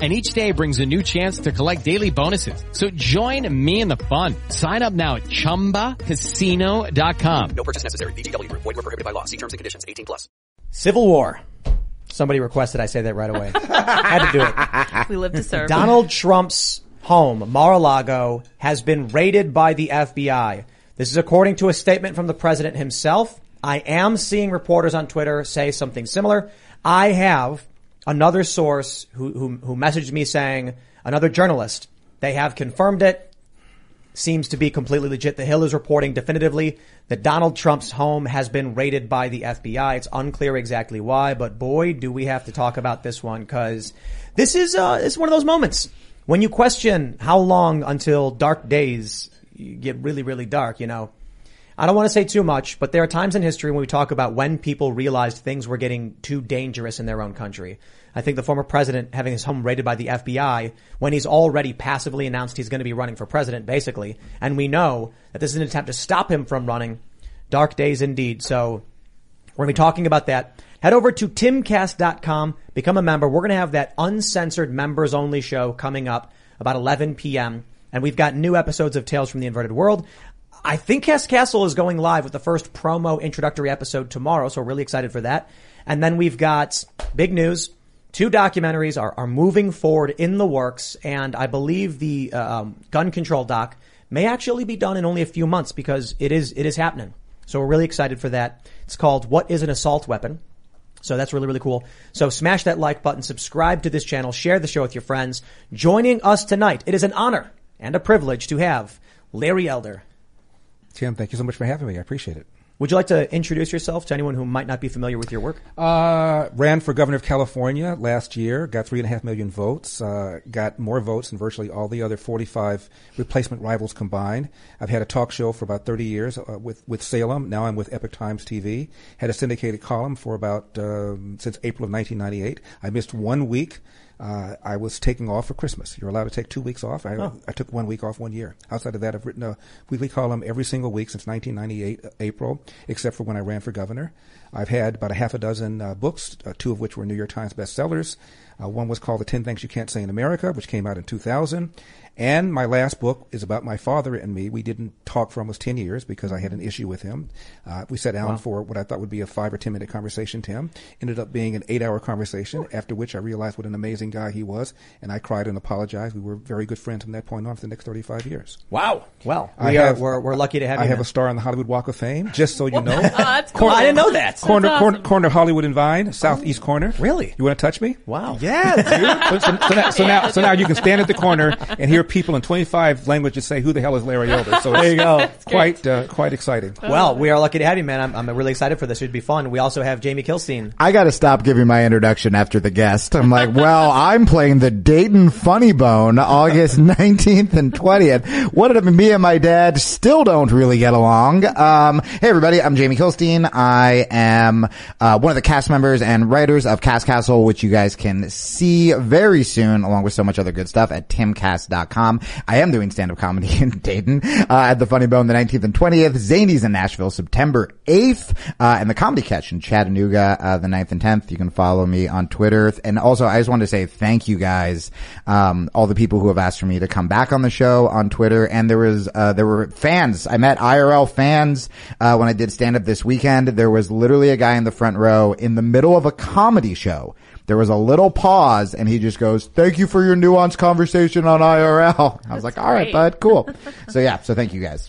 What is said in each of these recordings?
and each day brings a new chance to collect daily bonuses. So join me in the fun. Sign up now at ChumbaCasino.com. No purchase necessary. VGW Group. Void were prohibited by law. See terms and conditions. 18 plus. Civil War. Somebody requested I say that right away. I Had to do it. We live to serve. Donald Trump's home, Mar-a-Lago, has been raided by the FBI. This is according to a statement from the president himself. I am seeing reporters on Twitter say something similar. I have another source who, who, who messaged me saying, another journalist, they have confirmed it. Seems to be completely legit. The Hill is reporting definitively that Donald Trump's home has been raided by the FBI. It's unclear exactly why, but boy, do we have to talk about this one because this is, uh, it's one of those moments when you question how long until dark days get really, really dark, you know. I don't want to say too much, but there are times in history when we talk about when people realized things were getting too dangerous in their own country. I think the former president having his home raided by the FBI when he's already passively announced he's going to be running for president, basically. And we know that this is an attempt to stop him from running. Dark days indeed. So we're going to be talking about that. Head over to timcast.com, become a member. We're going to have that uncensored members only show coming up about 11 p.m. And we've got new episodes of Tales from the Inverted World. I think Cast Castle is going live with the first promo introductory episode tomorrow, so we're really excited for that. And then we've got big news. Two documentaries are, are moving forward in the works, and I believe the uh, um, gun control doc may actually be done in only a few months because it is it is happening. So we're really excited for that. It's called "What Is an Assault Weapon." So that's really, really cool. So smash that like button, subscribe to this channel, share the show with your friends. Joining us tonight, it is an honor and a privilege to have Larry Elder. Tim, thank you so much for having me. I appreciate it. Would you like to introduce yourself to anyone who might not be familiar with your work? Uh, ran for governor of California last year, got three and a half million votes, uh, got more votes than virtually all the other 45 replacement rivals combined. I've had a talk show for about 30 years uh, with, with Salem. Now I'm with Epoch Times TV. Had a syndicated column for about, um, since April of 1998. I missed one week. Uh, I was taking off for Christmas. You're allowed to take two weeks off. I, Oh. I took one week off one year. Outside of that, I've written a weekly column every single week since 1998 uh, April, except for when I ran for governor. I've had about a half a dozen uh, books, uh, two of which were New York Times bestsellers. Uh, one was called The 10 Things You Can't Say in America, which came out in 2000. And my last book is about my father and me. We didn't talk for almost 10 years because I had an issue with him. Uh, we sat down for what I thought would be a five or 10 minute conversation, Tim. Ended up being an eight hour conversation, after which I realized what an amazing guy he was. And I cried and apologized. We were very good friends from that point on for the next 35 years. Wow. Well, I we are, we're, we're lucky to have I you. have now. a star on the Hollywood Walk of Fame, just so you know. Oh, that's cool. I didn't know that. corner, That's corner, corner Hollywood and Vine, southeast corner. Really? You want to touch me? Wow. Yeah, dude. so, so, so now, so now, so now you can stand at the corner and hear people in 25 languages say, "Who the hell is Larry Elder?" So There you go. quite, uh, quite exciting. Well, we are lucky to have you, man. I'm, I'm really excited for this. It'd be fun. We also have Jamie Kilstein. I gotta stop giving my introduction after the guest. I'm like, well, I'm playing the Dayton Funny Bone August 19th and 20th. What did me and my dad still don't really get along? Um, hey everybody, I'm Jamie Kilstein. I am, uh, one of the cast members and writers of Cast Castle, which you guys can see very soon along with so much other good stuff at timcast.com. I am doing stand-up comedy in Dayton, uh, at the Funny Bone the 19th and 20th, Zanies in Nashville September 8th, uh, and the Comedy Catch in Chattanooga, uh, the 9th and 10th. You can follow me on Twitter. And also, I just wanted to say thank you guys, um, all the people who have asked for me to come back on the show on Twitter. And there was, uh, there were fans. I met IRL fans, uh, when I did stand-up this weekend. There was literally a guy in the front row in the middle of a comedy show. There was a little pause and he just goes, thank you for your nuanced conversation on IRL. I was like, all right, great. bud, cool. So yeah, so thank you guys.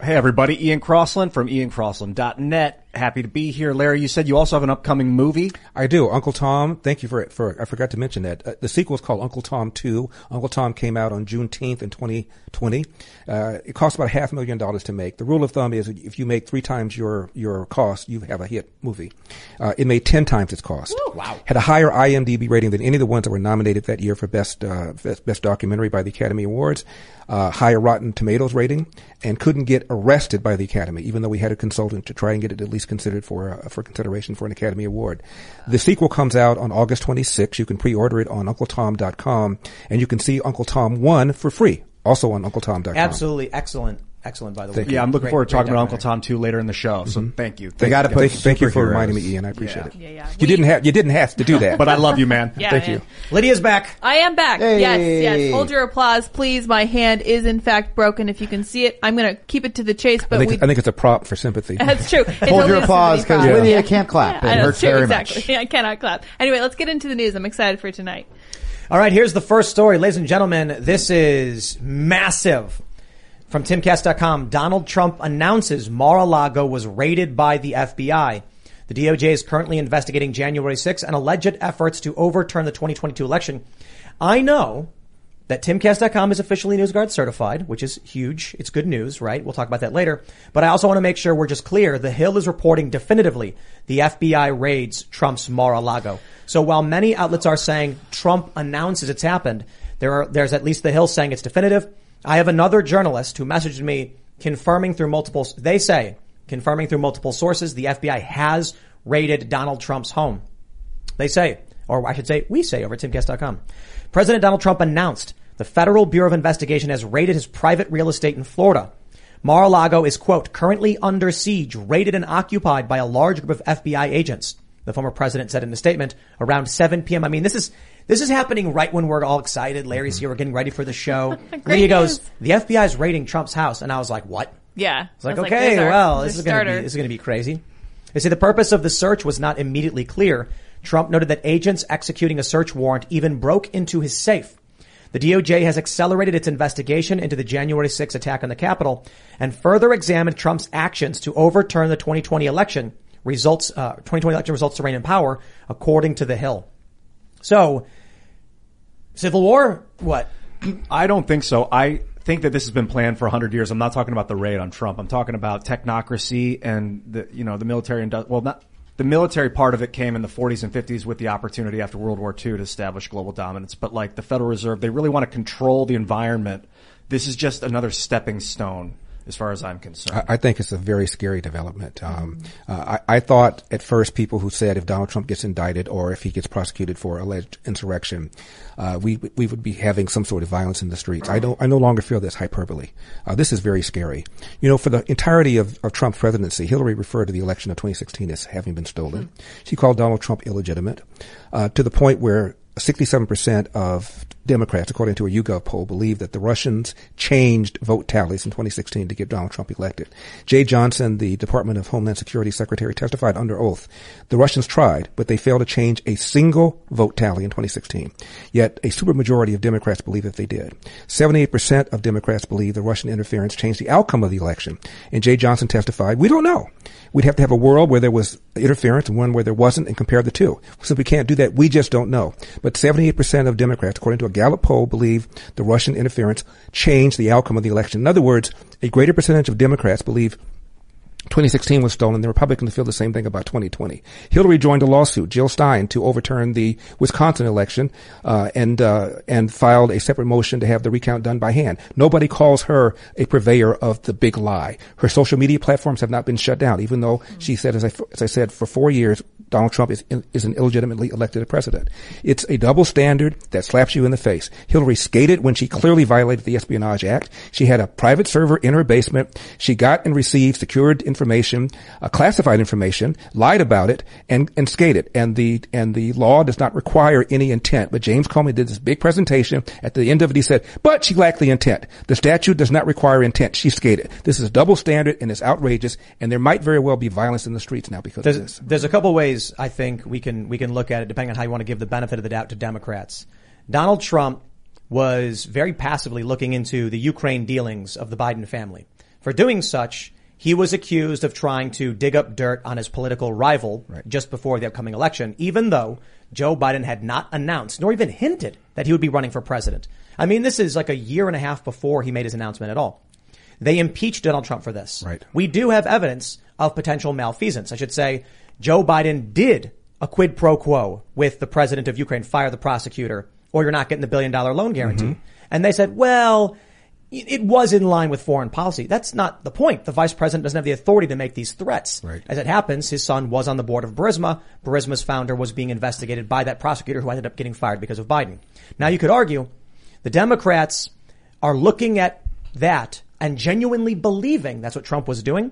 Hey everybody, Ian Crossland from iancrossland.net. Happy to be here. Larry, you said you also have an upcoming movie. I do. Uncle Tom, thank you for for. I forgot to mention that uh, the sequel is called Uncle Tom Two. Uncle Tom came out on Juneteenth in 2020. Uh, it cost about half a million dollars to make. The rule of thumb is if you make three times your your cost, you have a hit movie. Uh, it made ten times its cost. Wow! Had a higher IMDb rating than any of the ones that were nominated that year for best uh, best, best documentary by the Academy Awards. Uh, higher Rotten Tomatoes rating, and couldn't get arrested by the Academy, even though we had a consultant to try and get it at least considered for uh, for consideration for an Academy Award. The sequel comes out on August 26th. You can pre-order it on UncleTom.com, and you can see Uncle Tom One for free, also on UncleTom.com. Absolutely excellent, excellent. By the way, Yeah, I'm looking Great- forward to talking about Uncle. Tom too later in the show. So mm-hmm. thank you. Thank, gotta put thank, thank you for superheroes. reminding me, Ian. I appreciate it. Yeah, yeah. You didn't have you didn't have to do that, But I love you, man. Yeah, Thank man. you. Lydia's back. I am back. Hey. Yes, yes. Hold your applause, please. My hand is in fact broken. If you can see it, I'm going to keep it to the chase. I But think we, I think it's a prop for sympathy. that's true. It Hold your applause because 75. Lydia can't clap. Yeah, it hurts it's true, very exactly. much. I cannot clap. Anyway, let's get into the news. I'm excited for tonight. All right, here's the first story. Ladies and gentlemen, this is massive. From timcast.com, Donald Trump announces Mar-a-Lago was raided by the FBI. The DOJ is currently investigating January 6 and alleged efforts to overturn the 2022 election. I know that timcast.com is officially NewsGuard certified, which is huge. It's good news, right? We'll talk about that later. But I also want to make sure we're just clear. The Hill is reporting definitively the FBI raids Trump's Mar-a-Lago. So while many outlets are saying Trump announces it's happened, there are, there's at least the Hill saying it's definitive. I have another journalist who messaged me confirming through multiple, they say, confirming through multiple sources, the FBI has raided Donald Trump's home. They say, or I should say, we say over at timcast.com. President Donald Trump announced the Federal Bureau of Investigation has raided his private real estate in Florida. Mar-a-Lago is, quote, currently under siege, raided and occupied by a large group of FBI agents. The former president said in a statement around 7 p.m. I mean, this is, this is happening right when we're all excited. Larry's here. We're getting ready for the show. Lydia goes, the FBI is raiding Trump's house. And I was like, what? Yeah. It's like, I was okay, our- well, this is going to be this is going to be crazy. They say the purpose of the search was not immediately clear. Trump noted that agents executing a search warrant even broke into his safe. The DOJ has accelerated its investigation into the January 6 attack on the Capitol and further examined Trump's actions to overturn the 2020 election results, uh, 2020 election results to reign in power, according to the Hill. So, civil war, what? I don't think so. I think that this has been planned for 100 years. I'm not talking about the raid on Trump. I'm talking about technocracy and the, you know, the military and, well, not, the military part of it came in the 40s and 50s with the opportunity after World War II to establish global dominance. But like the Federal Reserve, they really want to control the environment. This is just another stepping stone as far as I'm concerned. I I think it's a very scary development. Um, uh, I, I thought at first people who said if Donald Trump gets indicted or if he gets prosecuted for alleged insurrection, uh, we we would be having some sort of violence in the streets. I don't. I no longer feel this hyperbole. Uh, this is very scary. You know, for the entirety of, of Trump's presidency, Hillary referred to the election of 2016 as having been stolen. She called Donald Trump illegitimate uh, to the point where 67% of Democrats, according to a YouGov poll, believe that the Russians changed vote tallies in 2016 to get Donald Trump elected. Jeh Johnson, the Department of Homeland Security Secretary, testified under oath. The Russians tried, but they failed to change a single vote tally in 2016. Yet a supermajority of Democrats believe that they did. 78% of Democrats believe the Russian interference changed the outcome of the election. And Jeh Johnson testified, we don't know. We'd have to have a world where there was interference and one where there wasn't and compare the two. Since we can't do that, we just don't know. But 78% of Democrats, according to a Gallup poll, believe the Russian interference changed the outcome of the election. In other words, a greater percentage of Democrats believe 2016 was stolen. The Republicans feel the same thing about 2020. Hillary joined a lawsuit, Jill Stein, to overturn the Wisconsin election, uh, and uh, and filed a separate motion to have the recount done by hand. Nobody calls her a purveyor of the big lie. Her social media platforms have not been shut down, even though she said, as I as I said, for four years Donald Trump is is an illegitimately elected president. It's a double standard that slaps you in the face. Hillary skated when she clearly violated the Espionage Act. She had a private server in her basement. She got and received secured information, uh, classified information, lied about it, and and skated. And the and the law does not require any intent. But James Comey did this big presentation. At the end of it, he said, "But she lacked the intent. The statute does not require intent. She skated. This is a double standard, and it's outrageous. And there might very well be violence in the streets now because of There's, this." there's a couple ways I think we can we can look at it depending on how you want to give the benefit of the doubt to Democrats. Donald Trump was very passively looking into the Ukraine dealings of the Biden family. For doing such, he was accused of trying to dig up dirt on his political rival just before the upcoming election, even though Joe Biden had not announced nor even hinted that he would be running for president. I mean, this is like a year and a half before he made his announcement at all. They impeached Donald Trump for this. Right. We do have evidence of potential malfeasance. I should say Joe Biden did a quid pro quo with the president of Ukraine, fire the prosecutor, or you're not getting the billion dollar loan guarantee. Mm-hmm. And they said, well, it was in line with foreign policy. That's not the point. The vice president doesn't have the authority to make these threats. Right. As it happens, his son was on the board of Burisma. Burisma's founder was being investigated by that prosecutor who ended up getting fired because of Biden. Now you could argue the Democrats are looking at that and genuinely believing that's what Trump was doing.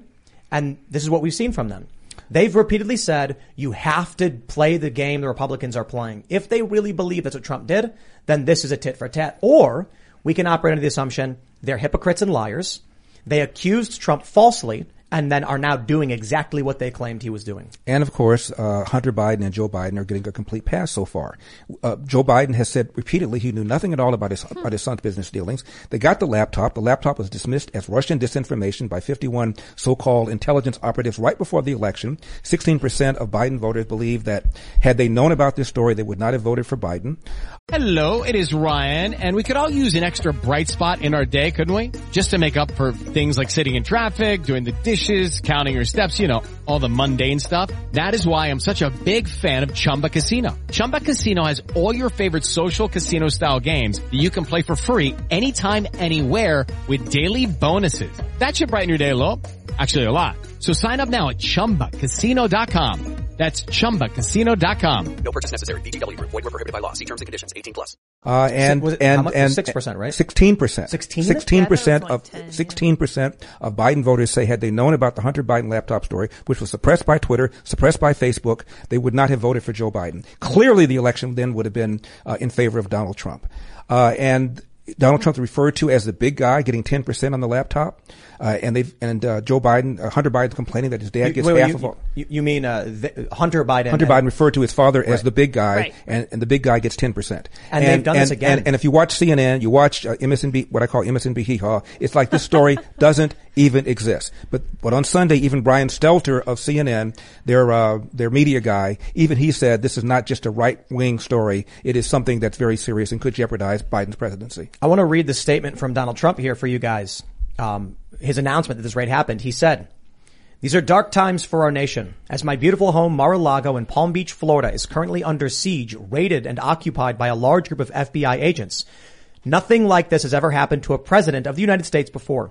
And this is what we've seen from them. They've repeatedly said you have to play the game the Republicans are playing. If they really believe that's what Trump did, then this is a tit for tat. Or we can operate under the assumption they're hypocrites and liars. They accused Trump falsely and then are now doing exactly what they claimed he was doing. And of course, uh, Hunter Biden and Joe Biden are getting a complete pass so far. Uh, Joe Biden has said repeatedly he knew nothing at all about his about his son's business dealings. They got the laptop. The laptop was dismissed as Russian disinformation by 51 so-called intelligence operatives right before the election. 16% of Biden voters believe that had they known about this story, they would not have voted for Biden. Hello, it is Ryan, and we could all use an extra bright spot in our day, couldn't we? Just to make up for things like sitting in traffic, doing the dishes, counting your steps, you know, all the mundane stuff. That is why I'm such a big fan of Chumba Casino. Chumba Casino has all your favorite social casino style games that you can play for free anytime, anywhere with daily bonuses. That should brighten your day a little. Actually, a lot. So sign up now at chumbacasino.com. That's chumbacasino.com. No purchase necessary. VGW Group. Void were prohibited by law. See terms and conditions. 18 plus. Uh, and Was it- and and 6%, right? Sixteen percent. 16? Sixteen percent Yeah, of thought it was like 10, sixteen percent of Biden voters say had they known about the Hunter Biden laptop story, which was suppressed by Twitter, suppressed by Facebook, they would not have voted for Joe Biden. Clearly, the election then would have been uh, in favor of Donald Trump. Uh, and Donald Trump referred to as the big guy getting ten percent on the laptop, uh, and they and uh, Joe Biden, uh, Hunter Biden's complaining that his dad gets Wait, wait, half you, of all. you, you mean uh, the, Hunter Biden? Hunter and- Biden referred to his father as the big guy, Right. and, and the big guy gets ten percent. And they've done this again. And, and if you watch CNN, you watch uh, MSNB, what I call MSNB hee haw. It's like this story doesn't even exist. But but on Sunday, even Brian Stelter of CNN, their uh, their media guy, even he said this is not just a right wing story. It is something that's very serious and could jeopardize Biden's presidency. I want to read the statement from Donald Trump here for you guys. Um, his announcement that this raid happened. He said, "These are dark times for our nation. As my beautiful home Mar-a-Lago in Palm Beach, Florida, is currently under siege, raided, and occupied by a large group of FBI agents. Nothing like this has ever happened to a president of the United States before."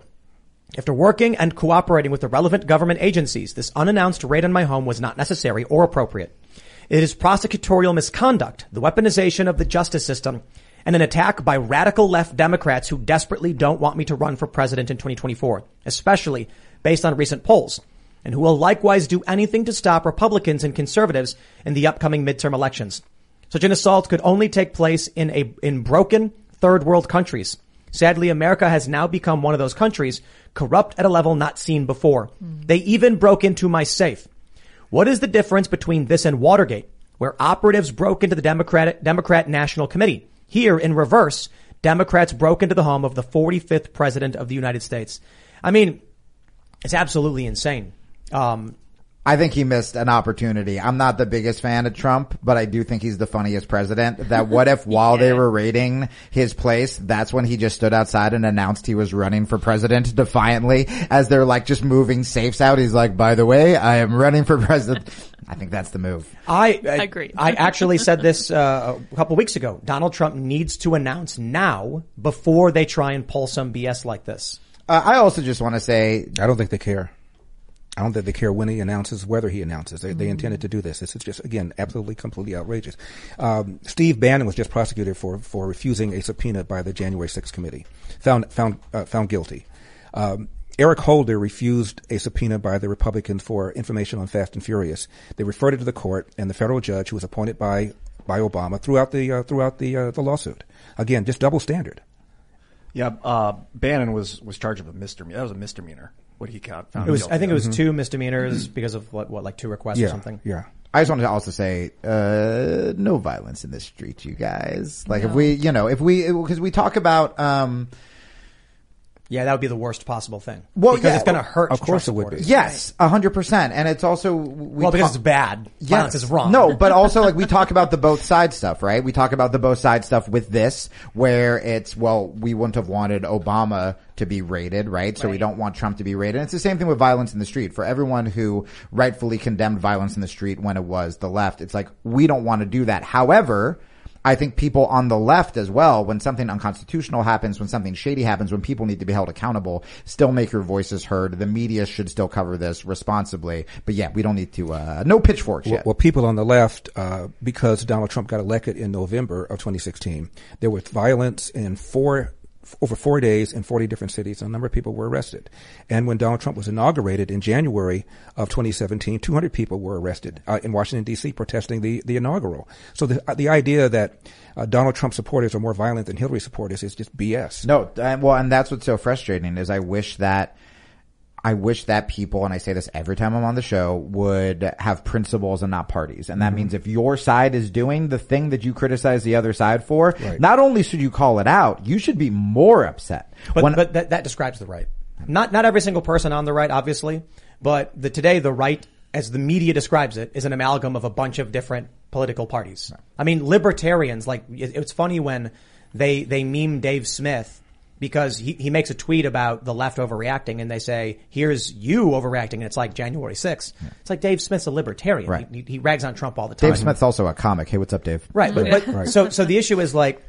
After working and cooperating with the relevant government agencies, this unannounced raid on my home was not necessary or appropriate. It is prosecutorial misconduct, the weaponization of the justice system, and an attack by radical left Democrats who desperately don't want me to run for president in 2024, especially based on recent polls, and who will likewise do anything to stop Republicans and conservatives in the upcoming midterm elections. Such an assault could only take place in a, in broken third world countries. Sadly, America has now become one of those countries, corrupt at a level not seen before. Hmm. They even broke into my safe. What is the difference between this and Watergate, where operatives broke into the Democratic, Democrat National Committee? Here, in reverse, Democrats broke into the home of the 45th president of the United States. I mean, it's absolutely insane. Um, I think he missed an opportunity. I'm not the biggest fan of Trump, but I do think he's the funniest president. That what if while they were raiding his place, that's when he just stood outside and announced he was running for president defiantly as they're like just moving safes out. He's like, by the way, I am running for president. I think that's the move. I, I Agreed. I actually said this uh, a couple weeks ago. Donald Trump needs to announce now before they try and pull some BS like this. Uh, I also just want to say I don't think they care. I don't think they care when he announces, whether he announces. They, they intended to do this. This is just, again, absolutely, completely outrageous. Um, Steve Bannon was just prosecuted for, for refusing a subpoena by the January 6th committee, found, found, uh, found guilty. Um, Eric Holder refused a subpoena by the Republicans for information on Fast and Furious. They referred it to the court, and the federal judge, who was appointed by by Obama, threw out the uh, threw out the uh, the lawsuit. Again, just double standard. Yeah, uh, Bannon was was charged with a misdemeanor. That was a misdemeanor. What he count found It was, guilty I think it of. was two misdemeanors because of what, what, like two requests or something. yeah. I just wanted to also say, uh, no violence in the street, you guys. Like if we, you know, if we, because we talk about, um, Yeah, that would be the worst possible thing. Well, because yeah, it's going to hurt. of course Trump it would be. yes, a hundred percent. And it's also, we Well, because talk- it's bad. Violence is wrong. No, but also like we talk about the both side stuff, right? We talk about the both side stuff with this, where it's well, we wouldn't have wanted Obama to be rated, right? So we don't want Trump to be rated. And it's the same thing with violence in the street. For everyone who rightfully condemned violence in the street when it was the left, it's like we don't want to do that. However, I think people on the left as well, when something unconstitutional happens, when something shady happens, when people need to be held accountable, still make your voices heard. The media should still cover this responsibly. But yeah, we don't need to, uh, no pitchforks Well, yet. well, people on the left, uh, because Donald Trump got elected in November of 2016, there was violence in four over four days in 40 different cities. A number of people were arrested. And when Donald Trump was inaugurated in January of 2017, 200 people were arrested uh, in Washington D.C. protesting the the inaugural. So the uh, the idea that uh, Donald Trump supporters are more violent than Hillary supporters is just BS. No, and, well, and that's what's so frustrating is I wish that I wish that people, and I say this every time I'm on the show, would have principles and not parties. And that mm-hmm. means if your side is doing the thing that you criticize the other side for, not only should you call it out, you should be more upset. But, When- but that, that describes the right. Not not every single person on the right, obviously, but the today the right, as the media describes it, is an amalgam of a bunch of different political parties. I mean, libertarians like it- it's funny when they they meme Dave Smith because he, he makes a tweet about the left overreacting and they say, here's you overreacting and it's like January 6th. It's like Dave Smith's a libertarian. Right. He, he rags on Trump all the time. Dave Smith's also a comic. Hey, what's up, Dave? Right, but, but so so the issue is like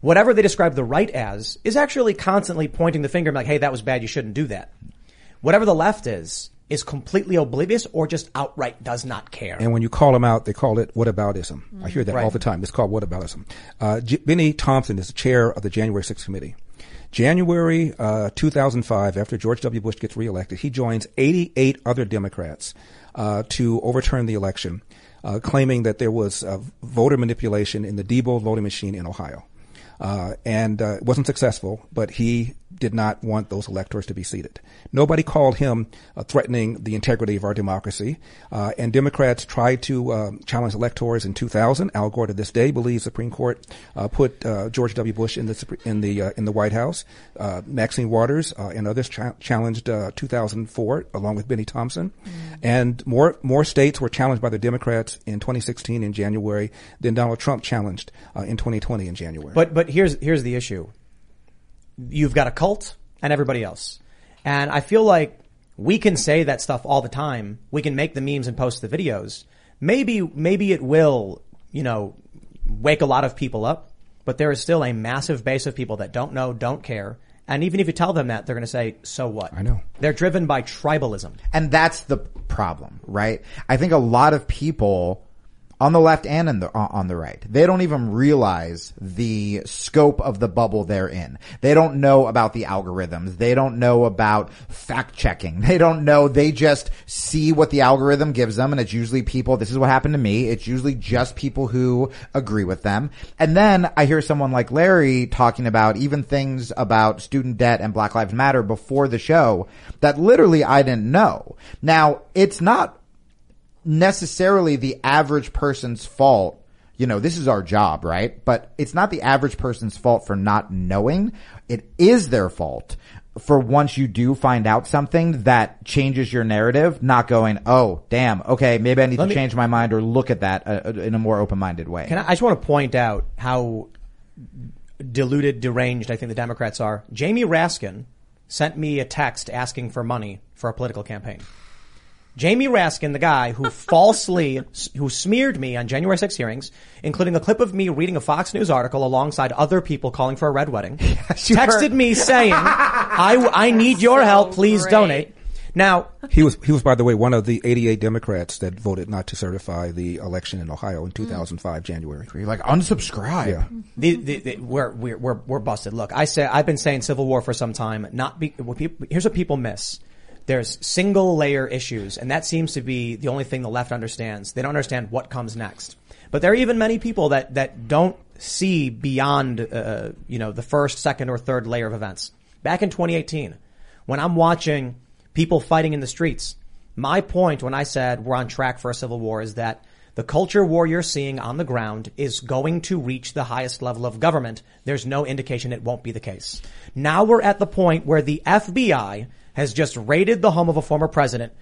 whatever they describe the right as is actually constantly pointing the finger and like, hey, that was bad, you shouldn't do that. Whatever the left is is completely oblivious or just outright does not care. And when you call them out, they call it whataboutism. I hear that Right. all the time. It's called whataboutism. Uh, J- Bennie Thompson is the chair of the January 6th committee. January uh, 2005, after George W. Bush gets reelected, he joins 88 other Democrats uh, to overturn the election, uh, claiming that there was uh, voter manipulation in the Diebold voting machine in Ohio. Uh, and uh, it wasn't successful, but he did not want those electors to be seated. Nobody called him uh, threatening the integrity of our democracy. Uh, and Democrats tried to uh, challenge electors in 2000. Al Gore to this day believes Supreme Court uh, put uh, George W. Bush in the in the uh, in the White House. Uh, Maxine Waters uh, and others cha- challenged uh, 2004 along with Bennie Thompson, and more more states were challenged by the Democrats in 2016 in January than Donald Trump challenged uh, in 2020 in January. But but here's here's the issue. You've got a cult and everybody else. And I feel like we can say that stuff all the time. We can make the memes and post the videos. Maybe maybe it will, you know, wake a lot of people up, but there is still a massive base of people that don't know, don't care. And even if you tell them that, they're going to say, "So what?" I know. They're driven by tribalism. And that's the problem, right? I think a lot of people on the left and in the, on the right, they don't even realize the scope of the bubble they're in. They don't know about the algorithms. They don't know about fact checking. They don't know. They just see what the algorithm gives them. And it's usually people, this is what happened to me. It's usually just people who agree with them. And then I hear someone like Larry talking about even things about student debt and Black Lives Matter before the show that literally I didn't know. Now, it's not necessarily the average person's fault. You know, this is our job, right? But it's not the average person's fault for not knowing. It is their fault for once you do find out something that changes your narrative, not going, oh, damn, okay, maybe I need Let to me- change my mind or look at that uh, uh, in a more open-minded way. Can I, I just want to point out how deluded, deranged I think the Democrats are. Jamie Raskin sent me a text asking for money for a political campaign. Jamie Raskin, the guy who falsely, who smeared me on January 6 hearings, including a clip of me reading a Fox News article alongside other people calling for a red wedding, texted me saying, I, I need your help, please great. donate. Now, He was, he was, by the way, one of the 88 Democrats that voted not to certify the election in Ohio in mm. 2005, January. You're like, unsubscribe. Yeah. The, the, the, we're, we're, we're, we're busted. Look, I say, I've been saying civil war for some time. Not be, what people, here's what people miss. There's single layer issues, and that seems to be the only thing the left understands. They don't understand what comes next. But there are even many people that, that don't see beyond, uh, you know, the first, second, or third layer of events. Back in 2018, when I'm watching people fighting in the streets, my point when I said we're on track for a civil war is that the culture war you're seeing on the ground is going to reach the highest level of government. There's no indication it won't be the case. Now we're at the point where the FBI has just raided the home of a former president.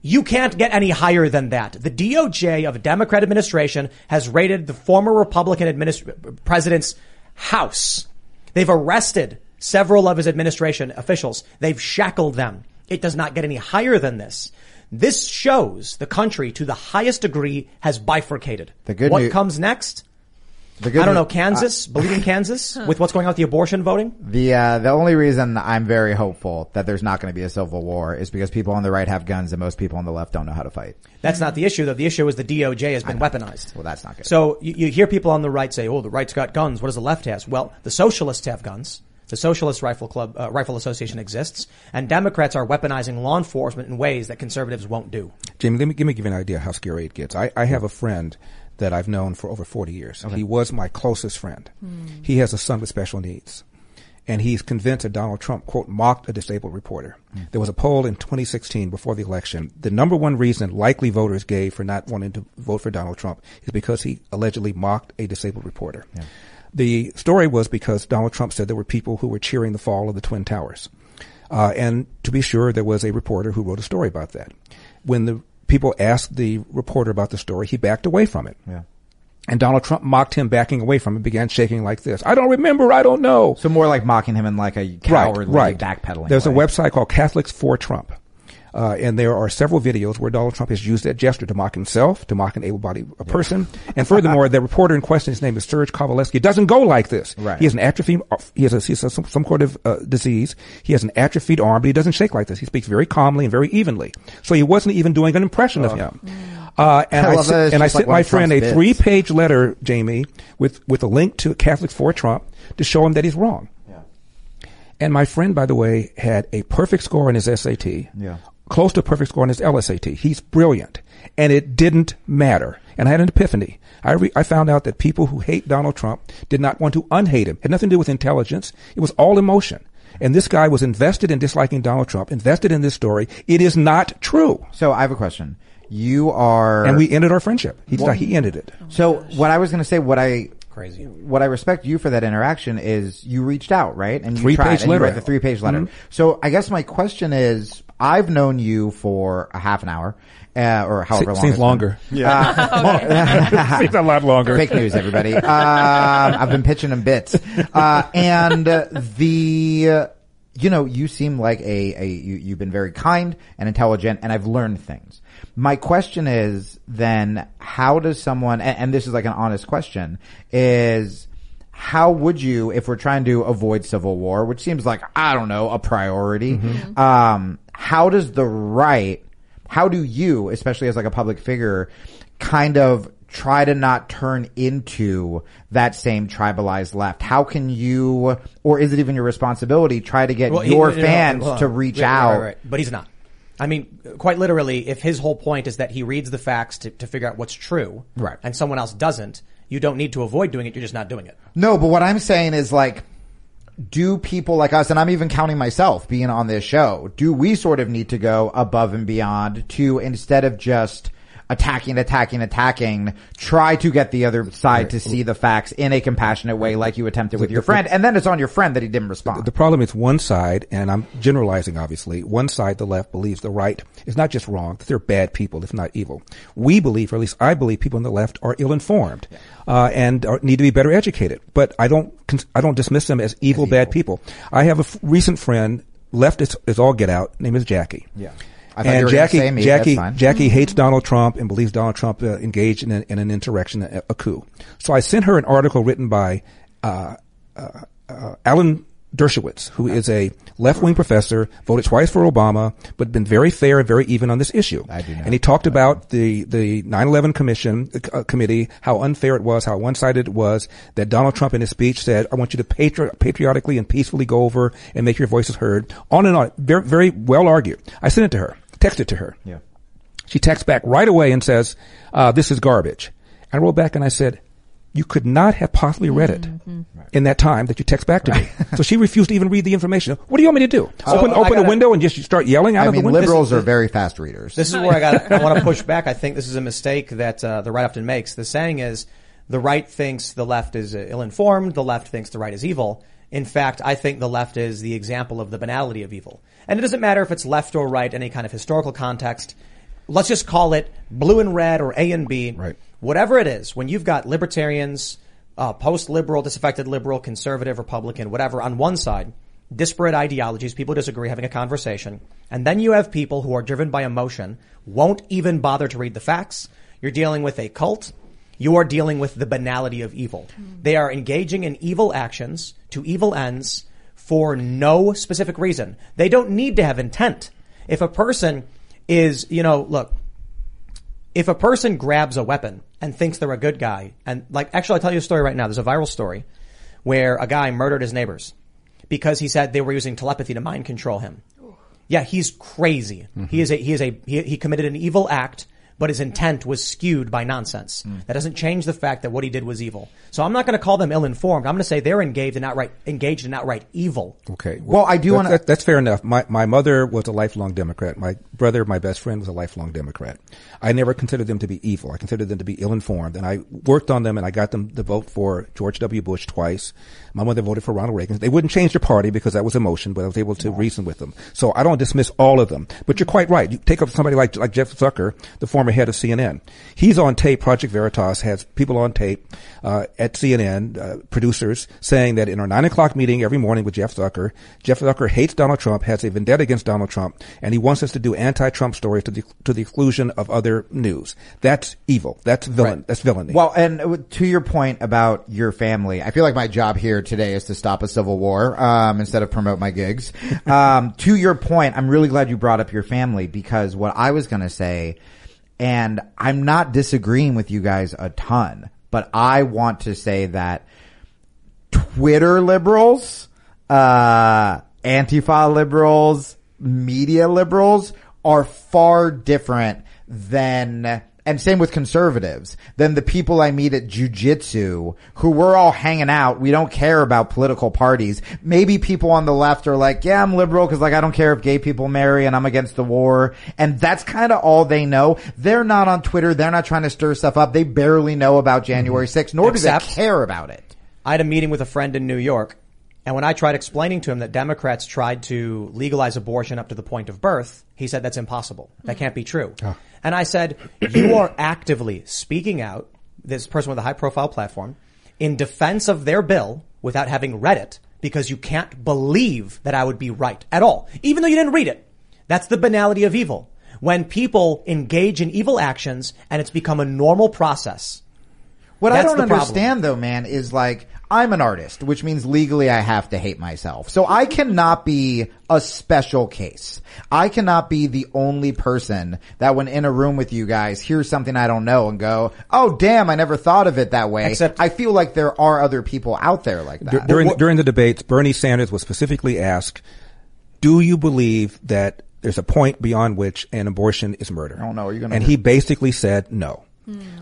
You can't get any higher than that. The DOJ of a Democrat administration has raided the former Republican administ- president's house. They've arrested several of his administration officials. They've shackled them. It does not get any higher than this. This shows the country to the highest degree has bifurcated. The good what new- comes next? The good I don't know news- Kansas, bleeding Kansas, with what's going on with the abortion voting. The uh, the only reason I'm very hopeful that there's not going to be a civil war is because people on the right have guns and most people on the left don't know how to fight. That's not the issue, though. The issue is the DOJ has been weaponized. Well, that's not good. So you, you hear people on the right say, "Oh, the right's got guns. What does the left have?" Well, the socialists have guns. The Socialist Rifle Club, uh, Rifle Association exists, and Democrats are weaponizing law enforcement in ways that conservatives won't do. Jamie, let me, let me give you an idea how scary it gets. I, I have a friend that I've known for over 40 years. He was my closest friend. He has a son with special needs. And he's convinced that Donald Trump, quote, mocked a disabled reporter. There was a poll in 2016 before the election. The number one reason likely voters gave for not wanting to vote for Donald Trump is because he allegedly mocked a disabled reporter. The story was because Donald Trump said there were people who were cheering the fall of the Twin Towers. Uh, and to be sure, there was a reporter who wrote a story about that. When the people asked the reporter about the story, he backed away from it. Yeah. And Donald Trump mocked him backing away from it, began shaking like this. I don't remember, I don't know. So more like mocking him in like a cowardly backpedaling. There's way. a website called Catholics for Trump. Uh, and there are several videos where Donald Trump has used that gesture to mock himself, to mock an able-bodied uh, person. And furthermore, the reporter in question, his name is Serge Kovaleski, doesn't go like this. Right. He has an atrophy, uh, he has, a, he has some, some sort of uh, disease. He has an atrophied arm, but he doesn't shake like this. He speaks very calmly and very evenly. So he wasn't even doing an impression of him. Uh, and I I, love sent, and I just like sent my of Trump's friend a bits. three-page letter, Jamie, with, with a link to Catholics for Trump to show him that he's wrong. And my friend, by the way, had a perfect score in his SAT. Yeah. Close to a perfect score on his LSAT. He's brilliant. And it didn't matter. And I had an epiphany. I, re- I found out that people who hate Donald Trump did not want to unhate him. It had nothing to do with intelligence. It was all emotion. And this guy was invested in disliking Donald Trump, invested in this story. It is not true. So I have a question. You are, And we ended our friendship. He, did not- he ended it. So oh what I was going to say, what I Crazy. what I respect you for that interaction is you reached out, right? And you Three-page tried, and you letter. wrote the three page letter. Mm-hmm. So I guess my question is, I've known you for a half an hour, uh, or however long. Seems it's been. longer. Yeah. Seems a lot longer. Fake news, everybody. Um, I've been pitching them bits, uh, and uh, the, uh, you know, you seem like a, a you, you've been very kind and intelligent, and I've learned things. My question is then, how does someone, and, and this is like an honest question, is how would you, if we're trying to avoid civil war, which seems like I don't know a priority, um, how does the right how do you, especially as like a public figure, kind of try to not turn into that same tribalized left? How can you, or is it even your responsibility, try to get Well, he- your no, no, fans to reach Right, out? right, right. But he's not. I mean, quite literally, if his whole point is that he reads the facts to, to figure out what's true, Right. and someone else doesn't, you don't need to avoid doing it. You're just not doing it. No, but what I'm saying is like, do people like us, and I'm even counting myself being on this show, do we sort of need to go above and beyond to instead of just attacking, attacking, attacking, try to get the other side to see the facts in a compassionate way like you attempted with your friend, and then it's on your friend that he didn't respond. The problem is one side, and I'm generalizing obviously, one side, the left, believes the right is not just wrong, that they're bad people, if not evil. We believe, or at least I believe people on the left are ill-informed, uh, and are, need to be better educated. But I don't, cons- I don't dismiss them as evil, bad people. I have a f- recent friend, left is, is all get out, name is Jackie. Yeah. I And Jackie, me, Jackie. Jackie hates Donald Trump and believes Donald Trump uh, engaged in, a, in an insurrection, a, a coup. So I sent her an article written by uh, uh, uh, Alan Dershowitz, who is a left-wing professor, voted twice for Obama, but been very fair and very even on this issue. I do know. And he talked about the the 9/11 commission uh, committee, how unfair it was, how one-sided it was. That Donald Trump in his speech said, "I want you to patri- patriotically and peacefully go over and make your voices heard." On and on, very very well argued. I sent it to her, texted to her. yeah. She texts back right away and says, uh, this is garbage. I wrote back and I said, you could not have possibly read it in that time that you text back to me. so she refused to even read the information. What do you want me to do? open open a gotta- window and just start yelling out I of the window? liberals are very fast readers. This is where I got. I want to push back. I think this is a mistake that uh, the right often makes. The saying is, the right thinks the left is uh, ill-informed. The left thinks the right is evil. In fact, I think the left is the example of the banality of evil. And it doesn't matter if it's left or right, any kind of historical context. Let's just call it blue and red or A and B. Right. Whatever it is, when you've got libertarians, uh, post-liberal, disaffected liberal, conservative, Republican, whatever, on one side, disparate ideologies, people disagree, having a conversation, and then you have people who are driven by emotion, won't even bother to read the facts. You're dealing with a cult, you are dealing with the banality of evil. They are engaging in evil actions to evil ends for no specific reason. They don't need to have intent. If a person is, you know, look, if a person grabs a weapon and thinks they're a good guy, and like, actually, I'll tell you a story right now. There's a viral story where a guy murdered his neighbors because he said they were using telepathy to mind control him. Yeah, he's crazy. Mm-hmm. He is a, he is a, he, he committed an evil act, but his intent was skewed by nonsense. Hmm. That doesn't change the fact that what he did was evil. So I'm not going to call them ill-informed. I'm going to say they're engaged in outright, engaged in outright evil. Okay. Well, I do wanna- that- that's fair enough. My my mother was a lifelong Democrat. My brother, my best friend, was a lifelong Democrat. I never considered them to be evil. I considered them to be ill-informed, and I worked on them, and I got them to vote for George W. Bush twice. My mother voted for Ronald Reagan. They wouldn't change their party because that was emotion, but I was able to reason with them. So I don't dismiss all of them. But you're quite right. You take up somebody like like Jeff Zucker, the former head of CNN. He's on tape. Project Veritas has people on tape uh, at CNN, uh, producers, saying that in our nine o'clock meeting every morning with Jeff Zucker, Jeff Zucker hates Donald Trump, has a vendetta against Donald Trump, and he wants us to do anti-Trump stories to the to the exclusion of other news. That's evil. That's villain. That's villainy. Well, and to your point about your family, I feel like my job here today is to stop a civil war um, instead of promote my gigs. Um, to your point, I'm really glad you brought up your family because what I was going to say, and I'm not disagreeing with you guys a ton, but I want to say that Twitter liberals, uh, Antifa liberals, media liberals are far different than, and same with conservatives, than the people I meet at jujitsu who we're all hanging out. We don't care about political parties. Maybe people on the left are like, yeah, I'm liberal because like I don't care if gay people marry and I'm against the war. And that's kind of all they know. They're not on Twitter. They're not trying to stir stuff up. They barely know about mm-hmm. January 6th, nor Except- do they care about it. I had a meeting with a friend in New York, and when I tried explaining to him that Democrats tried to legalize abortion up to the point of birth, he said that's impossible. That mm. can't be true. And I said, you are actively speaking out, this person with a high profile platform, in defense of their bill without having read it because you can't believe that I would be right at all, even though you didn't read it. That's the banality of evil. When people engage in evil actions and it's become a normal process. What I That's don't the problem. understand though, man, is like, I'm an artist, which means legally I have to hate myself. So I cannot be a special case. I cannot be the only person that when in a room with you guys hears something I don't know and go, oh damn, I never thought of it that way. Except- I feel like there are other people out there like that. during the, during the debates, Bernie Sanders was specifically asked, "Do you believe that there's a point beyond which an abortion is murder?" I don't know. Are you gonna- And he basically said no.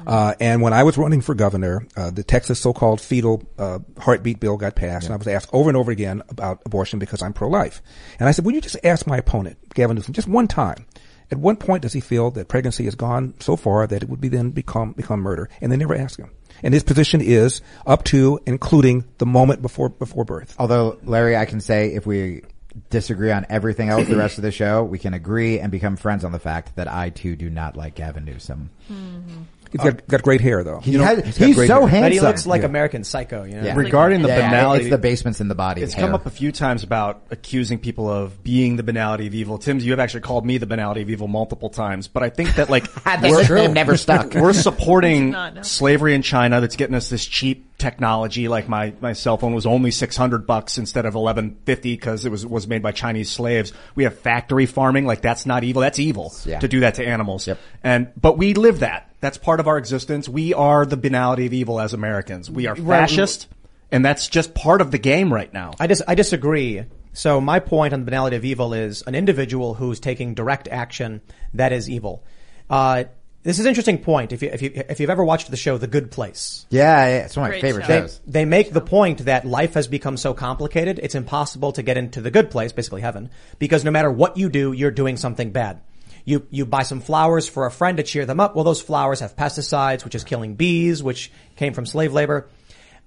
Uh, and when I was running for governor, uh, the Texas so-called fetal uh, heartbeat bill got passed, and I was asked over and over again about abortion because I'm pro-life. And I said, "Would you just ask my opponent, Gavin Newsom, just one time?" At what point does he feel that pregnancy has gone so far that it would be then become become murder? And they never ask him. And his position is up to, including the moment before before birth. Although, Larry, I can say if we disagree on everything else the rest of the show, we can agree and become friends on the fact that I too do not like Gavin Newsom. Mm-hmm. He's got, got great hair though. He You know, has- he's he's so hair. handsome. But he looks like Yeah. American Psycho, you know? Yeah. Regarding the Yeah, banality, it's the basements in the body. It's hair. come up a few times about accusing people of being the banality of evil. Tim, you have actually called me the banality of evil multiple times, but I think that like That we're, never stuck. we're supporting not know. slavery in China that's getting us this cheap technology. Like my, my cell phone was only 600 bucks instead of 1150 because it was, was made by Chinese slaves. We have factory farming. Like that's not evil. That's evil Yeah. to do that to animals. Yep. And, but we live that. That's part of our existence. We are the banality of evil as Americans. We are fascist. And that's just part of the game right now. I dis- I disagree. So my point on the banality of evil is an individual who's taking direct action that is evil. Uh, this is an interesting point. If you, if you, if you've ever watched the show The Good Place, Yeah, yeah, it's one of my Great favorite show. shows. they make the point that life has become so complicated, it's impossible to get into the good place, basically heaven, because no matter what you do, you're doing something bad. You, you buy some flowers for a friend to cheer them up. Well, those flowers have pesticides, which is killing bees, which came from slave labor.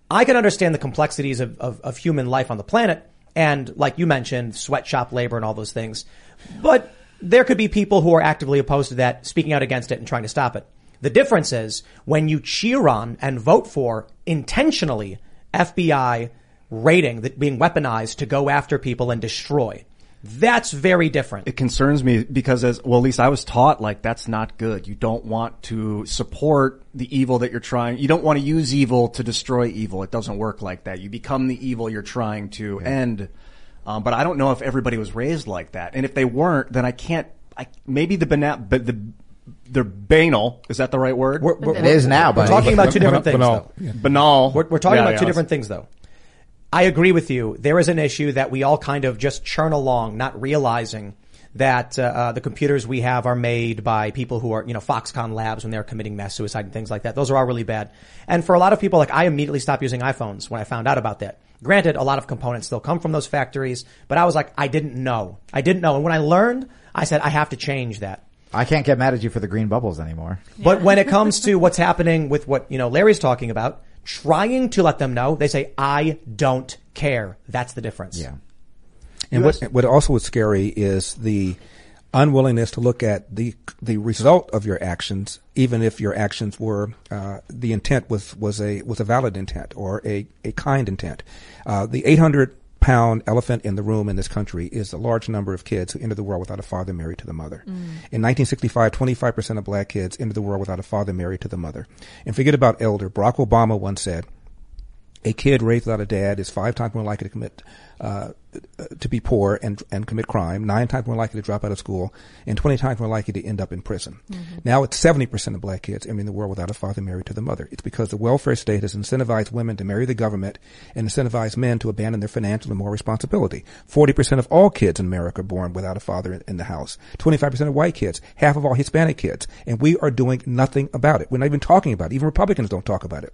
I can understand the complexities of, of, of human life on the planet and like you mentioned, sweatshop labor and all those things. But there could be people who are actively opposed to that, speaking out against it and trying to stop it. The difference is when you cheer on and vote for intentionally FBI raiding that being weaponized to go after people and destroy. That's very different. It concerns me because as, well, at least I was taught like that's not good. You don't want to support the evil that you're trying, you don't want to use evil to destroy evil. It doesn't work like that. You become the evil you're trying to end. Um, but I don't know if everybody was raised like that. And if they weren't, then I can't, I, maybe the banal, but the, they're banal. Is that the right word? We're, we're- It is now, We're buddy. talking about two different things, Banal. though. banal. We're, we're talking Yeah, about two different things, though. I agree with you. There is an issue that we all kind of just churn along, not realizing that uh, uh, the computers we have are made by people who are, you know, Foxconn Labs when they're committing mass suicide and things like that. Those are all really bad. And for a lot of people, like I immediately stopped using iPhones when I found out about that. Granted, a lot of components still come from those factories, but I was like, I didn't know. I didn't know. And when I learned, I said, I have to change that. I can't get mad at you for the green bubbles anymore. But when it comes to what's happening with what, you know, Larry's talking about, trying to let them know, they say, I don't care. That's the difference. Yeah. And what, what also is scary is the unwillingness to look at the the result of your actions, even if your actions were uh, the intent was was a was a valid intent or a a kind intent. Uh, the 800 pound elephant in the room in this country is the large number of kids who enter the world without a father married to the mother. In 1965, 25% of black kids entered the world without a father married to the mother. And forget about elder. Barack Obama once said, a kid raised without a dad is five times more likely to commit uh, to be poor and and commit crime, nine times more likely to drop out of school, and twenty times more likely to end up in prison. Mm-hmm. Now it's seventy percent of black kids entering the world without a father married to the mother. It's because the welfare state has incentivized women to marry the government and incentivized men to abandon their financial and moral responsibility. Forty percent of all kids in America are born without a father in, in the house. Twenty-five percent of white kids, half of all Hispanic kids, and we are doing nothing about it. We're not even talking about it. Even Republicans don't talk about it.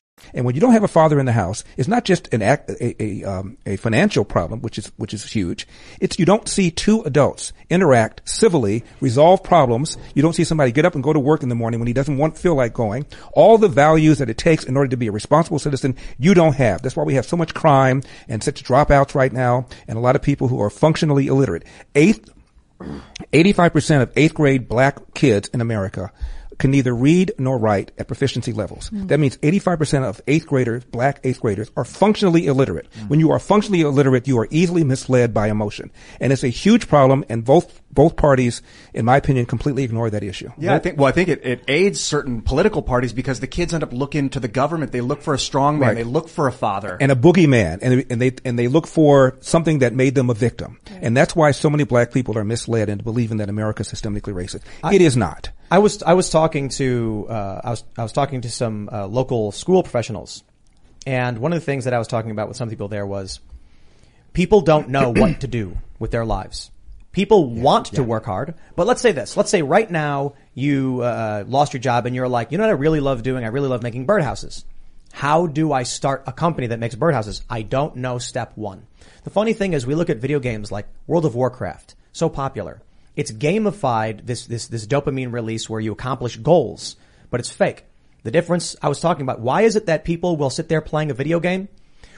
And when you don't have a father in the house, it's not just an act, a, a, um, a financial problem, which is, which is huge. It's you don't see two adults interact civilly, resolve problems. You don't see somebody get up and go to work in the morning when he doesn't want, feel like going. All the values that it takes in order to be a responsible citizen, you don't have. That's why we have so much crime and such dropouts right now and a lot of people who are functionally illiterate. Eighth, 85% of eighth grade black kids in America can neither read nor write at proficiency levels. Hmm. That means 85% of eighth graders, black eighth graders, are functionally illiterate. Hmm. When you are functionally illiterate, you are easily misled by emotion. And it's a huge problem and both, both parties, in my opinion, completely ignore that issue. Yeah, I think. Well, I think it, it aids certain political parties because the kids end up looking to the government. They look for a strong man. Right. They look for a father. and a boogeyman, and and they and they look for something that made them a victim, and that's why so many black people are misled into believing that America is systemically racist. it is not. I was I was talking to uh, I was I was talking to some uh, local school professionals, and one of the things that I was talking about with some people there was people don't know what to do with their lives. People want to work hard, but let's say this. Let's say right now you uh, lost your job and you're like, you know what I really love doing? I really love making birdhouses. How do I start a company that makes birdhouses? I don't know step one. The funny thing is we look at video games like World of Warcraft, so popular. It's gamified this, this, this dopamine release where you accomplish goals, but it's fake. The difference I was talking about, why is it that people will sit there playing a video game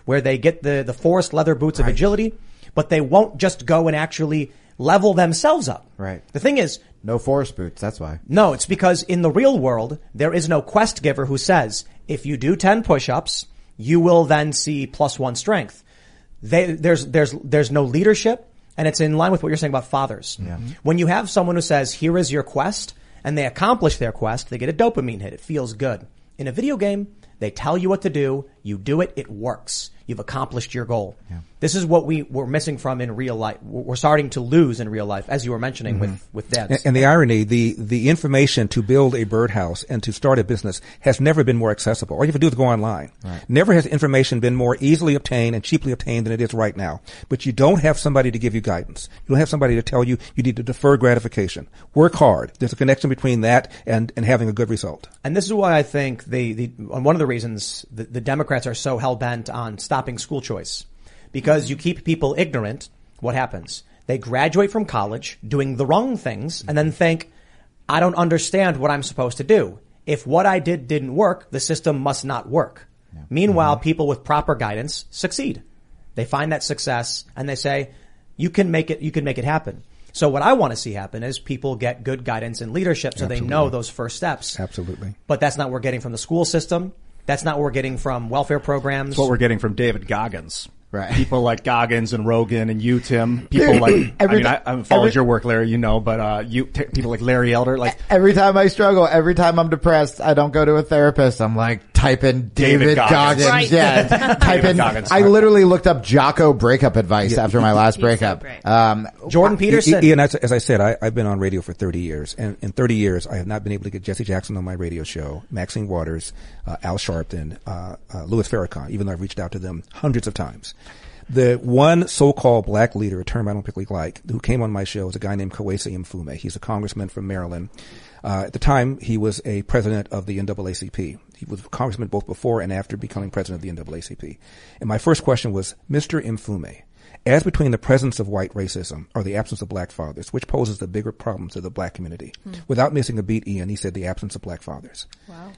where they get the, the forest leather boots of agility, but they won't just go and actually level themselves up? Right. The thing is, No forest boots. That's why. no, it's because in the real world, there is no quest giver who says, if you do 10 push-ups, you will then see plus one strength. They, there's, there's, there's no leadership, and it's in line with what you're saying about fathers. Mm-hmm. When you have someone who says, here is your quest, and they accomplish their quest, they get a dopamine hit. It feels good. In a video game, they tell you what to do, You do it, it works. You've accomplished your goal. This is what we we're missing from in real life. We're starting to lose in real life, as you were mentioning with mm-hmm. with dads. And, and the irony, the, the information to build a birdhouse and to start a business has never been more accessible. All you have to do is go online. Never has information been more easily obtained and cheaply obtained than it is right now. But you don't have somebody to give you guidance. You don't have somebody to tell you you need to defer gratification. Work hard. There's a connection between that and, and having a good result. And this is why I think the, the one of the reasons the, the Democrats are so hell bent on stopping school choice, because you keep people ignorant. What happens? They graduate from college doing the wrong things, and then think, "I don't understand what I'm supposed to do. If what I did didn't work, the system must not work." Meanwhile, mm-hmm. people with proper guidance succeed. They find that success and they say, "You can make it. You can make it happen." So what I want to see happen is people get good guidance and leadership so they know those first steps. Absolutely. But that's not what we're getting from the school system. That's not what we're getting from welfare programs. That's what we're getting from David Goggins. Right. People like Goggins and Rogan and you, Tim. People like, I Every- mean, I, I haven't followed every- your work, Larry, you know, but, uh, you, t- people like Larry Elder, like, Every time I struggle, every time I'm depressed, I don't go to a therapist. I'm like, type in David, David Goggins. Goggins. Right. Yeah. type David in, Goggins. I literally looked up Jocko breakup advice after my last breakup. Um, Jordan Peterson. I- Ian, as, as I said, I, I've been on radio for 30 years, and in 30 years, I have not been able to get Jesse Jackson on my radio show, Maxine Waters, uh, Al Sharpton, uh, uh, Louis Farrakhan, even though I've reached out to them hundreds of times. The one so-called black leader, a term I don't particularly like, who came on my show is a guy named Kweisi Mfume. He's a congressman from Maryland. Uh, at the time, he was a president of the NAACP. He was a congressman both before and after becoming president of the NAACP. And my first question was, Mr. Mfume, as between the presence of white racism or the absence of black fathers, which poses the bigger problem to the black community? Hmm. Without missing a beat, Ian, he said the absence of black fathers.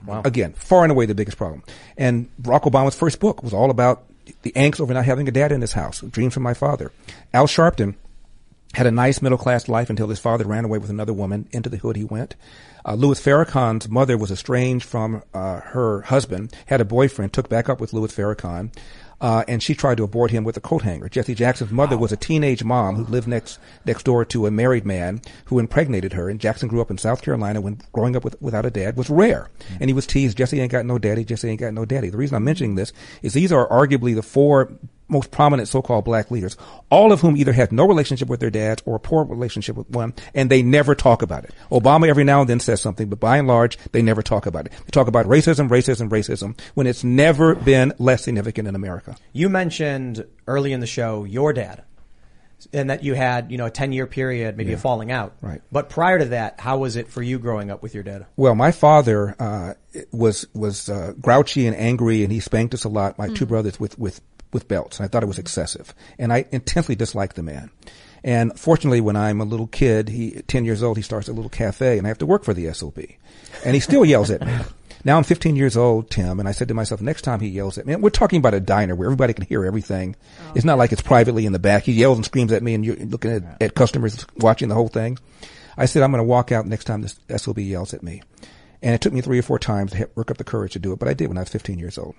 Wow. Again, far and away the biggest problem. And Barack Obama's first book was all about the angst over not having a dad in his house, dreams from my father. Al Sharpton had a nice middle class life until his father ran away with another woman. Into the hood he went. Uh, Louis Farrakhan's mother was estranged from uh, her husband, had a boyfriend, took back up with Louis Farrakhan, uh, and she tried to abort him with a coat hanger. Jesse Jackson's mother was a teenage mom who lived next next door to a married man who impregnated her. And Jackson grew up in South Carolina when growing up with, without a dad was rare, and he was teased. Jesse ain't got no daddy. Jesse ain't got no daddy. The reason I'm mentioning this is these are arguably the four most prominent so-called black leaders, all of whom either had no relationship with their dads or a poor relationship with one, and they never talk about it. Obama every now and then says something, but by and large, they never talk about it. They talk about racism, racism, racism, when it's never been less significant in America. You mentioned early in the show your dad, and that you had you know a ten year period, maybe a falling out. Right. But prior to that, how was it for you growing up with your dad? Well, my father uh, was was uh, grouchy and angry, and he spanked us a lot. My two brothers with with with belts, and I thought it was excessive, and I intensely disliked the man. And fortunately, when I'm a little kid, he ten years old, he starts a little cafe, and I have to work for the SOB, and he still yells at me. Now I'm 15 years old, Tim, and I said to myself, next time he yells at me, and we're talking about a diner where everybody can hear everything. Oh, it's not like it's privately in the back. He yells and screams at me, and you're looking at, at customers watching the whole thing. I said, I'm going to walk out next time this SOB yells at me. And it took me three or four times to work up the courage to do it, but I did when I was 15 years old.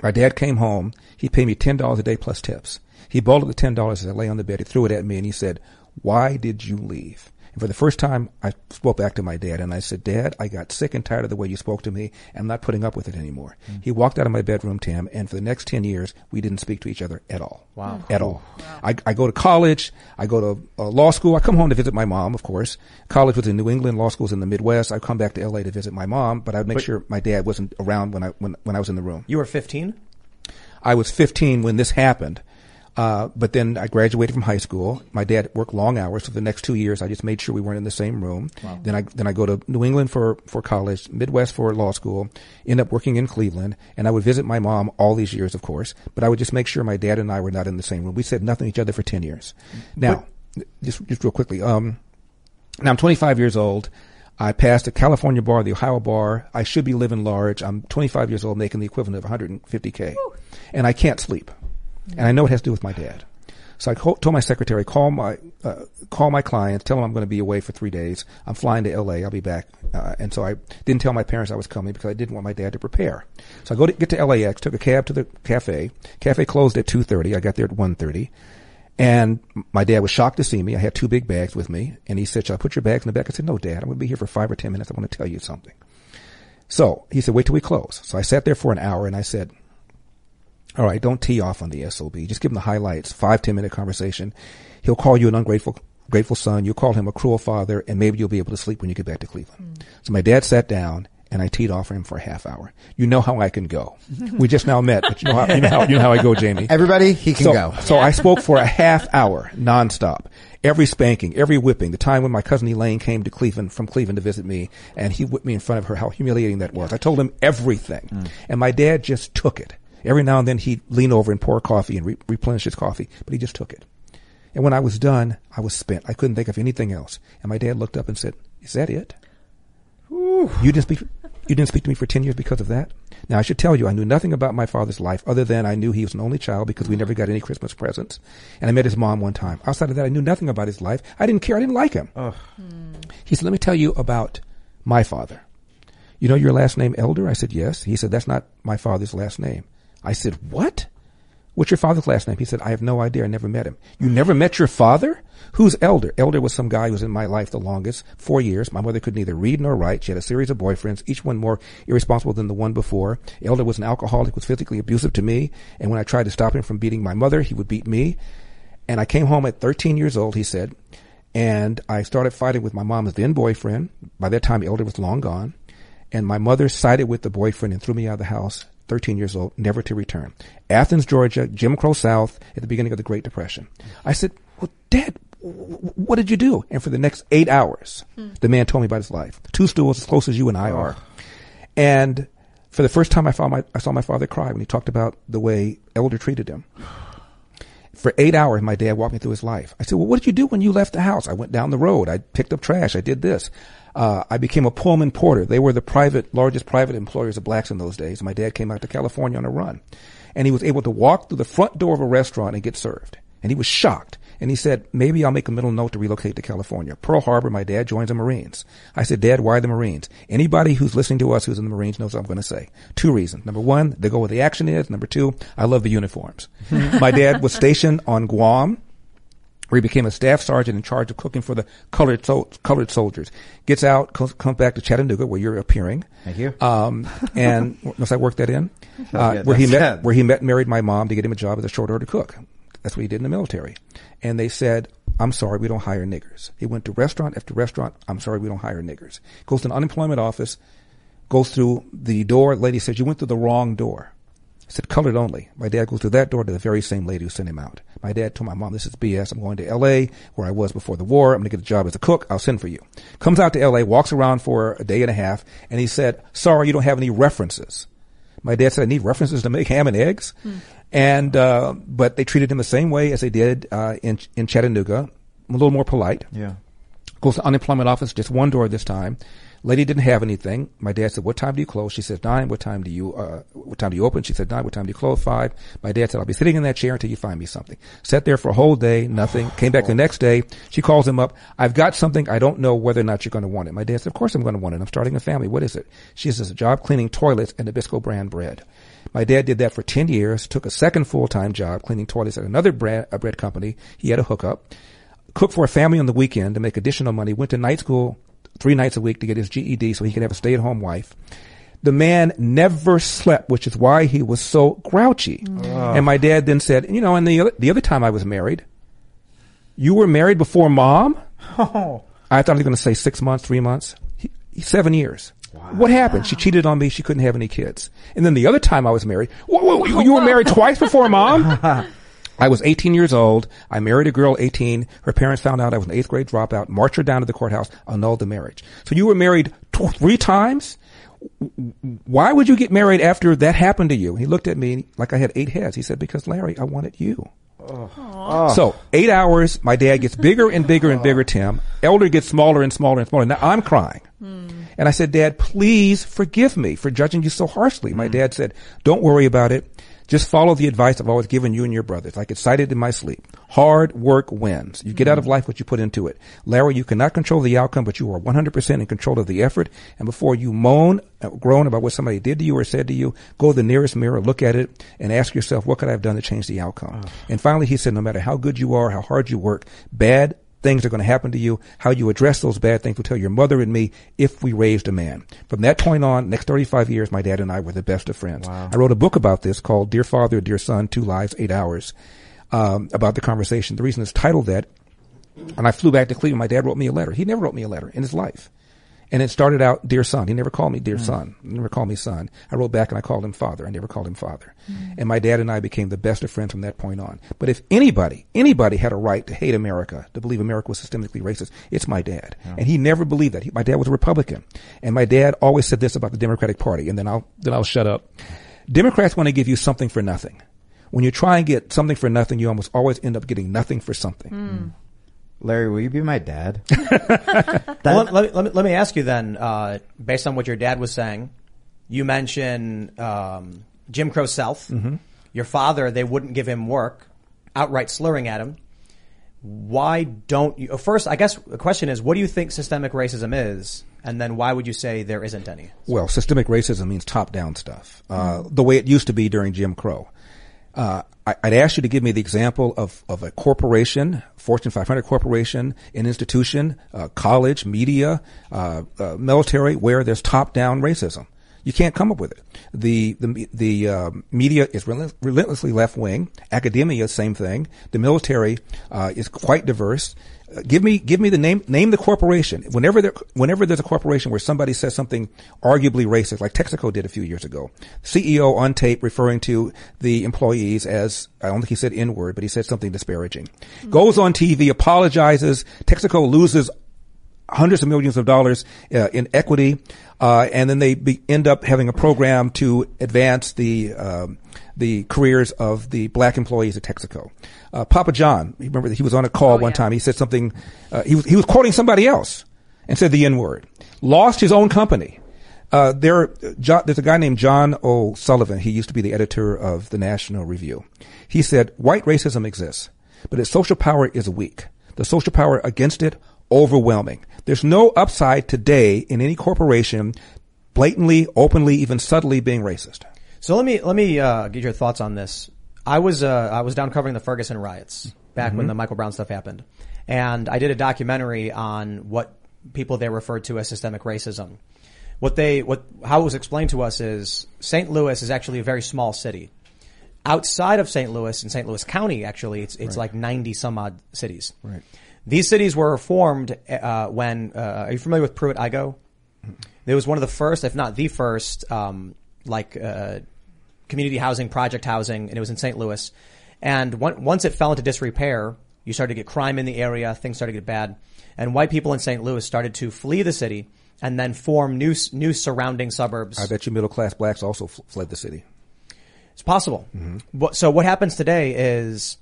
My dad came home. He paid me $10 a day plus tips. He balled the $10 as I lay on the bed. He threw it at me and he said, why did you leave? And for the first time, I spoke back to my dad and I said, Dad, I got sick and tired of the way you spoke to me. I'm not putting up with it anymore. He walked out of my bedroom, Tim, and for the next 10 years, we didn't speak to each other at all. Wow. At all. I, I go to college. I go to uh, law school. I come home to visit my mom, of course. College was in New England. Law school's in the Midwest. I come back to LA to visit my mom, but I'd make sure my dad wasn't around when I, when, when I was in the room. You were 15. I was 15 when this happened. Uh, but then I graduated from high school. My dad worked long hours, so the next two years I just made sure we weren't in the same room. Then I then I go to New England for for college, Midwest for law school. End up working in Cleveland, and I would visit my mom all these years, of course. But I would just make sure my dad and I were not in the same room. We said nothing to each other for ten years. Now, just just real quickly. Um, now I'm 25 years old. I passed the California bar, the Ohio bar. I should be living large. I'm 25 years old, making the equivalent of 150k, and I can't sleep. And I know it has to do with my dad. So I told my secretary, call my uh, call my clients, tell them I'm going to be away for three days. I'm flying to L.A. I'll be back. Uh, and so I didn't tell my parents I was coming because I didn't want my dad to prepare. So I go to get to LAX, took a cab to the cafe. Cafe closed at 2:30. I got there at 1:30. And my dad was shocked to see me. I had two big bags with me, and he said, "Shall I put your bags in the back?" I said, "No, Dad. I'm going to be here for five or ten minutes. I want to tell you something." So he said, "Wait till we close." So I sat there for an hour, and I said, All right, don't tee off on the SOB. Just give him the highlights. Five, ten minute conversation. He'll call you an ungrateful, grateful son. You'll call him a cruel father, and maybe you'll be able to sleep when you get back to Cleveland. Hmm. So my dad sat down and I teed off for him for a half hour. You know how I can go. we just now met, but you know how, you know how, you know how I go, Jamie. Everybody, he can so, go. So I spoke for a half hour nonstop. Every spanking, every whipping. The time when my cousin Elaine came to Cleveland from Cleveland to visit me, and he whipped me in front of her. How humiliating that was! I told him everything, hmm. and my dad just took it. Every now and then he'd lean over and pour coffee and re- replenish his coffee, but he just took it. And when I was done, I was spent. I couldn't think of anything else. And my dad looked up and said, "Is that it? You didn't speak. You didn't speak to me for ten years because of that." Now I should tell you, I knew nothing about my father's life other than I knew he was an only child because we never got any Christmas presents, and I met his mom one time. Outside of that, I knew nothing about his life. I didn't care. I didn't like him. Hmm. He said, "Let me tell you about my father." You know your last name, Elder? I said, yes. He said, that's not my father's last name. I said, what? What's your father's last name? He said, I have no idea. I never met him. You never met your father? Who's Elder? Elder was some guy who was in my life the longest, four years. My mother could neither read nor write. She had a series of boyfriends, each one more irresponsible than the one before. Elder was an alcoholic, was physically abusive to me. And when I tried to stop him from beating my mother, he would beat me. And I came home at 13 years old, he said, and I started fighting with my mom's then boyfriend. By that time, Elder was long gone. And my mother sided with the boyfriend and threw me out of the house, 13 years old, never to return. Athens, Georgia, Jim Crow South, at the beginning of the Great Depression. I said, well, Dad, what did you do? And for the next eight hours, hmm. the man told me about his life. Two stools as close as you and I are. And for the first time, I, my, I saw my father cry when he talked about the way Elder treated him. For eight hours, my dad walked me through his life. I said, well, what did you do when you left the house? I went down the road. I picked up trash. I did this. Uh, I became a Pullman porter. They were the private, largest private employers of blacks in those days. My dad came out to California on a run and he was able to walk through the front door of a restaurant and get served. And he was shocked. And he said, maybe I'll make a middle note to relocate to California. Pearl Harbor, my dad joins the Marines. I said, Dad, why the Marines? Anybody who's listening to us who's in the Marines knows what I'm going to say. Two reasons. Number one, they go where the action is. Number two, I love the uniforms. my dad was stationed on Guam where he became a staff sergeant in charge of cooking for the colored sol- colored soldiers. Gets out, comes, comes back to Chattanooga, where you're appearing. Thank you. Um, and must I work that in? Uh, Yeah, where he met, it. where he met, and married my mom to get him a job as a short order cook. That's what he did in the military. And they said, "I'm sorry, we don't hire niggers." He went to restaurant after restaurant. I'm sorry, we don't hire niggers. Goes to an unemployment office, goes through the door. Lady says, "You went through the wrong door." I said, colored only. My dad goes through that door to the very same lady who sent him out. My dad told my mom, this is BS. I'm going to LA where I was before the war. I'm going to get a job as a cook. I'll send for you. Comes out to LA, walks around for a day and a half, and he said, sorry, you don't have any references. My dad said, I need references to make ham and eggs. Hmm. And, uh, but they treated him the same way as they did, uh, in, in Chattanooga. A little more polite Yeah. goes to unemployment office, just one door this time. Lady didn't have anything. My dad said, "What time do you close?" She said, nine. What time do you uh, What time do you open?" She said, nine. What time do you close? Five. My dad said, "I'll be sitting in that chair until you find me something." Sat there for a whole day, nothing. Came back the next day. She calls him up. I've got something. I don't know whether or not you're going to want it. My dad said, "Of course I'm going to want it. I'm starting a family. What is it?" She says, "A job cleaning toilets and Nabisco brand bread." My dad did that for 10 years, took a second full-time job cleaning toilets at another bread, a bread company. He had a hookup cooked for a family on the weekend to make additional money, went to night school three nights a week to get his GED so he could have a stay-at-home wife. The man never slept, which is why he was so grouchy. Mm. And my dad then said, you know, and the other, the other time I was married, you were married before mom? Oh. I thought he was going to say six months, three months. He, he- seven years. What happened? She cheated on me. She couldn't have any kids. And then the other time I was married, whoa, whoa, you, you were married twice before mom? I was 18 years old. I married a girl 18. Her parents found out I was an eighth grade dropout, marched her down to the courthouse, annulled the marriage. So you were married three times? Why would you get married after that happened to you? He looked at me like I had eight heads. He said, because Larry, I wanted you. So eight hours, my dad gets bigger and bigger and bigger, Tim. Elder gets smaller and smaller and smaller. Now I'm crying. Hmm. And I said, Dad, please forgive me for judging you so harshly. My hmm. dad said, don't worry about it. Just follow the advice I've always given you and your brothers. I get cited in my sleep. Hard work wins. You get out of life what you put into it. Larry, you cannot control the outcome, but you are 100% in control of the effort. And before you moan, uh, groan about what somebody did to you or said to you, go to the nearest mirror, look at it, and ask yourself, what could I have done to change the outcome? And finally, he said, no matter how good you are, how hard you work, bad things are going to happen to you. How you address those bad things will tell your mother and me if we raised a man. From that point on, next 35 years, my dad and I were the best of friends. I wrote a book about this called Dear Father, Dear Son, Two Lives, Eight Hours, um, about the conversation. The reason it's titled that, and I flew back to Cleveland, my dad wrote me a letter. He never wrote me a letter in his life. And it started out, dear son. He never called me dear hmm. son. He never called me son. I wrote back and I called him father. I never called him father. Hmm. And my dad and I became the best of friends from that point on. But if anybody, anybody had a right to hate America, to believe America was systemically racist, it's my dad. And he never believed that. He, my dad was a Republican. And my dad always said this about the Democratic Party. And then I'll, then I'll shut up. Democrats want to give you something for nothing. When you try and get something for nothing, you almost always end up getting nothing for something. Hmm. Larry, will you be my dad? Well, let, let, me, let, me, let me ask you then, uh, based on what your dad was saying, you mentioned um, Jim Crow South. Your father, they wouldn't give him work, outright slurring at him. Why don't you? uh, First, I guess the question is, what do you think systemic racism is? And then why would you say there isn't any? Well, systemic racism means top-down stuff, uh, the way it used to be during Jim Crow. Uh, I, I'd ask you to give me the example of, of a corporation, Fortune 500 corporation, an institution, uh, college, media, uh, uh, military, where there's top-down racism. You can't come up with it. The the the uh, media is relent- relentlessly left wing. Academia, same thing. The military uh, is quite diverse. Uh, give me give me the name name the corporation. Whenever there whenever there's a corporation where somebody says something arguably racist, like Texaco did a few years ago, CEO on tape referring to the employees as I don't think he said N word, but he said something disparaging. Goes on TV, apologizes. Texaco loses hundreds of millions of dollars uh, in equity, uh, and then they be, end up having a program to advance the um, the careers of the black employees at Texaco. Uh, Papa John, remember that he was on a call one yeah. time. He said something. Uh, he was he was quoting somebody else and said the N word. Lost his own company. Uh, there, John, there's a guy named John O'Sullivan. He used to be the editor of the National Review. He said, white racism exists, but its social power is weak. The social power against it, overwhelming. There's no upside today in any corporation blatantly, openly, even subtly being racist. So let me let me uh, get your thoughts on this. I was uh, I was down covering the Ferguson riots back when the Michael Brown stuff happened, and I did a documentary on what people there referred to as systemic racism. What they what how it was explained to us is St. Louis is actually a very small city. Outside of St. Louis in St. Louis County, actually, it's it's like ninety some odd cities. Right. These cities were formed uh, when. Uh, are you familiar with Pruitt Igoe? It was one of the first, if not the first, um, like uh, community housing, project housing, and it was in St. Louis. And one, once it fell into disrepair, you started to get crime in the area, things started to get bad, and white people in St. Louis started to flee the city and then form new new surrounding suburbs. I bet you middle class blacks also fled the city. It's possible. But- So what happens today is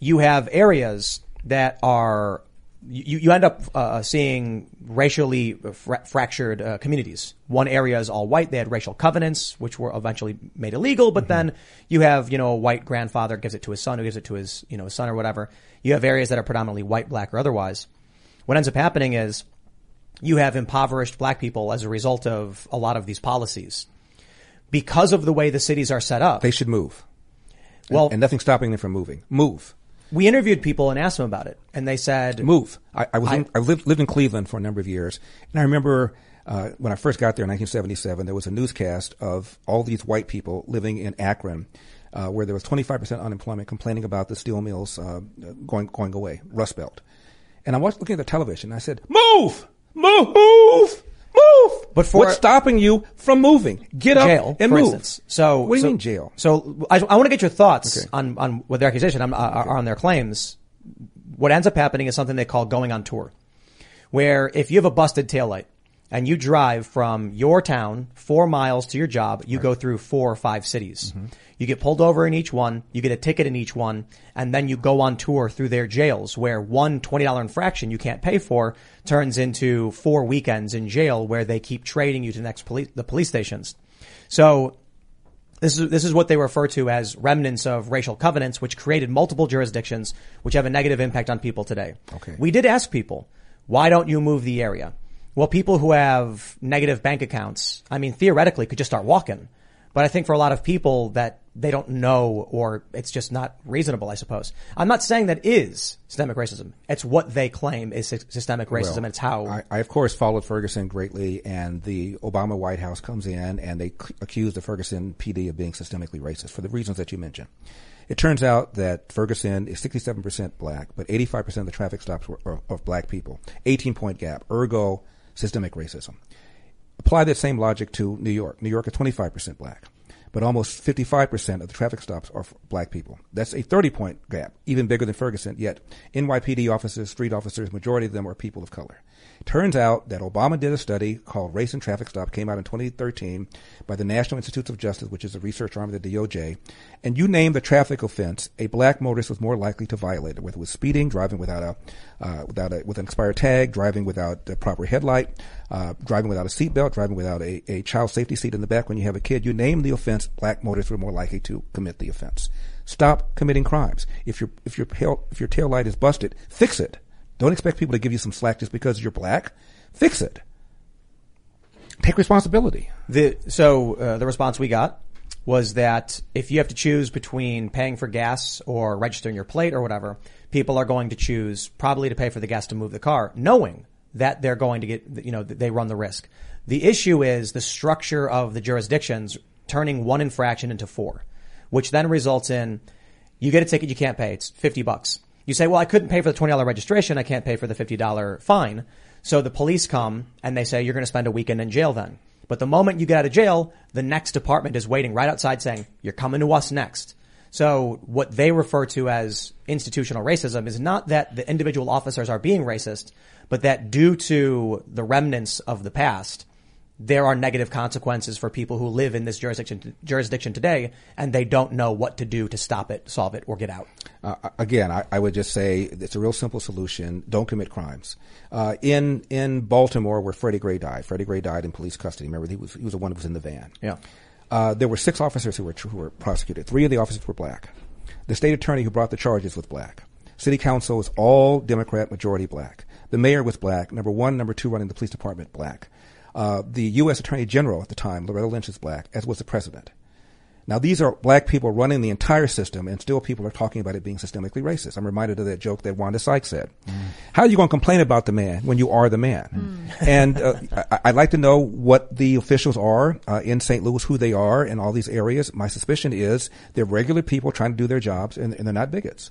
you have areas that are you, you end up uh, seeing racially fra- fractured uh, communities. One area is all white. They had racial covenants, which were eventually made illegal. But then you have, you know, a white grandfather gives it to his son, who gives it to his, you know, his son or whatever. You have areas that are predominantly white, black, or otherwise. What ends up happening is you have impoverished black people as a result of a lot of these policies. Because of the way the cities are set up. They should move. And- Well- and nothing's stopping them from moving. Move. we interviewed people and asked them about it, and they said, move. I, I was I- in, I lived lived in Cleveland for a number of years, and I remember uh, when I first got there in 1977, there was a newscast of all these white people living in Akron, uh, where there was 25 percent unemployment, complaining about the steel mills uh, going going away, Rust Belt. And I was looking at the television. and I said, "Move, move, move." But for- what's stopping you from moving? Get up jail, and move. instance. So, what do you so- mean jail? So, I, I want to get your thoughts Okay. on on what their accusation on, uh, on their claims. What ends up happening is something they call going on tour, where if you have a busted taillight and you drive from your town four miles to your job, you go through four or five cities. Mm-hmm. You get pulled over in each one, you get a ticket in each one, and then you go on tour through their jails where one $20 infraction you can't pay for turns into four weekends in jail where they keep trading you to the next police, the police stations. So this is this is what they refer to as remnants of racial covenants, which created multiple jurisdictions, which have a negative impact on people today. Okay. We did ask people, why don't you move the area? Well, people who have negative bank accounts, I mean, theoretically, could just start walking. But I think for a lot of people that they don't know or it's just not reasonable, I suppose. I'm not saying that is systemic racism. It's what they claim is systemic racism Well, and it's how I, I of course followed Ferguson greatly, and the Obama White House comes in and they c- accuse the Ferguson PD of being systemically racist for the reasons that you mentioned. It turns out that Ferguson is 67% black, but 85% of the traffic stops were are of black people. 18 point gap, ergo systemic racism. Apply that same logic to New York. New York is 25% black, but almost 55% of the traffic stops are for black people. That's a 30 point gap, even bigger than Ferguson, yet NYPD officers, street officers, majority of them are people of color. Turns out that Obama did a study called Race and Traffic Stop, came out in 2013 by the National Institutes of Justice, which is a research arm of the DOJ. And you name the traffic offense, a black motorist was more likely to violate it, whether it was speeding, driving without a, uh, without a, with an expired tag, driving without a proper headlight, uh, driving without a seatbelt, driving without a, a child safety seat in the back when you have a kid. You name the offense, black motorists were more likely to commit the offense. Stop committing crimes. If your, if your, if your tail light is busted, fix it. Don't expect people to give you some slack just because you're black. Fix it. Take responsibility. The so uh, the response we got was that if you have to choose between paying for gas or registering your plate or whatever, people are going to choose probably to pay for the gas to move the car, knowing that they're going to get you know they run the risk. The issue is the structure of the jurisdictions turning one infraction into four, which then results in you get a ticket you can't pay. It's 50 bucks. You say, well, I couldn't pay for the $20 registration. I can't pay for the $50 fine. So the police come and they say, you're going to spend a weekend in jail then. But the moment you get out of jail, the next department is waiting right outside saying, you're coming to us next. So what they refer to as institutional racism is not that the individual officers are being racist, but that due to the remnants of the past, there are negative consequences for people who live in this jurisdiction jurisdiction today, and they don't know what to do to stop it, solve it, or get out. Uh, again, I, I, would just say it's a real simple solution. Don't commit crimes. Uh, in in Baltimore, where Freddie Gray died, Freddie Gray died in police custody. Remember, he was he was the one who was in the van. Yeah. Uh, there were six officers who were who were prosecuted. Three of the officers were black. The state attorney who brought the charges was black. City council was all Democrat, majority black. The mayor was black. Number one, number two, running the police department, black. Uh, the U.S. Attorney General at the time, Loretta Lynch, is black, as was the president. Now, these are black people running the entire system, and still people are talking about it being systemically racist. I'm reminded of that joke that Wanda Sykes said. Mm. How are you going to complain about the man when you are the man? Mm. And uh, I, would like to know what the officials are uh, in St. Louis, who they are in all these areas. My suspicion is they're regular people trying to do their jobs, and, and they're not bigots.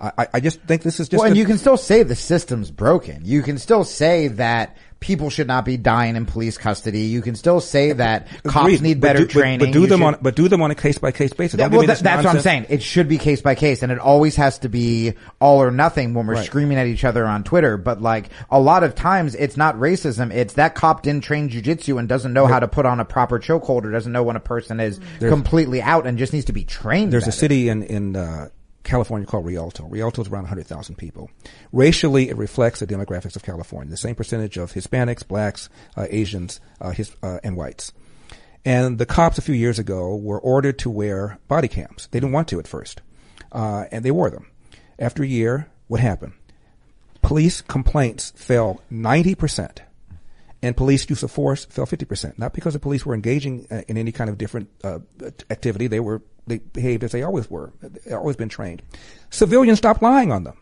I, I just think this is just. Well, and a- you can still say the system's broken. You can still say that people should not be dying in police custody. You can still say that cops Agreed, need but better do- training. But, do You them should- on, but do them on a case by case basis. Don't well, give me that- this that's what I'm saying. It should be case by case, and it always has to be all or nothing when we're Right. screaming at each other on Twitter. But like a lot of times, it's not racism. It's that cop didn't train jujitsu and doesn't know how to put on a proper chokehold or doesn't know when a person is There's- completely out and just needs to be trained. There's a city in in uh, California called Rialto. Rialto is around 100,000 people. Racially, it reflects the demographics of California. The same percentage of Hispanics, blacks, uh, Asians, uh, his, uh, and whites. And the cops a few years ago were ordered to wear body cams. They didn't want to at first, uh, and they wore them. After a year, what happened? Police complaints fell 90 percent and police use of force fell 50%. Not because the police were engaging uh, in any kind of different uh, activity. They were, they behaved as they always were. They've always been trained. Civilians stopped lying on them.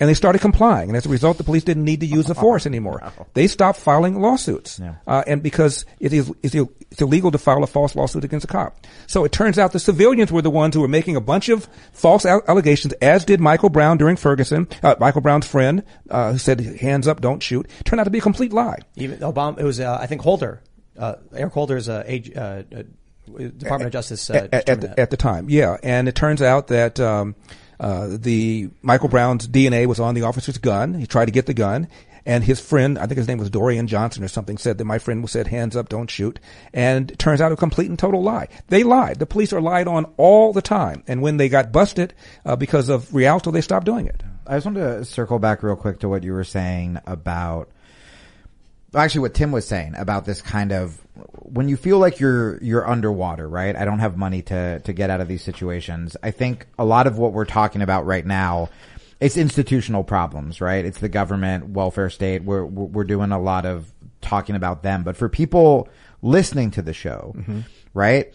And they started complying. And as a result, the police didn't need to use the force anymore. They stopped filing lawsuits. Uh, and because it is, it's, Ill- it's illegal to file a false lawsuit against a cop. So it turns out the civilians were the ones who were making a bunch of false al- allegations, as did Michael Brown during Ferguson, uh, Michael Brown's friend, uh, who said, hands up, don't shoot. Turned out to be a complete lie. Even Obama, it was uh, I think Holder, uh, Eric Holder's uh, age, uh, uh, Department of Justice uh, at, at, the, at the time. Yeah, and it turns out that um, uh, the Michael Brown's DNA was on the officer's gun. He tried to get the gun, and his friend, I think his name was Dorian Johnson or something, said that my friend said, "Hands up, don't shoot." And turns out a complete and total lie. They lied. The police are lied on all the time, and when they got busted uh, because of Rialto, they stopped doing it. I just wanted to circle back real quick to what you were saying about actually what Tim was saying about this kind of when you feel like you're you're underwater, right? I don't have money to to get out of these situations. I think a lot of what we're talking about right now it's institutional problems, right? It's the government, welfare state. We're we're doing a lot of talking about them, but for people listening to the show, right?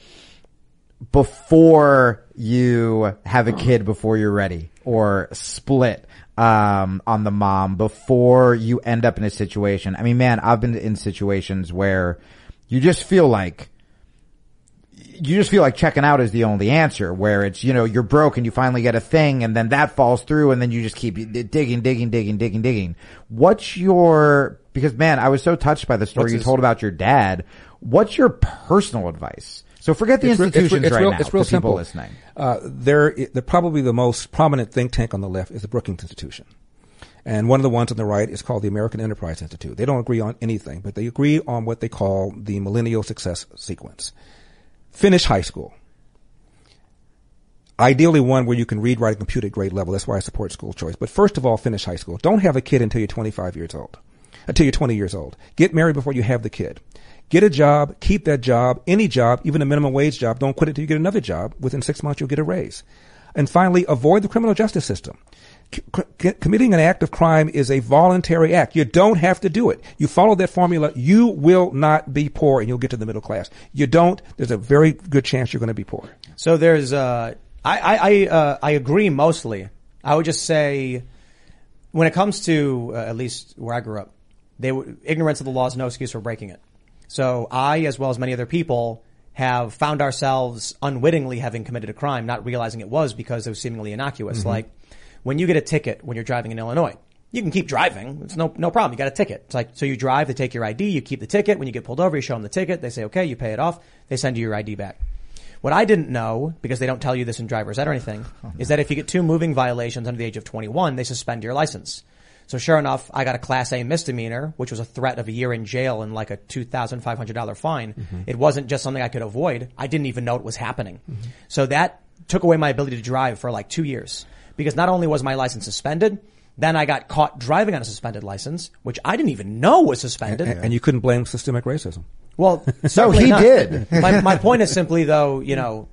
before you have a kid before you're ready or split um, on the mom before you end up in a situation. I mean, man, I've been in situations where you just feel like you just feel like checking out is the only answer where it's, you know, you're broke and you finally get a thing and then that falls through and then you just keep digging, digging, digging, digging, digging. What's your, because man, I was so touched by the story What's you told about your dad. What's your personal advice? So forget the It's re- it's re- institutions it's right real, now. It's real simple. listening. Uh, there, i- the probably the most prominent think tank on the left is the Brookings Institution, and one of the ones on the right is called the American Enterprise Institute. They don't agree on anything, but they agree on what they call the millennial success sequence. Finish high school. Ideally, one where you can read, write, and compute at grade level. That's why I support school choice. But first of all, finish high school. Don't have a kid until you're 25 years old. Until you're 20 years old. Get married before you have the kid. Get a job, keep that job, any job, even a minimum wage job. Don't quit it till you get another job. Within six months, you'll get a raise. And finally, avoid the criminal justice system. C- committing an act of crime is a voluntary act. You don't have to do it. You follow that formula, you will not be poor and you'll get to the middle class. You don't, there's a very good chance you're going to be poor. So there's, uh, I, I, I, uh, I agree mostly. I would just say, when it comes to, uh, at least where I grew up, they w- ignorance of the law is no excuse for breaking it. So I, as well as many other people, have found ourselves unwittingly having committed a crime, not realizing it was because it was seemingly innocuous. Mhm. Like when you get a ticket when you're driving in Illinois, you can keep driving. It's no no problem. You got a ticket. It's like so you drive, they take your ID, you keep the ticket. When you get pulled over, you show them the ticket. They say okay, you pay it off. They send you your ID back. What I didn't know, because they don't tell you this in driver's ed or anything, is that if you get two moving violations under the age of 21, they suspend your license. So sure enough, I got a class A misdemeanor, which was a threat of a year in jail and like a $2,500 fine. Mhm. It wasn't just something I could avoid. I didn't even know it was happening. So that took away my ability to drive for like two years because not only was my license suspended, then I got caught driving on a suspended license, which I didn't even know was suspended. And, and you couldn't blame systemic racism. Well, certainly he not. did. my, my point is simply though, you know,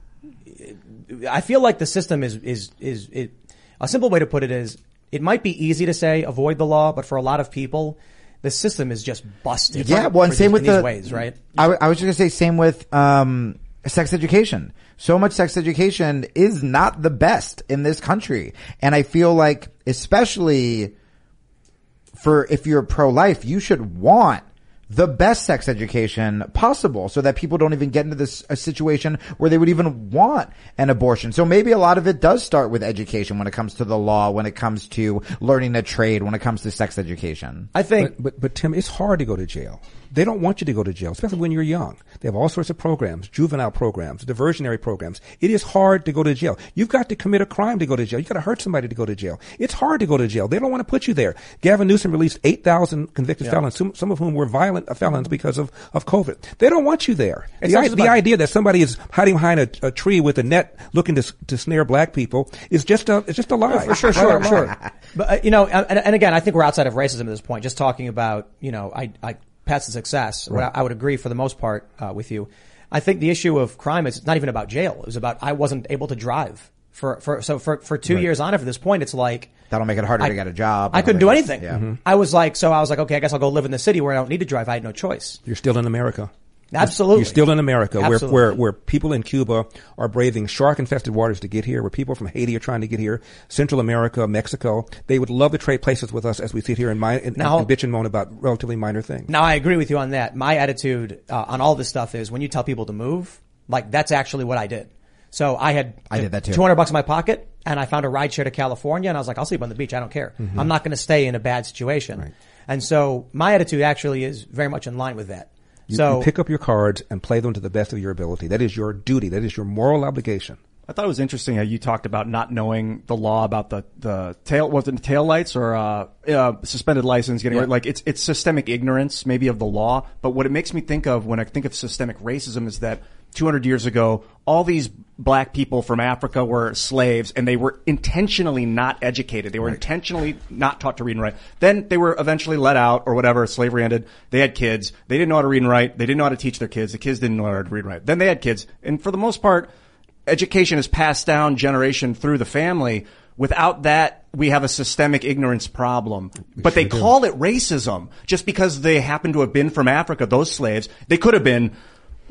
I feel like the system is, is, is, it, a simple way to put it is, it might be easy to say avoid the law, but for a lot of people, the system is just busted. Yeah, well, and same these- with in these the ways, right? I was just gonna say same with um, sex education. So much sex education is not the best in this country, and I feel like, especially for if you're pro-life, you should want the best sex education possible so that people don't even get into this a situation where they would even want an abortion. So maybe a lot of it does start with education when it comes to the law, when it comes to learning a trade, when it comes to sex education. I think, but, but but Tim, it's hard to go to jail. They don't want you to go to jail, especially when you're young. They have all sorts of programs, juvenile programs, diversionary programs. It is hard to go to jail. You've got to commit a crime to go to jail. You've got to hurt somebody to go to jail. It's hard to go to jail. They don't want to put you there. Gavin Newsom released 8,000 convicted Yeah. felons, some, some of whom were violent felons because of, of COVID. They don't want you there. It's The, i- the idea that somebody is hiding behind a, a tree with a net looking to, to snare black people is just a, it's just a lie. For sure, sure, sure. But uh, you know, and, and again, I think we're outside of racism at this point. Just talking about you know, I, I paths to success. What Right. I, would agree for the most part uh, with you. I think the issue of crime is it's not even about jail. It was about I wasn't able to drive for for so for for two Right. years on it. For this point, it's like That'll make it harder I- to get a job. I couldn't do That'll make it- anything. Yeah. I was like, so I was like, okay, I guess I'll go live in the city where I don't need to drive. I had no choice. You're still in America. Absolutely. You're still in America where, Absolutely. where, where people in Cuba are braving shark infested waters to get here, where people from Haiti are trying to get here, Central America, Mexico. They would love to trade places with us as we sit here and, mi- and, Now- and bitch and moan about relatively minor things. Now I agree with you on that. My attitude uh, on all this stuff is when you tell people to move, like that's actually what I did. So I had I did that too. 200 bucks in my pocket and I found a ride share to California and I was like, I'll sleep on the beach. I don't care. Mm-hmm. I'm not going to stay in a bad situation. And so my attitude actually is very much in line with that. You, so you pick up your cards and play them to the best of your ability. That is your duty. That is your moral obligation. I thought it was interesting how you talked about not knowing the law about the, the tail, was it tail lights or, uh, uh, suspended license getting, like it's, it's systemic ignorance maybe of the law. But what it makes me think of when I think of systemic racism is that 200 years ago, all these black people from Africa were slaves and they were intentionally not educated. They were intentionally not taught to read and write. Then they were eventually let out or whatever, slavery ended. They had kids. They didn't know how to read and write. They didn't know how to teach their kids. The kids didn't know how to read and write. Then they had kids. And for the most part, education is passed down generation through the family. Without that, we have a systemic ignorance problem. but they call it racism just because they happen to have been from Africa, those slaves. They could have been,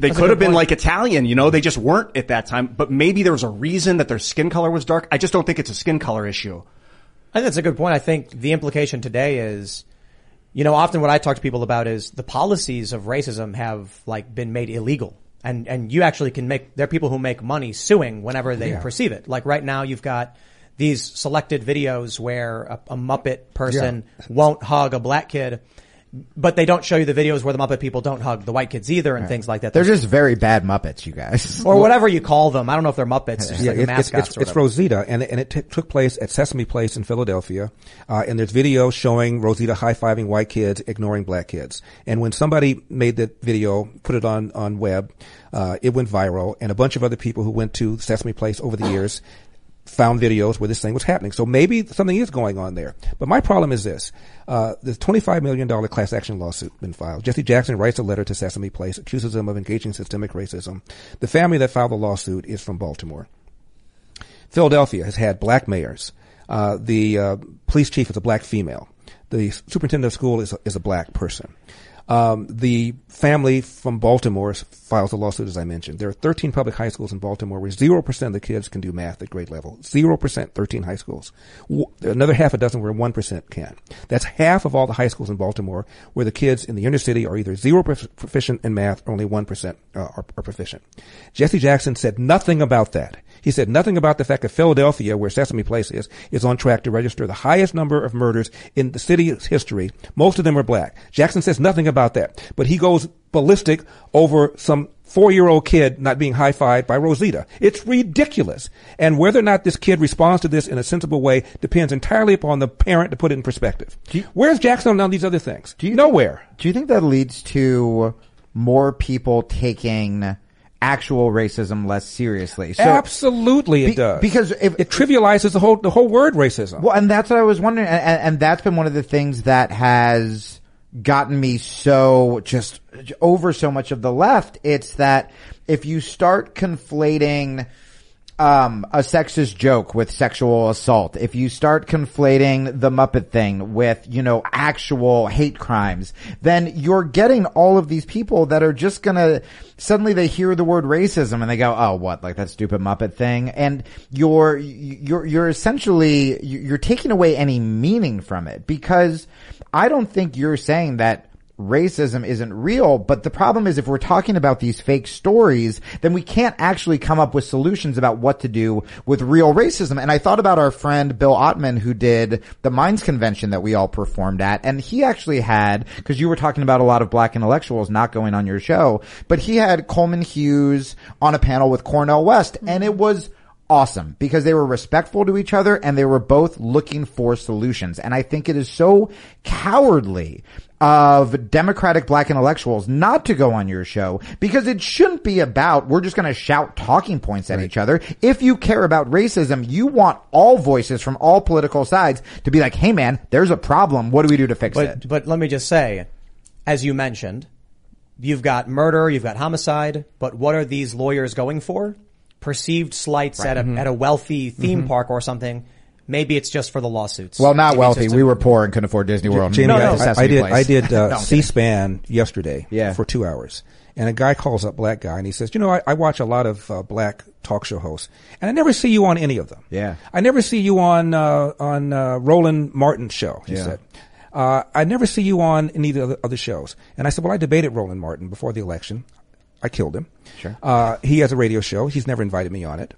they That's could have been point. like Italian, you know, they just weren't at that time. But maybe there was a reason that their skin color was dark. I just don't think it's a skin color issue. I think that's a good point. I think the implication today is, you know, often what I talk to people about is the policies of racism have like been made illegal. And, and you actually can make, there are people who make money suing whenever they Yeah. perceive it. Like right now you've got these selected videos where a, a Muppet person won't hug a black kid, but they don't show you the videos where the Muppet people don't hug the white kids either and things like that. They're just very bad Muppets, you guys. or whatever you call them. I don't know if they're Muppets, just like it- it's, mascots it's, or it's. Rosita, and, and it t- took place at Sesame Place in Philadelphia. Uh, and there's video showing Rosita high fiving white kids, ignoring black kids. And when somebody made that video, put it on on web, uh, it went viral. And a bunch of other people who went to Sesame Place over the years found videos where this thing was happening. So maybe something is going on there. But my problem is this. Uh, the $25 million class action lawsuit been filed. Jesse Jackson writes a letter to Sesame Place, accuses them of engaging systemic racism. The family that filed the lawsuit is from Baltimore. Philadelphia has had black mayors. Uh, the uh, police chief is a black female. The superintendent of school is a, is a black person. Um, the family from Baltimore files a lawsuit, as I mentioned. There are 13 public high schools in Baltimore where 0% of the kids can do math at grade level. 0%, 13 high schools. Another half a dozen where 1% can. That's half of all the high schools in Baltimore where the kids in the inner city are either 0 prof- proficient in math or only 1% uh, are, are proficient. Jesse Jackson said nothing about that. He said nothing about the fact that Philadelphia, where Sesame Place is, is on track to register the highest number of murders in the city's history. Most of them are black. Jackson says nothing about that, but he goes ballistic over some four-year-old kid not being high-fived by Rosita. It's ridiculous. And whether or not this kid responds to this in a sensible way depends entirely upon the parent to put it in perspective. Where's Jackson on all these other things? Do you, Nowhere. Do you think that leads to more people taking actual racism less seriously? So, Absolutely, it Be- does. because if- it trivializes the whole the whole word racism. Well, and that's what I was wondering, and, and and that's been one of the things that has gotten me so just over so much of the left. It's that if you start conflating um, a sexist joke with sexual assault, if you start conflating the Muppet thing with, you know, actual hate crimes, then you're getting all of these people that are just gonna, suddenly they hear the word racism and they go, oh, what, like that stupid Muppet thing? And you're, you're, you're essentially, you're taking away any meaning from it because I don't think you're saying that racism isn't real, but the problem is if we're talking about these fake stories, then we can't actually come up with solutions about what to do with real racism. And I thought about our friend Bill Ottman who did the Minds Convention that we all performed at, and he actually had, cause you were talking about a lot of black intellectuals not going on your show, but he had Coleman Hughes on a panel with Cornel West, and it was awesome because they were respectful to each other and they were both looking for solutions. And I think it is so cowardly of democratic black intellectuals not to go on your show because it shouldn't be about we're just going to shout talking points at each other. If you care about racism, you want all voices from all political sides to be like, "Hey man, there's a problem. What do we do to fix But it?" but let me just say, as you mentioned, you've got murder, you've got homicide, but what are these lawyers going for? Perceived slights at a Mm-hmm. at a wealthy theme park or something. Maybe it's just for the lawsuits. Well, not Maybe wealthy. just a- We were poor and couldn't afford Disney World. Jamie, No, I, no. I- I did. Place. I did uh, I'm. C-SPAN yesterday Yeah. for two hours, and a guy calls up black guy and he says, you know, I, I watch a lot of uh, black talk show hosts, and I never see you on any of them. Yeah. I never see you on uh, on uh, Roland Martin's show. He Yeah. said. Uh, I never see you on any of the other, other shows. And I said, well, I debated Roland Martin before the election. I killed him. Sure. Uh, he has a radio show. He's never invited me on it.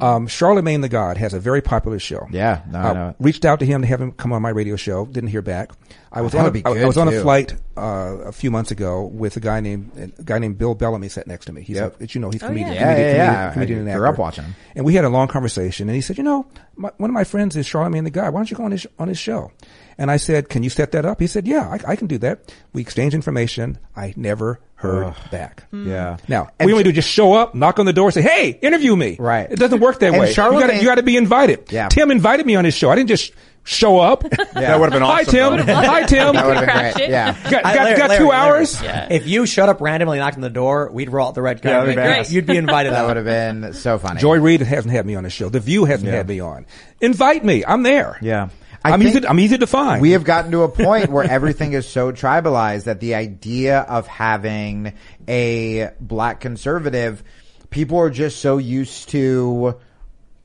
Um, Charlemagne the God has a very popular show. Yeah, no, I Uh, know. Reached out to him to have him come on my radio show. Didn't hear back. I was That on. would A, be I- I good, was on a flight uh, a few months ago with a guy named a guy named Bill Bellamy sat next to me. He's Yep. a, you know he's a Oh, comedian. yeah. Yeah, comedian, yeah, comedian, yeah. comedian I and grew up watching him. And we had a long conversation, and he said, "You know, my, one of my friends is Charlemagne the God. Why don't you go on his on his show?" And I said, "Can you set that up?" He said, "Yeah, I, I can do that." We exchange information. I never heard back. Hmm. Yeah. Now And we only Ch- do just show up, knock on the door, say, "Hey, interview me." Right. It doesn't work that And way. Charlemagne- you got to be invited. Yeah. Tim invited me on his show. I didn't just show up. Yeah. That would have been awesome. Hi. Tim. Hi Tim. That would have been great. Yeah. Got, I- got, Larry- got Larry- two Larry, hours. If you showed up randomly, knocked on the door, we'd roll out the red carpet. that'd be You'd- great. You'd be invited That would have been so funny. Joy Reid hasn't had me on the show. The View hasn't had me on. Invite me. I'm there. Yeah. I I'm easy. I'm easy to find. We have gotten to a point where everything is so tribalized that the idea of having a black conservative, people are just so used to,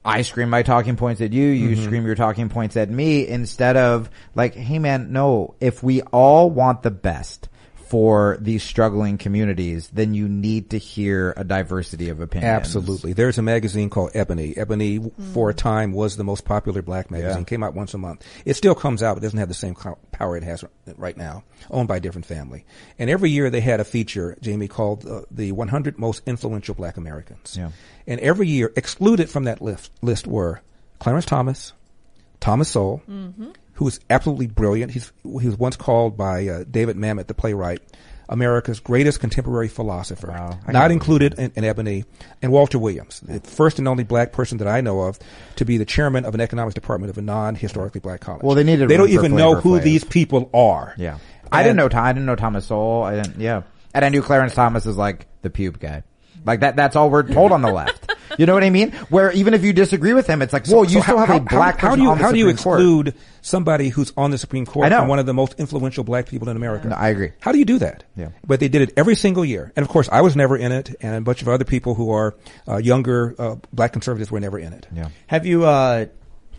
I scream my talking points at you, you Mm-hmm. scream your talking points at me, instead of like, hey man, no, if we all want the best for these struggling communities, then you need to hear a diversity of opinions. Absolutely. There's a magazine called Ebony. Ebony, for a time, was the most popular black magazine. Yeah. Came out once a month. It still comes out, but doesn't have the same power it has right now. Owned by a different family. And every year they had a feature, Jamie, called uh, the 100 most influential black Americans. Yeah. And every year, excluded from that list, list were Clarence Thomas, Thomas Sowell, who was absolutely brilliant. He's, he was once called by uh, David Mamet, the playwright, America's greatest contemporary philosopher. Wow. Not included in, in Ebony, and Walter Williams, the first and only black person that I know of to be the chairman of an economics department of a non-historically black college. Well, they needed They don't even know who Flav. these people are. Yeah. I didn't know I didn't know Thomas Sowell. I didn't, yeah. And I knew Clarence Thomas is like the pube guy. Like that, that's all we're told on the left. You know what I mean? Where even if you disagree with him, it's like, whoa, you So still how- have a black how, person do you on the how do you Supreme Court. exclude somebody who's on the Supreme Court I know. from one of the most influential black people in America? No, I agree. How do you do that? Yeah. But they did it every single year, and of course, I was never in it, and a bunch of other people who are uh, younger uh, black conservatives were never in it. Yeah. Have you uh,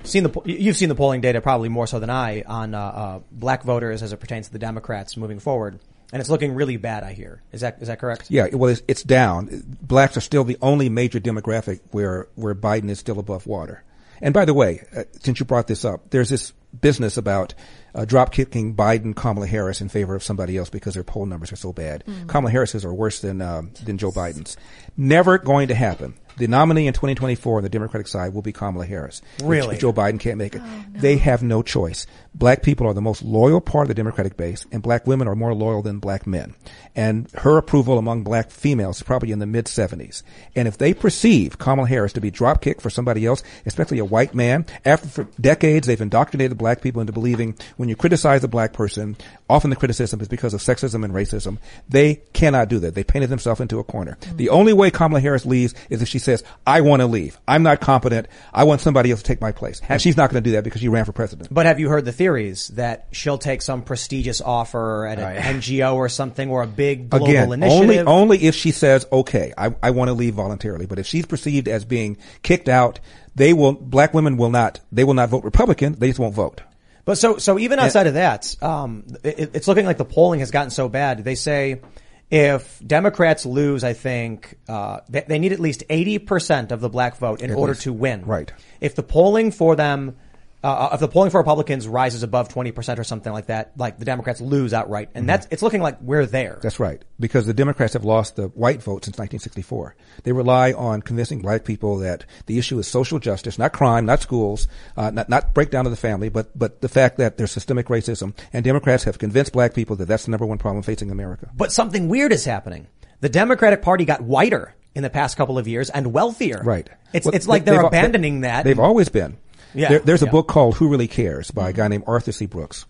seen the? You've seen the polling data probably more so than I on uh, uh, black voters as it pertains to the Democrats moving forward, and it's looking really bad. I hear. Is that is that correct? Yeah, well, it's, it's down. Blacks are still the only major demographic where where Biden is still above water. And by the way, uh, since you brought this up, there's this business about uh, drop kicking Biden, Kamala Harris in favor of somebody else because their poll numbers are so bad. Kamala Harris's are worse than um, than Joe Biden's. Never going to happen. The nominee in 2024 on the Democratic side will be Kamala Harris. Really? If Joe Biden can't make it. They have no choice. Black people are the most loyal part of the Democratic base, and black women are more loyal than black men. And her approval among black females is probably in the mid 70s. And if they perceive Kamala Harris to be dropkick for somebody else, especially a white man, after for decades they've indoctrinated black people into believing when you criticize a black person, often the criticism is because of sexism and racism. They cannot do that. They painted themselves into a corner. Mm-hmm. The only way Kamala Harris leaves is if she says, I want to leave. I'm not competent. I want somebody else to take my place. And she's not going to do that because she ran for president. But have you heard the theories that she'll take some prestigious offer at an NGO or something or a big global Again, only initiative? only if she says, "Okay, I, I want to leave voluntarily." But if she's perceived as being kicked out, they will. Black women will not. They will not vote Republican. They just won't vote. But so, so even outside of that, um, it, it's looking like the polling has gotten so bad. They say if Democrats lose, I think uh, they, they need at least eighty percent of the black vote in order least. to win. Right. If the polling for them, uh, if the polling for Republicans rises above twenty percent or something like that, like the Democrats lose outright, and that's it's looking like we're there. That's right. Because the Democrats have lost the white vote since 1964. They rely on convincing black people that the issue is social justice, not crime, not schools, uh, not, not breakdown of the family, but, but the fact that there's systemic racism. And Democrats have convinced black people that that's the number one problem facing America. But something weird is happening. The Democratic Party got whiter in the past couple of years and wealthier. Right. It's Well, it's like they- they're they've- abandoning that. They've always been. Yeah, There, there's a yeah. book called Who Really Cares by a guy named Arthur C. Brooks.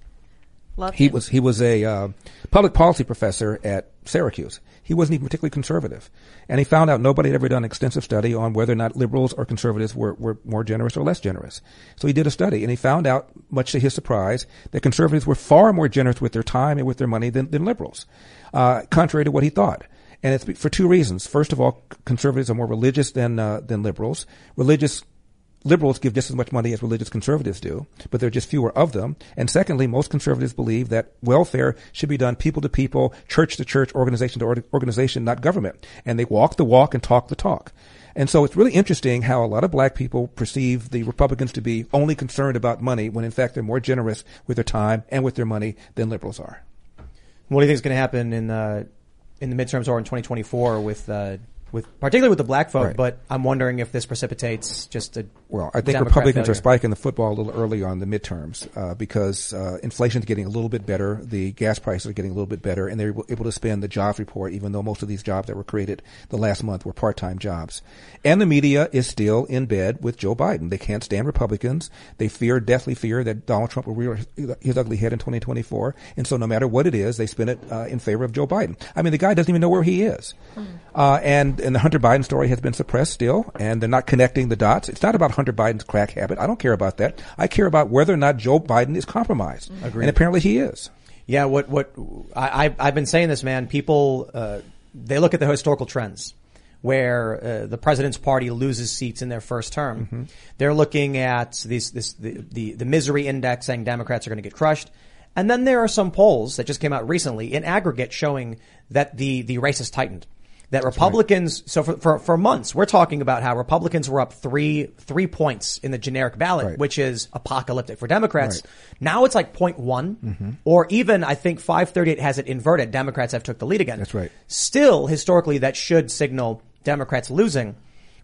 Love He him. was he was a uh, public policy professor at Syracuse. He wasn't even particularly conservative, and he found out nobody had ever done an extensive study on whether or not liberals or conservatives were, were more generous or less generous. So he did a study, and he found out, much to his surprise, that conservatives were far more generous with their time and with their money than, than liberals, uh, contrary to what he thought. And it's for two reasons. First of all, conservatives are more religious than, uh, than liberals. Religious liberals give just as much money as religious conservatives do, but there are just fewer of them. And secondly, most conservatives believe that welfare should be done people to people, church to church, organization to organization, not government. And they walk the walk and talk the talk. And so it's really interesting how a lot of black people perceive the Republicans to be only concerned about money when in fact they're more generous with their time and with their money than liberals are. What do you think is going to happen in the in the midterms or in 2024 with uh, with particularly with the black vote? Right. But I'm wondering if this precipitates just a Well, I think Democrat Republicans are spiking the football a little early on the midterms uh, because uh, inflation's getting a little bit better, the gas prices are getting a little bit better, and they're able- to spend the jobs report, even though most of these jobs that were created the last month were part-time jobs. And the media is still in bed with Joe Biden. They can't stand Republicans. They fear, deathly fear, that Donald Trump will rear his ugly head in 2024. And so no matter what it is, they spin it uh, in favor of Joe Biden. I mean, the guy doesn't even know where he is. Uh, and, and the Hunter Biden story has been suppressed still, and they're not connecting the dots. It's not about Hunter Biden's crack habit. I don't care about that. I care about whether or not Joe Biden is compromised. Agreed. And apparently he is. Yeah, what what I I- I've been saying this, man. People uh, they look at the historical trends where uh, the president's party loses seats in their first term. Mm-hmm. They're looking at these this the, the the misery index saying Democrats are going to get crushed. And then there are some polls that just came out recently in aggregate showing that the the race has tightened. That Republicans, so for, for, for months, we're talking about how Republicans were up three, three points in the generic ballot, Right. which is apocalyptic for Democrats. Now it's like 0one Mm-hmm. or even I think 538 has it inverted. Democrats have took the lead again. That's right. Still, historically, that should signal Democrats losing.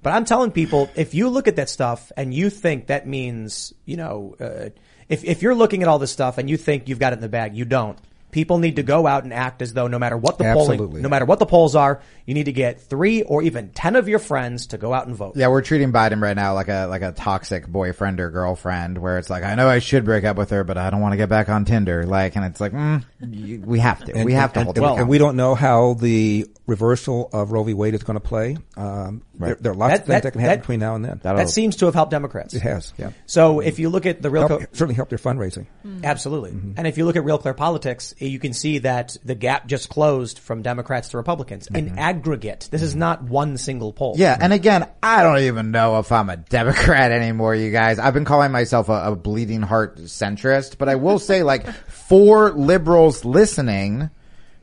But I'm telling people, if you look at that stuff and you think that means, you know, uh, if, if you're looking at all this stuff and you think you've got it in the bag, you don't. People need to go out and act as though no matter what the polling, Absolutely. no matter what the polls are, you need to get three or even ten of your friends to go out and vote. Yeah, we're treating Biden right now like a like a toxic boyfriend or girlfriend, where it's like I know I should break up with her, but I don't want to get back on Tinder. Like, and it's like mm, you- we have to, we have to and, hold and, it. and we don't know how the reversal of Roe v. Wade is going to play. Um, there, there are lots That- of things that, that- can happen that- between now and then. That seems to have helped Democrats. It has, yeah. So if you look at the real, Help- co- certainly helped their fundraising. absolutely, and if you look at Real Clear Politics, you can see that the gap just closed from Democrats to Republicans in mm-hmm. aggregate. This is mm-hmm. not one single poll. Yeah, and again, I don't even know if I'm a Democrat anymore, you guys. I've been calling myself a, a bleeding heart centrist, but I will say, like, for liberals listening,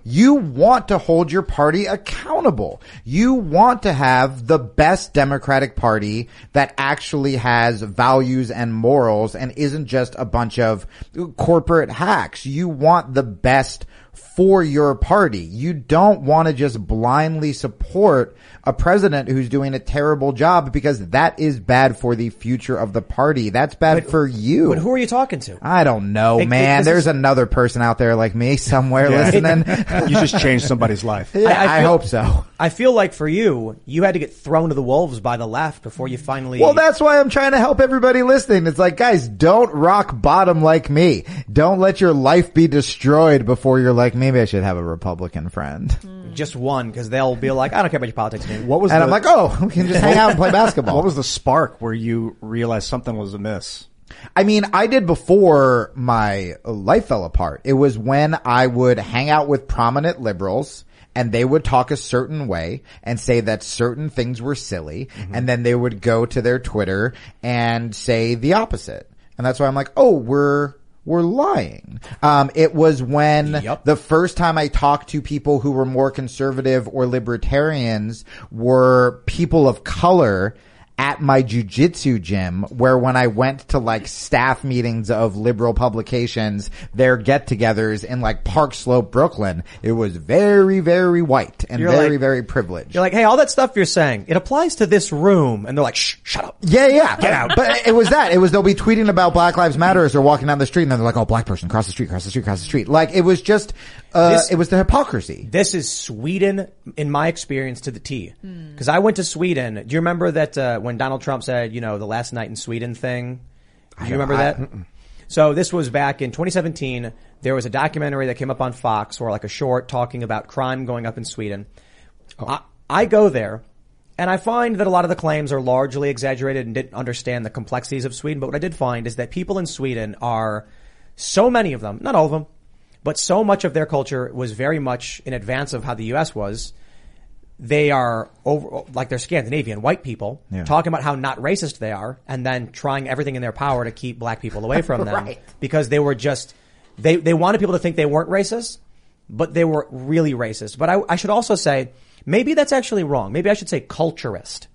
you want to hold your party accountable. You want to have the best Democratic Party that actually has values and morals and isn't just a bunch of corporate hacks. You want the best for your party. You don't want to just blindly support a president who's doing a terrible job because that is bad for the future of the party. That's bad for you. But who are you talking to? I don't know, It- it- man. this There's is- another person out there like me somewhere Yeah. listening. You just changed somebody's life. Yeah, I, feel- hope so. I feel like for you, you had to get thrown to the wolves by the left before you finally. Well, that's why I'm trying to help everybody listening. It's like, guys, don't rock bottom like me. Don't let your life be destroyed before you're like, maybe I should have a Republican friend. Hmm. just one because they'll be like, I don't care about your politics, man. What was And the, I'm like, oh, we can just hang out and play basketball. What was the spark where you realized something was amiss? I mean, I did before my life fell apart. It was when I would hang out with prominent liberals and they would talk a certain way and say that certain things were silly. Mm-hmm. And then they would go to their Twitter and say the opposite. And that's why I'm like, oh, we're, we're lying. Um, it was when Yep. the first time I talked to people who were more conservative or libertarians were people of color at my jujitsu gym where when I went to like staff meetings of liberal publications, their get-togethers in like Park Slope, Brooklyn, it was very, very white and You're very, like- very privileged. You're like, hey, all that stuff you're saying, it applies to this room, and they're like, shh, shut up. Yeah, yeah. Get out. But it was that. It was they'll be tweeting about Black Lives Matter as they're walking down the street and then they're like, oh, black person, cross the street, cross the street, cross the street. Like it was just, uh, This- it was the hypocrisy. This is Sweden, in my experience, to the T. Because I went to Sweden. Do you remember that uh, when Donald Trump said, you know, the last night in Sweden thing? Do you remember that? So this was back in 2017. There was a documentary that came up on Fox, or like a short, talking about crime going up in Sweden. I, I go there, and I find that a lot of the claims are largely exaggerated and didn't understand the complexities of Sweden. But what I did find is that people in Sweden are so many of them, not all of them, but so much of their culture was very much in advance of how the U.S. was. They are over, like they're Scandinavian white people Yeah. talking about how not racist they are and then trying everything in their power to keep black people away from them Right. because they were just, they, they wanted people to think they weren't racist, but they were really racist. But I, I should also say, maybe that's actually wrong. Maybe I should say culturist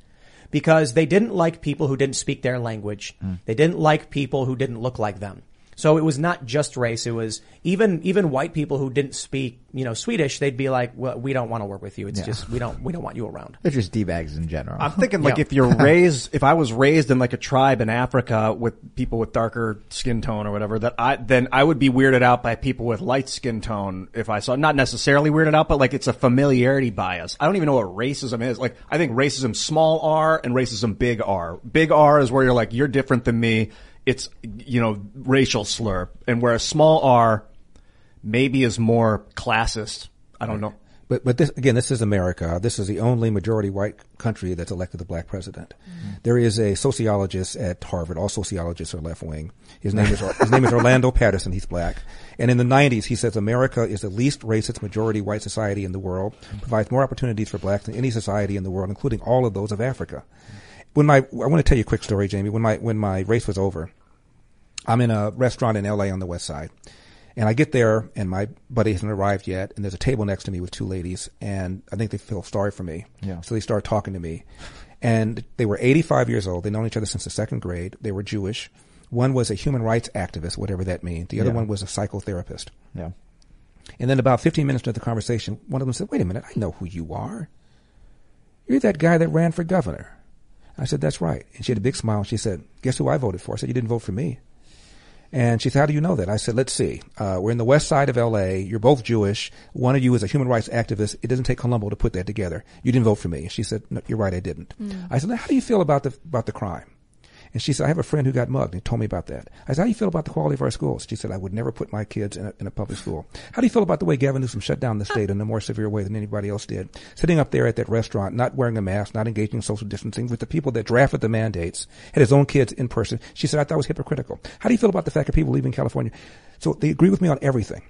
because they didn't like people who didn't speak their language. Hmm. They didn't like people who didn't look like them. So it was not just race. It was even even white people who didn't speak, you know, Swedish. They'd be like, "Well, we don't want to work with you. It's Yeah. just we don't we don't want you around." They're just d-bags in general. I'm thinking like Yeah. if you're raised, if I was raised in like a tribe in Africa with people with darker skin tone or whatever, that I then I would be weirded out by people with light skin tone if I saw not necessarily weirded out, but like it's a familiarity bias. I don't even know what racism is. Like I think racism small r and racism big R. Big R is where you're like you're different than me. It's you know racial slur, and where a small r maybe is more classist. I don't know. But but this again, this is America. This is the only majority white country that's elected a black president. Mm-hmm. There is a sociologist at Harvard. All sociologists are left wing. His name is his name is Orlando Patterson. He's black. And in the 90s, he says America is the least racist majority white society in the world. Mm-hmm. Provides more opportunities for blacks than any society in the world, including all of those of Africa. Mm-hmm. When my I want to tell you a quick story, Jamie. When my when my race was over, I'm in a restaurant in LA on the west side. And I get there and my buddy hasn't arrived yet and there's a table next to me with two ladies and I think they feel sorry for me. Yeah. So they start talking to me. And they were 85 years old. They'd known each other since the second grade. They were Jewish. One was a human rights activist, whatever that means. The other Yeah. one was a psychotherapist. yeah. And then about 15 minutes into the conversation, one of them said, wait a minute, I know who you are. You're that guy that ran for governor. I said, that's right. And she had a big smile. She said, guess who I voted for? I said, you didn't vote for me. And she said, how do you know that? I said, let's see. Uh, we're in the west side of LA. You're both Jewish. One of you is a human rights activist. It doesn't take Columbo to put that together. You didn't vote for me. And she said, no, you're right. I didn't. I said, how do you feel about the, about the crime? And she said, I have a friend who got mugged and told me about that. I said, how do you feel about the quality of our schools? She said, I would never put my kids in a, in a public school. How do you feel about the way Gavin Newsom shut down the state in a more severe way than anybody else did? Sitting up there at that restaurant, not wearing a mask, not engaging in social distancing with the people that drafted the mandates, had his own kids in person. She said, I thought it was hypocritical. How do you feel about the fact that people leaving California? So they agree with me on everything.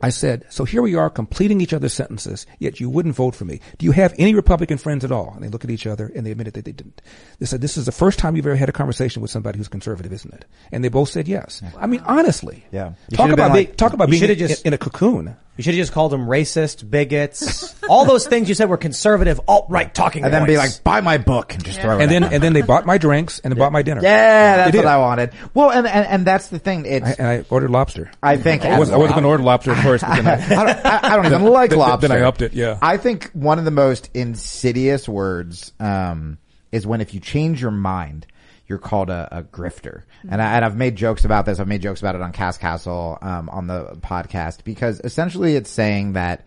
I said, so here we are completing each other's sentences, yet you wouldn't vote for me. Do you have any Republican friends at all? And they look at each other and they admitted that they didn't. They said, this is the first time you've ever had a conversation with somebody who's conservative, isn't it? And they both said yes. I mean, honestly. Yeah. You Talk about been being, talk about being in, just- in a cocoon. You should have just called them racist, bigots, all those things you said were conservative, alt-right talking And then be like, buy my book and just throw it. And then, at and then they bought my drinks and they bought my dinner. Yeah, that's what did. I wanted. Well, and, and, and that's the thing. It's, I, and I ordered lobster. I think I, was, I wasn't going to order lobster at first, but then I, I don't, I, I don't even like then- lobster. Then I upped it, yeah. I think one of the most insidious words um, is when if you change your mind, you're called a, a grifter. And, I, and I've made jokes about this. I've made jokes about it on Cast Castle um, on the podcast because essentially it's saying that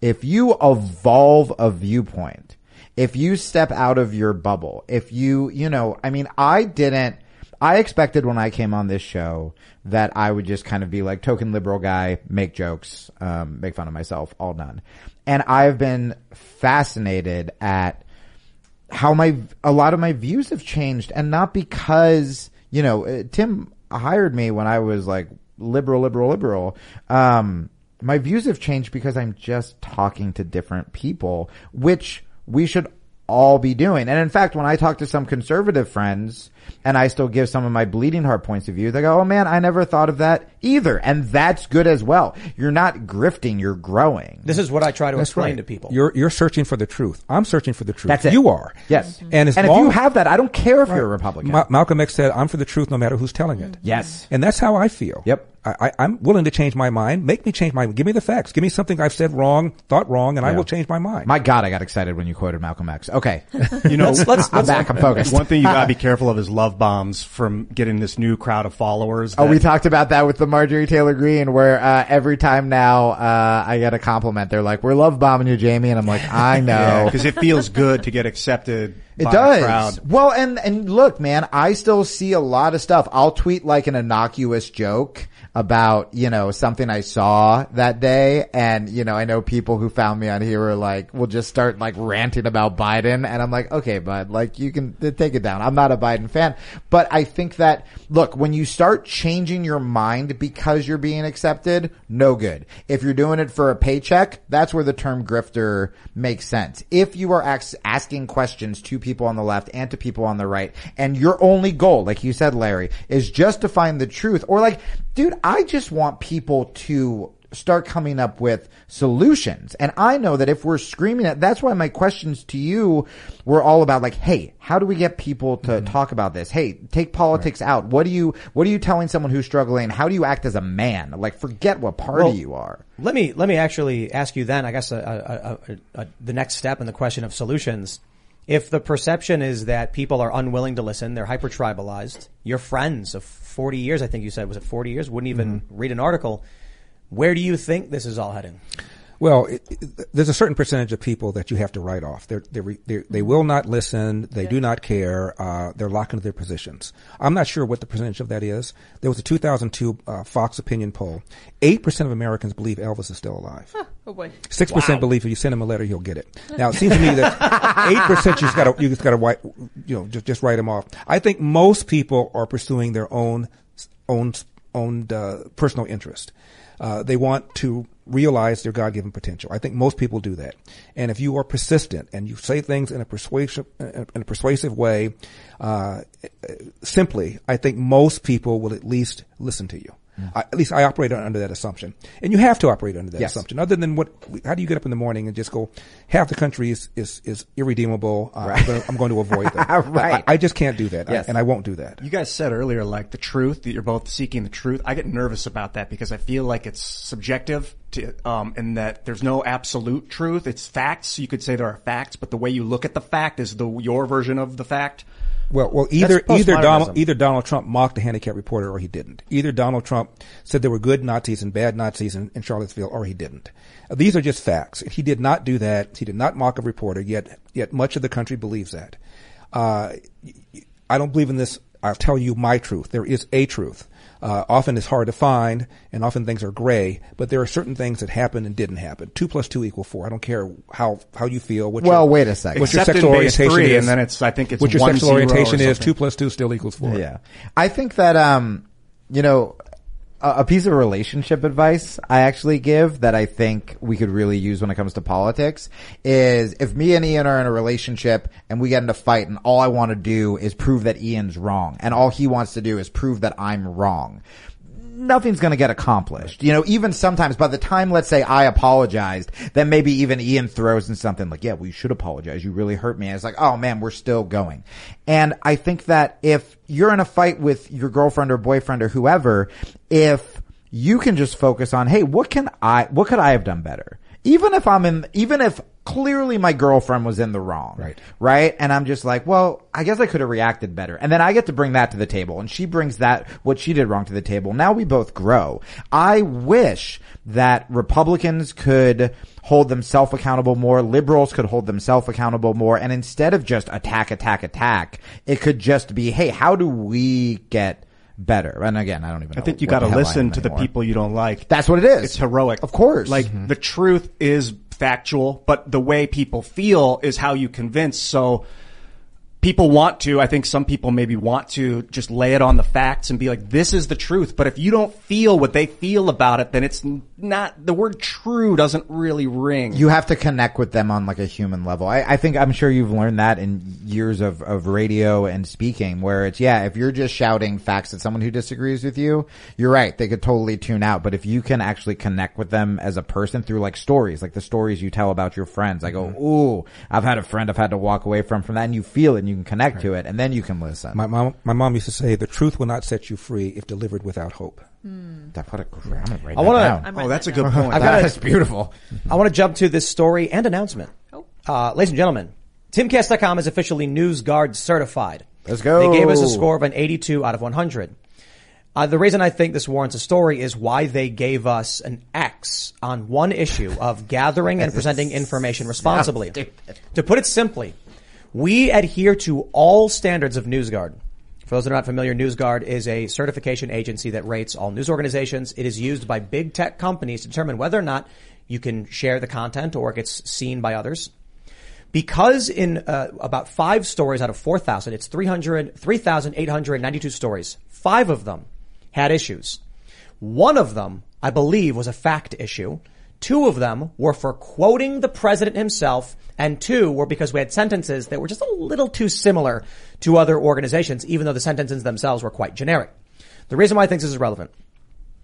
if you evolve a viewpoint, if you step out of your bubble, if you, you know, I mean, I didn't, I expected when I came on this show that I would just kind of be like token liberal guy, make jokes, um, make fun of myself, all done. And I've been fascinated at how my a lot of my views have changed and not because you know uh, Tim hired me when I was like liberal liberal liberal. Um my views have changed because I'm just talking to different people which we should all be doing. And in fact when I talk to some conservative friends and I still give some of my bleeding heart points of view they go oh man I never thought of that either and that's good as well you're not grifting you're growing this is what I try to That's explain right. to people. You're, you're searching for the truth. I'm searching for the truth. That's it. You are. yes mm-hmm. And as and if you have that I don't care if you're a Republican Ma- Malcolm X said, I'm for the truth no matter who's telling it. yes And that's how I feel. Yep. I, I, I'm willing to change my mind. Make me change my mind. Give me the facts. Give me something I've said wrong, thought wrong, and I will change my mind. My God, I got excited when you quoted Malcolm X. Okay. You know, Let's- let's- I'm back. I'm focused. One thing you gotta be careful of is love bombs from getting this new crowd of followers. Oh, that- we talked about that with the Marjorie Taylor Greene, where uh, every time now uh, I get a compliment, they're like, "We're love bombing you, Jamie," and I'm like, "I know." because it feels good to get accepted. It by does. A crowd. Well, and and look, man, I still see a lot of stuff. I'll tweet like an innocuous joke, about, you know, something I saw that day. And, you know, I know people who found me on here are like, will just start like ranting about Biden. And I'm like, okay, bud, like you can take it down. I'm not a Biden fan, but I think that, look, when you start changing your mind because you're being accepted, no good. If you're doing it for a paycheck, that's where the term grifter makes sense. If you are asking questions to people on the left and to people on the right, and your only goal, like you said, Larry, is just to find the truth, or like, dude, I just want people to start coming up with solutions. And I know that if we're screaming at, that's why my questions to you were all about like, hey, how do we get people to mm-hmm. talk about this? Hey, take politics out. What do you, what are you telling someone who's struggling? How do you act as a man? Like, forget what party Well, you are. Let me let me actually ask you then. I guess a, a, a, the next step in the question of solutions. If the perception is that people are unwilling to listen, they're hyper tribalized. Your friends of forty years, I think you said, was it forty years? Wouldn't even mm-hmm. read an article. Where do you think this is all heading? Well, it, it, there's a certain percentage of people that you have to write off. They're, they're, they're, they will not listen. They do not care. Uh, they're locked into their positions. I'm not sure what the percentage of that is. There was a 2002 uh, Fox opinion poll. Eight percent of Americans believe Elvis is still alive. Oh boy. Six percent believe if you send him a letter, he'll get it. Now it seems to me that eight percent you just got to you just got to write you know just just write him off. I think most people are pursuing their own own own uh, personal interest. Uh, they want to realize their God-given potential. I think most people do that. And if you are persistent and you say things in a persuasive in a persuasive way, uh, simply, I think most people will at least listen to you. I, at least I operate under that assumption, and you have to operate under that Yes. assumption. Other than what, how do you get up in the morning and just go? Half the country is is, is irredeemable. Uh, I'm, gonna, I'm going to avoid that. Right. I, I just can't do that, I- and I won't do that. You guys said earlier, like the truth, that you're both seeking the truth. I get nervous about that because I feel like it's subjective to, um, and that there's no absolute truth. It's facts. You could say there are facts, but the way you look at the fact is the, your version of the fact. Well, well, either either. Donald either Donald Trump mocked the handicap reporter or he didn't. Either Donald Trump said there were good Nazis and bad Nazis in, in Charlottesville or he didn't. These are just facts. He did not do that. He did not mock a reporter. Yet, yet much of the country believes that. Uh, I don't believe in this. I'll tell you my truth. There is a truth. Uh, often it's hard to find, and often things are gray. But there are certain things that happened and didn't happen. Two plus two equal four. I don't care how how you feel. What Well, your, wait a second. What your Except in sexual orientation three, is, and then it's- I think it's what your one sexual orientation is. Two plus two still equals four. Yeah. I think that, um, you know, a, piece of relationship advice I actually give that I think we could really use when it comes to politics is if me and Ian are in a relationship and we get in a fight and all I want to do is prove that Ian's wrong and all he wants to do is prove that I'm wrong nothing's going to get accomplished. You know, even sometimes by the time, let's say I apologized, then maybe even Ian throws in something like, yeah, we should apologize. You really hurt me. And it's like, oh man, we're still going. And I think that if you're in a fight with your girlfriend or boyfriend or whoever, if you can just focus on, hey, what can I, what could I have done better? Even if I'm in, even if clearly my girlfriend was in the wrong. Right. Right. And I'm just like, well, I guess I could have reacted better. And then I get to bring that to the table and she brings that, what she did wrong to the table. Now we both grow. I wish that Republicans could hold themselves accountable more. Liberals could hold themselves accountable more. And instead of just attack, attack, attack, it could just be, hey, how do we get better? And again, I don't even know. I think you got to the hell I listen to the people you don't like. That's what it is. It's heroic. Of course. Like Mhm. the truth is factual, but the way people feel is how you convince. So people want to, I think some people maybe want to just lay it on the facts and be like, this is the truth. But if you don't feel what they feel about it, then it's not, the word true doesn't really ring. You have to connect with them on like a human level. I, I think I'm sure you've learned that in years of, of radio and speaking where it's, yeah, if you're just shouting facts at someone who disagrees with you, you're right. They could totally tune out. But if you can actually connect with them as a person through like stories, like the stories you tell about your friends, I go, mm-hmm. oh, ooh, I've had a friend I've had to walk away from from that and you feel it and you can connect to it and then you can listen. My mom, my mom used to say, "The truth will not set you free if delivered without hope." That- what a- I'm gonna write I that want down. to. oh, that's a good point. I've got That's beautiful. I want to jump to this story and announcement. Uh, ladies and gentlemen, TimCast.com is officially NewsGuard certified. Let's go. They gave us a score of an 82 out of 100. Uh, the reason I think this warrants a story is why they gave us an X on one issue of gathering and presenting information responsibly. To put it simply, we adhere to all standards of NewsGuard. For those that are not familiar, NewsGuard is a certification agency that rates all news organizations. It is used by big tech companies to determine whether or not you can share the content or it gets seen by others. Because in uh, about five stories out of 4,000, it's 300, 3,892 stories. Five of them had issues. One of them, I believe, was a fact issue. Two of them were for quoting the president himself, and two were because we had sentences that were just a little too similar to other organizations, even though the sentences themselves were quite generic. The reason why I think this is relevant.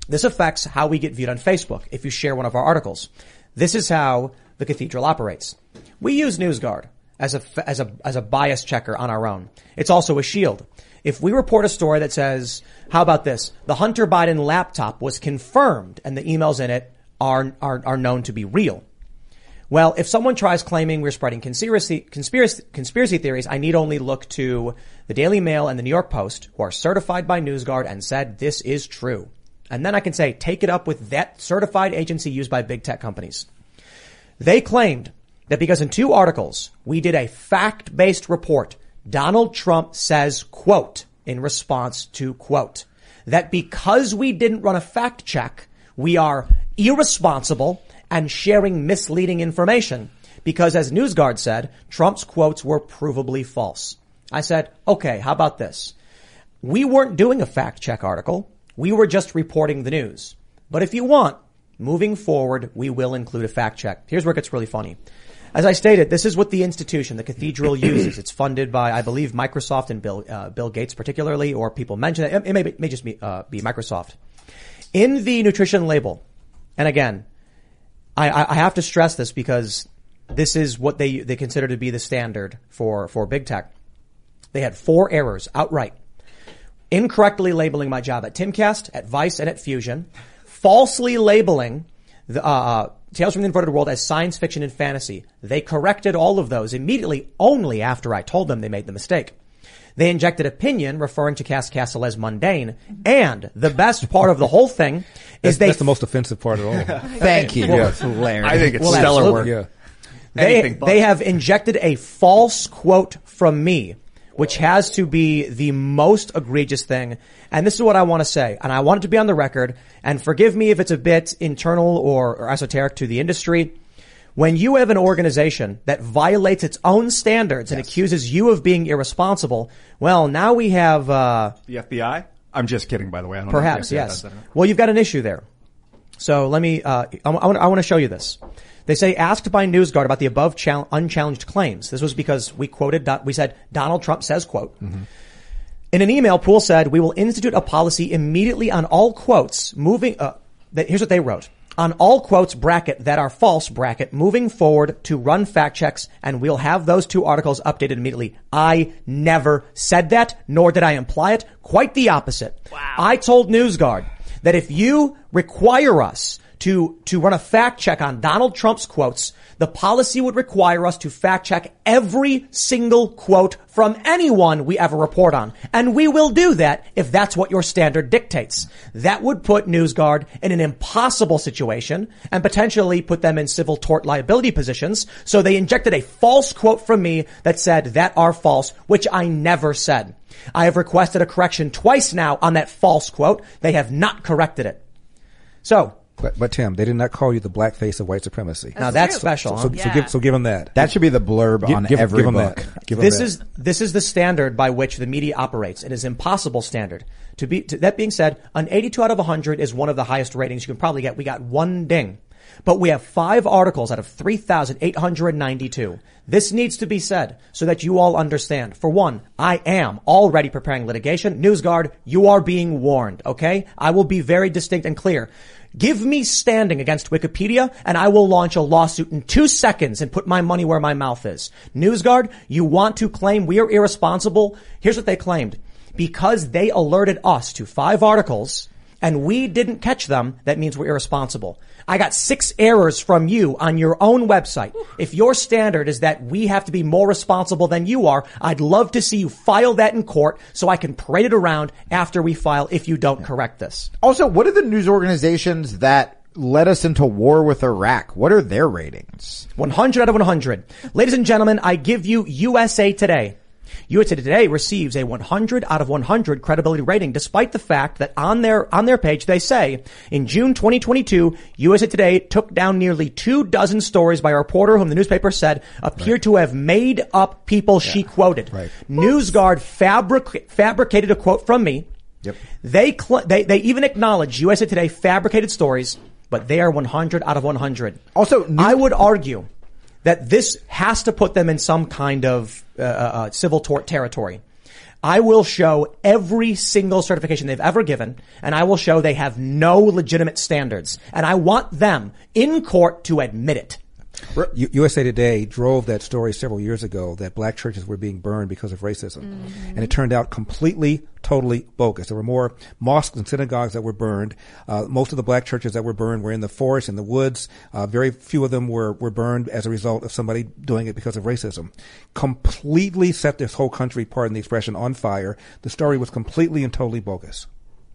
This affects how we get viewed on Facebook if you share one of our articles. This is how the cathedral operates. We use NewsGuard as a, as a, as a bias checker on our own. It's also a shield. If we report a story that says, how about this? The Hunter Biden laptop was confirmed and the emails in it are, are, are known to be real. Well, if someone tries claiming we're spreading conspiracy, conspiracy, conspiracy theories, I need only look to the Daily Mail and the New York Post, who are certified by NewsGuard and said this is true. And then I can say, take it up with that certified agency used by big tech companies. They claimed that because in two articles, we did a fact-based report, Donald Trump says, quote, in response to quote, that because we didn't run a fact check, we are irresponsible and sharing misleading information because as NewsGuard said, Trump's quotes were provably false. I said, okay, how about this? We weren't doing a fact check article. We were just reporting the news. But if you want, moving forward, we will include a fact check. Here's where it gets really funny. As I stated, this is what the institution, the cathedral uses. It's funded by, I believe, Microsoft and Bill, uh, Bill Gates particularly, or people mention it. It may, be, may just be, uh, be Microsoft. In the nutrition label, and again, I, I have to stress this because this is what they, they consider to be the standard for, for big tech. They had four errors outright. Incorrectly labeling my job at Timcast, at Vice, and at Fusion. Falsely labeling the, uh, Tales from the Inverted World as science fiction and fantasy. They corrected all of those immediately only after I told them they made the mistake. They injected opinion, referring to Cass Castle as mundane. And the best part of the whole thing That's, is they that's the most offensive part of all. Thank you. Yeah. I think it's Well, stellar absolutely. work. yeah. they, they have injected a false quote from me, which has to be the most egregious thing. And this is what I want to say. And I want it to be on the record. And forgive me if it's a bit internal or, or esoteric to the industry. When you have an organization that violates its own standards and accuses you of being irresponsible, well, now we have, uh, The FBI? I'm just kidding, by the way. I don't know if Perhaps, the FBI yes. that. Well, you've got an issue there. So let me, uh, I, want, I want to show you this. They say asked by NewsGuard about the above chal- unchallenged claims. This was because we quoted, we said Donald Trump says quote. In an email, Pool said, we will institute a policy immediately on all quotes moving, uh, that, here's what they wrote. On all quotes bracket that are false bracket moving forward to run fact checks and we'll have those two articles updated immediately. I never said that, nor did I imply it. Quite the opposite. Wow. I told NewsGuard that if you require us to, to run a fact check on Donald Trump's quotes, the policy would require us to fact check every single quote from anyone we ever report on. And we will do that if that's what your standard dictates. That would put NewsGuard in an impossible situation and potentially put them in civil tort liability positions. So they injected a false quote from me that said that are false, which I never said. I have requested a correction twice now on that false quote. They have not corrected it. So But, but Tim, they did not call you the black face of white supremacy. now that's special. So, huh? so, give, so give them that. That should be the blurb Gi- on give, every give them book. that. Give them this that. is this is the standard by which the media operates. It is impossible standard. To be to, that being said, an 82 out of 100 is one of the highest ratings you can probably get. We got one ding, but we have five articles out of 3,892. This needs to be said so that you all understand. For one, I am already preparing litigation. NewsGuard, you are being warned. Okay, I will be very distinct and clear. Give me standing against Wikipedia and I will launch a lawsuit in two seconds and put my money where my mouth is. NewsGuard, you want to claim we are irresponsible? Here's what they claimed. Because they alerted us to five articles and we didn't catch them, that means we're irresponsible. I got six errors from you on your own website. If your standard is that we have to be more responsible than you are, I'd love to see you file that in court so I can parade it around after we file if you don't correct this. Also, what are the news organizations that led us into war with Iraq? What are their ratings? 100 out of 100. Ladies and gentlemen, I give you USA Today. USA Today receives a 100 out of 100 credibility rating, despite the fact that on their on their page they say in June 2022, USA Today took down nearly two dozen stories by a reporter whom the newspaper said appeared to have made up people she quoted. Right. NewsGuard fabric, fabricated a quote from me. Yep. They, cl- they they even acknowledge USA Today fabricated stories, but they are 100 out of 100. Also, new- I would argue that this has to put them in some kind of uh, uh, civil tort territory. I will show every single certification they've ever given, and I will show they have no legitimate standards. And I want them in court to admit it. U- USA Today drove that story several years ago that black churches were being burned because of racism. And it turned out completely, totally bogus. There were more mosques and synagogues that were burned. Uh, most of the black churches that were burned were in the forest, in the woods. Uh, very few of them were, were burned as a result of somebody doing it because of racism. Completely set this whole country, pardon the expression, on fire. The story was completely and totally bogus.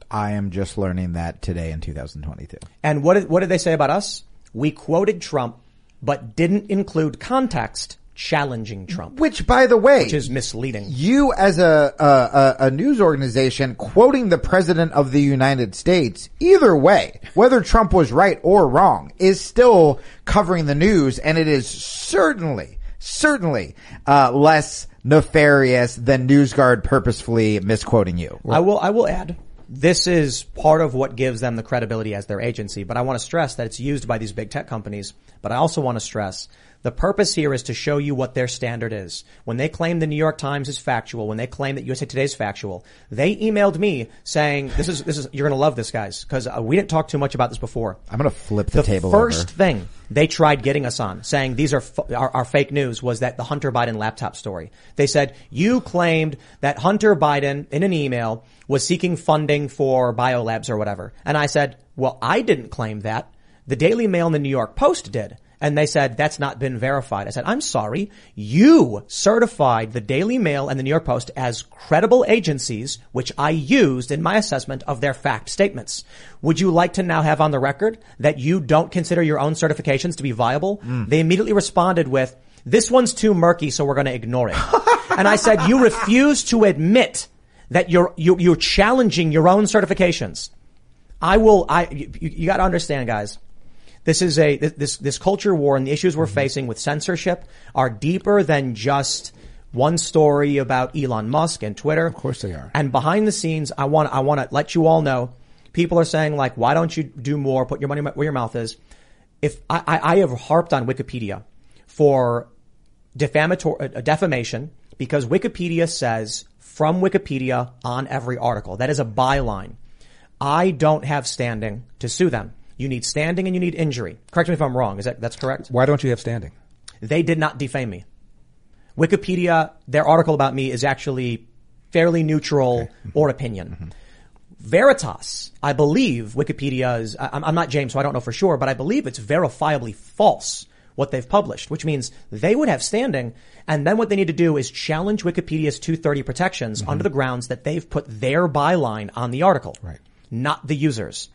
I am just learning that today in 2022. And what did, what did they say about us? We quoted Trump, but didn't include context challenging Trump, Which, by the way, which is misleading. you as a, a a news organization quoting the president of the United States, either way, whether Trump was right or wrong, is still covering the news, and it is certainly, certainly uh, less nefarious than NewsGuard purposefully misquoting you. I will, I will add, this is part of what gives them the credibility as their agency, but I want to stress that it's used by these big tech companies, but I also want to stress the purpose here is to show you what their standard is. When they claim the New York Times is factual, when they claim that USA Today is factual, they emailed me saying, this is, this is, you're going to love this guys, because uh, we didn't talk too much about this before. I'm going to flip the, The table first over. thing they tried getting us on, saying these are, f- are fake news, was that the Hunter Biden laptop story. They said you claimed that Hunter Biden in an email was seeking funding for biolabs or whatever, and I said, well, I didn't claim that. The Daily Mail and the New York Post did. And they said, that's not been verified. I said, I'm sorry. You certified the Daily Mail and the New York Post as credible agencies, which I used in my assessment of their fact statements. Would you like to now have on the record that you don't consider your own certifications to be viable? Mm. They immediately responded with, this one's too murky, so we're going to ignore it. and I said, you refuse to admit that you're, you, you're challenging your own certifications. I will, I, you, you got to understand, guys. This is a, this, this culture war and the issues we're facing with censorship are deeper than just one story about Elon Musk and Twitter. Of course they are. And behind the scenes, I want, I want to let you all know, people are saying like, why don't you do more? Put your money where your mouth is. If I, I, I have harped on Wikipedia for defamatory, uh, defamation because Wikipedia says from Wikipedia on every article. That is a byline. I don't have standing to sue them. You need standing and you need injury. Correct me if I'm wrong. Is that, that's correct? Why don't you have standing? They did not defame me. Wikipedia, their article about me is actually fairly neutral or opinion. Mm-hmm. Veritas, I believe Wikipedia is, I- I'm not James, so I don't know for sure, but I believe it's verifiably false what they've published, which means they would have standing. And then what they need to do is challenge Wikipedia's 230 protections mm-hmm. under the grounds that they've put their byline on the article. Right. Not the users.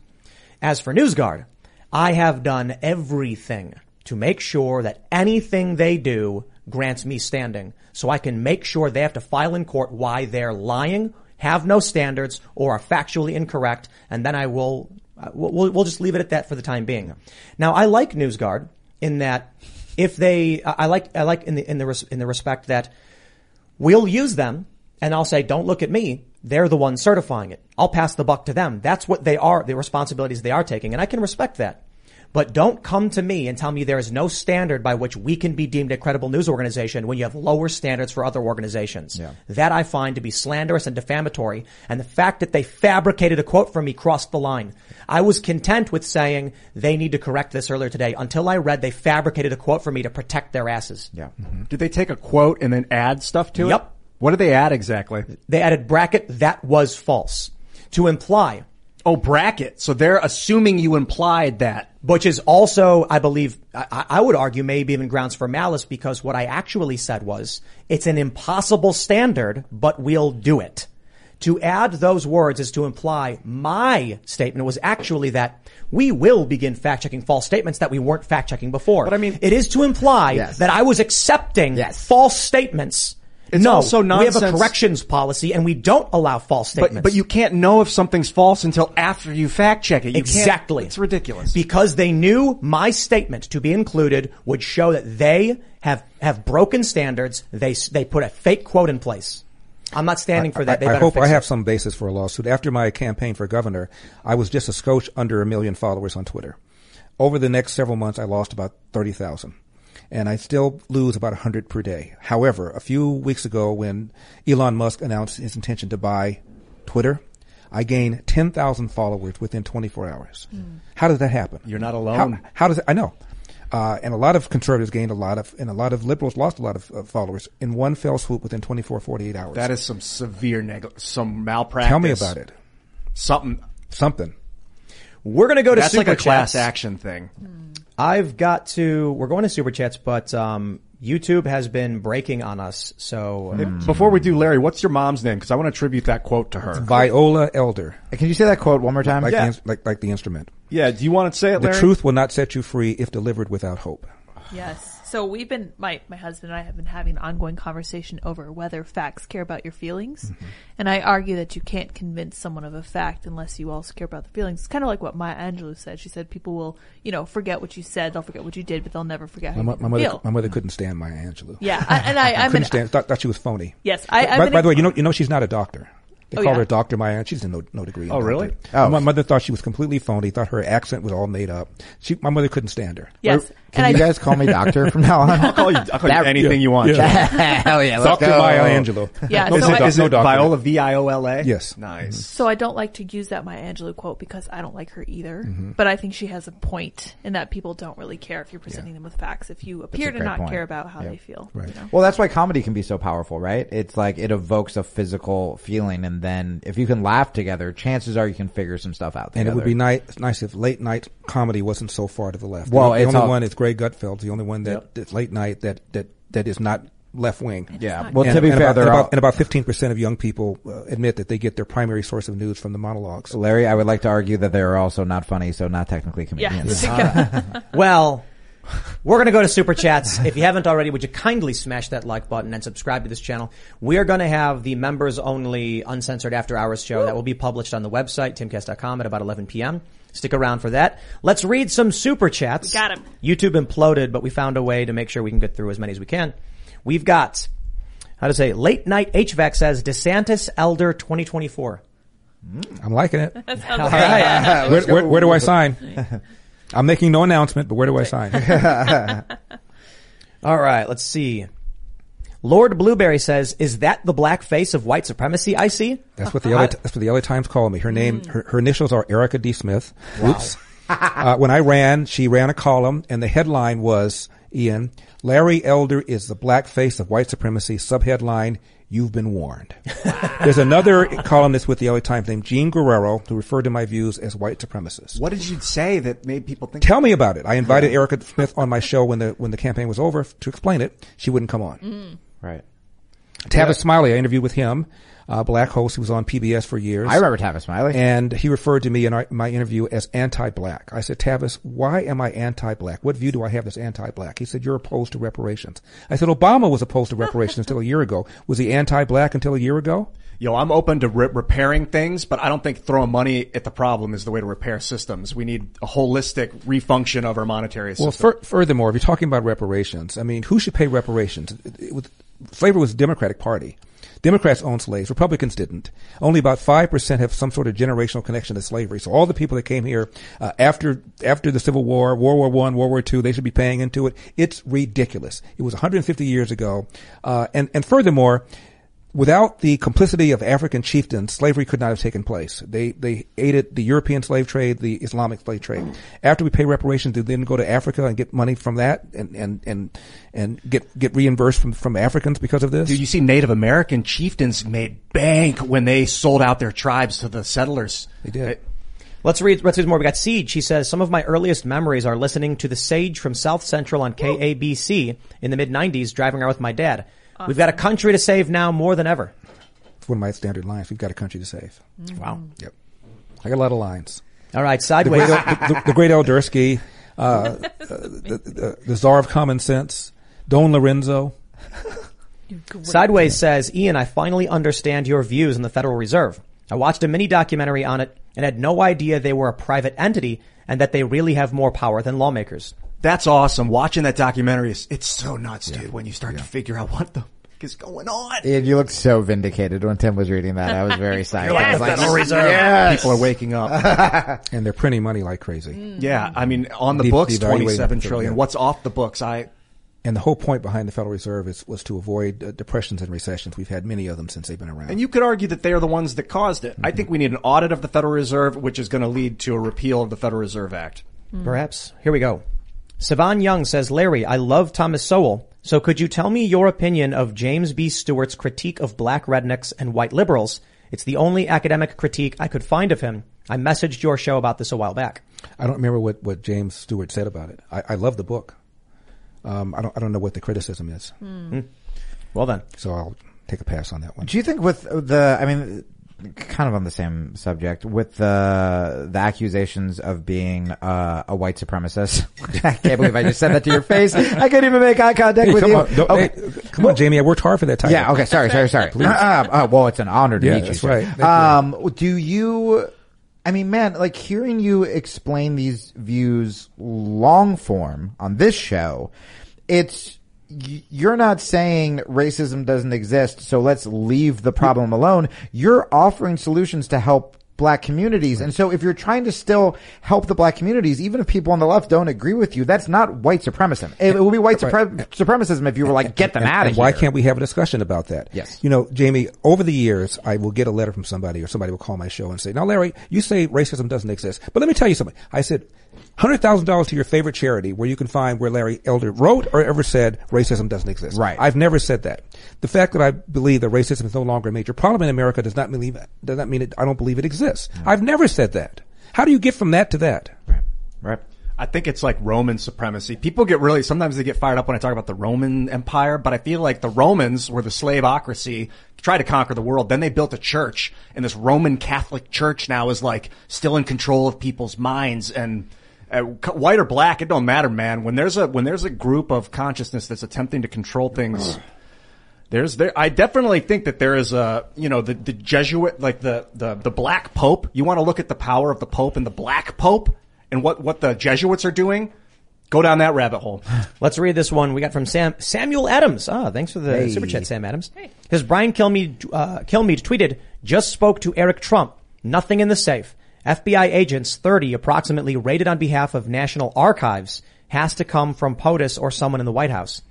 As for NewsGuard, I have done everything to make sure that anything they do grants me standing so I can make sure they have to file in court why they're lying, have no standards, or are factually incorrect, and then I will, uh, we'll, just leave it at that for the time being. Now, I like NewsGuard in that if they, I like, I like in the, in the, res- in the respect that We'll use them and I'll say, don't look at me. They're the ones certifying it. I'll pass the buck to them. That's what they are, the responsibilities they are taking. And I can respect that. But don't come to me and tell me there is no standard by which we can be deemed a credible news organization when you have lower standards for other organizations. Yeah. That I find to be slanderous and defamatory. And the fact that they fabricated a quote from me crossed the line. I was content with saying they need to correct this earlier today until I read they fabricated a quote for me to protect their asses. Yeah. Mm-hmm. Did they take a quote and then add stuff to it? Yep. What did they add exactly? They added bracket that was false to imply Oh, bracket. So they're assuming you implied that. which is also, I believe, I, I would argue maybe even grounds for malice because what I actually said was it's an impossible standard, but we'll do it. To add those words is to imply my statement was actually that we will begin fact checking false statements that we weren't fact checking before. But I mean- it is to imply Yes. that I was accepting Yes. false statements It's no, also we have a corrections policy and we don't allow false statements. But, but you can't know if something's false until after you fact check it. You exactly. It's ridiculous. Because they knew my statement to be included would show that they have, have broken standards. They, they put a fake quote in place. I'm not standing for that. They I, I hope I it. have some basis for a lawsuit. After my campaign for governor, I was just a scotch under a million followers on Twitter. Over the next several months, I lost about 30,000. And I still lose about 100 per day. However, a few weeks ago when Elon Musk announced his intention to buy Twitter, I gained 10,000 followers within 24 hours. How does that happen? You're not alone. how does it, I know. Uh, and a lot of conservatives gained a lot of, and a lot of liberals lost a lot of uh, followers in one fell swoop within 24, 48 hours. that is some severe neg- some malpractice. Tell me about it. Something. Something. We're going to go to That's super like a class action thing. I've got to, we're going to super chats, but, um, YouTube has been breaking on us. So uh, Before we do, Larry, what's your mom's name? Because I want to attribute that quote to her. Viola Elder. Can you say that quote one more time? Like, Yeah. the, like, like the instrument. Yeah. Do you want to say it, The Larry? truth will not set you free if delivered without hope. Yes. So we've been my my husband and I have been having an ongoing conversation over whether facts care about your feelings, mm-hmm. and I argue that you can't convince someone of a fact unless you also care about the feelings. It's kind of like what Maya Angelou said. She said people will, you know, forget what you said, they'll forget what you did, but they'll never forget how My, my mother, feel. my mother couldn't stand Maya Angelou. yeah, I, and I, I'm couldn't an, stand. Thought, thought she was phony. yes, I, I've by, been by the way, you know, you know, she's not a doctor. They Oh, call yeah? her Doctor Maya. She doesn't know no degree. in Oh, really? Oh. My mother thought she was completely phony. Thought her accent was all made up. She, my mother couldn't stand her. yes, Can and you I, guys call me doctor from now on? I'll call you, I'll call you That- anything you want. Yeah. Hell yeah, let's Doctor. Maya Angelou. Yeah, no, so no, I- Is no it doctor. Viola V I O L A? Yes. Nice. So I don't like to use that Maya Angelou quote because I don't like her either. Mm-hmm. But I think she has a point in that people don't really care if you're presenting them with facts. If you appear to not point. care about how Yep. they feel, Right. You know? Well, that's why comedy can be so powerful, right? It's like it evokes a physical feeling, and then if you can laugh together, chances are you can figure some stuff out. And it would be nice, nice if late night comedy wasn't so far to the left. Well, the, it's only all- one is Greg Gutfeld, the only one that that's late night that that that is not left wing. Yeah. Well, and, to be and fair, about, there and are about, and about 15% of young people uh, admit that they get their primary source of news from the monologues. Larry. I would like to argue that they are also not funny, so not technically Yeah. comedians. Well, we're going to go to super chats. If you haven't already, would you kindly smash that like button and subscribe to this channel? We are going to have the members only uncensored after hours show that will be published on the website, timcast.com at about 11 p.m. Stick around for that. Let's read some super chats. We got 'em. YouTube imploded, but we found a way to make sure we can get through as many as we can. We've got, how to say, late night HVAC says DeSantis Elder 2024. Mm. I'm liking it. That sounds All where, where, where do I sign? I'm making no announcement, but where do I sign? All right, let's see. Lord Blueberry says, "Is that the black face of white supremacy I see?" That's what the LA, that's what the LA Times call me. Her name, her, her initials are Erika D. Smith. Oops. uh, when I ran, she ran a column, and the headline was Ian Larry Elder is the black face of white supremacy. Subheadline: You've been warned. There's another columnist with the LA Times named Jean Guerrero who referred to my views as white supremacists. What did you say that made people think? Tell me about it. I invited Erika Smith on my show when the when the campaign was over to explain it. She wouldn't come on. Mm. right. Tavis Smiley, I interviewed with him, uh, black host who was on PBS for years. I remember Tavis Smiley. And he referred to me in our, my interview as anti-black. I said, Tavis, why am I anti-black? What view do I have that's anti-black? He said, you're opposed to reparations. I said, Obama was opposed to reparations until a year ago. Was he anti-black until a year ago? Yo, I'm open to re- repairing things, but I don't think throwing money at the problem is the way to repair systems. We need a holistic refunction of our monetary system. Well, fur- furthermore, if you're talking about reparations, I mean, who should pay reparations? It, it was, slavery was a Democratic Party. Democrats owned slaves. Republicans didn't. Only about five percent have some sort of generational connection to slavery. So all the people that came here uh, after after the Civil War, World War One, World War Two, they should be paying into it. It's ridiculous. It was 150 years ago, uh, and and furthermore. Without the complicity of African chieftains, slavery could not have taken place. They they aided the European slave trade, the Islamic slave trade. After we pay reparations, do then go to Africa and get money from that and and and and get get reimbursed from from Africans because of this? Dude, you see Native American chieftains made bank when they sold out their tribes to the settlers. They did. Let's read, let's read more. We got Siege. She says, some of my earliest memories are listening to the Sage from South Central on KABC in the mid 90s, driving around with my dad. We've got a country to save now more than ever. It's one of my standard lines. We've got a country to save. Wow. Yep. I got a lot of lines. All right, The sideways. great, El, the, the great Eldersky, uh, uh, the, the, the czar of common sense, Don Lorenzo. Sideways says, Ian, I finally understand your views on the Federal Reserve. I watched a mini documentary on it and had no idea they were a private entity and that they really have more power than lawmakers. That's awesome. Watching that documentary is it's so nuts, dude. When you start to figure out what the fuck is going on. Ian, you looked so vindicated when Tim was reading that. I was very psyched. like I was the like, Federal Reserve. yes. People are waking up. and they're printing money like crazy. Yeah, I mean, on the De- books, devaluating twenty-seven the- trillion. yeah. What's off the books? I And the whole point behind the Federal Reserve is, was to avoid uh, depressions and recessions. We've had many of them since they've been around. and you could argue that they are the ones that caused it. I think we need an audit of the Federal Reserve, which is going to lead to a repeal of the Federal Reserve Act. Perhaps. Here we go. Savan Young says, Larry, I love Thomas Sowell. So could you tell me your opinion of James B. Stewart's critique of black rednecks and white liberals? It's the only academic critique I could find of him. I messaged your show about this a while back. I don't remember what, what James Stewart said about it. I, I love the book. Um, I don't I don't know what the criticism is. Hmm. Well then, so I'll take a pass on that one. Do you think with the, I mean, kind of on the same subject, with the the accusations of being uh, a white supremacist? I can't believe I just said that to your face. I couldn't even make eye contact Hey, with come you. on, okay. hey, come on, Jamie. I worked hard for that title. Yeah. Okay. Sorry. Sorry. Sorry. Please. Uh, uh, well, it's an honor to Yeah, meet you. that's sir. right. Thank you. Um, do you? I mean, man, like hearing you explain these views long form on this show, it's you're not saying racism doesn't exist, so let's leave the problem alone. You're offering solutions to help black communities. And so if you're trying to still help the black communities, even if people on the left don't agree with you, that's not white supremacism. It, would be white supre- supremacism if you were like, get them out of here. Why can't we have a discussion about that? Yes. You know, Jamie, over the years, I will get a letter from somebody or somebody will call my show and say, now Larry, you say racism doesn't exist, but let me tell you something. I said, $100,000 to your favorite charity where you can find where Larry Elder wrote or ever said racism doesn't exist. Right. I've never said that. The fact that I believe that racism is no longer a major problem in America does not mean, does not mean it, I don't believe it exists. I've never said that. How do you get from that to that? Right. Right. I think it's like Roman supremacy. People get really, sometimes they get fired up when I talk about the Roman Empire, but I feel like the Romans were the slaveocracy, tried to conquer the world. Then they built a church, and this Roman Catholic church now is like still in control of people's minds. And uh, white or black, it don't matter, man. When there's a when there's a group of consciousness that's attempting to control things. There's there. I definitely think that there is a you know the the Jesuit like the the the black pope. You want to look at the power of the pope and the black pope and what what the Jesuits are doing. Go down that rabbit hole. Let's read this one we got from Sam Samuel Adams. Ah, thanks for the Hey. super chat, Sam Adams. Hey. His Brian Kilmeade, uh, Kilmeade tweeted, just spoke to Eric Trump. Nothing in the safe. FBI agents, 30 approximately raided on behalf of National Archives has to come from POTUS or someone in the White House.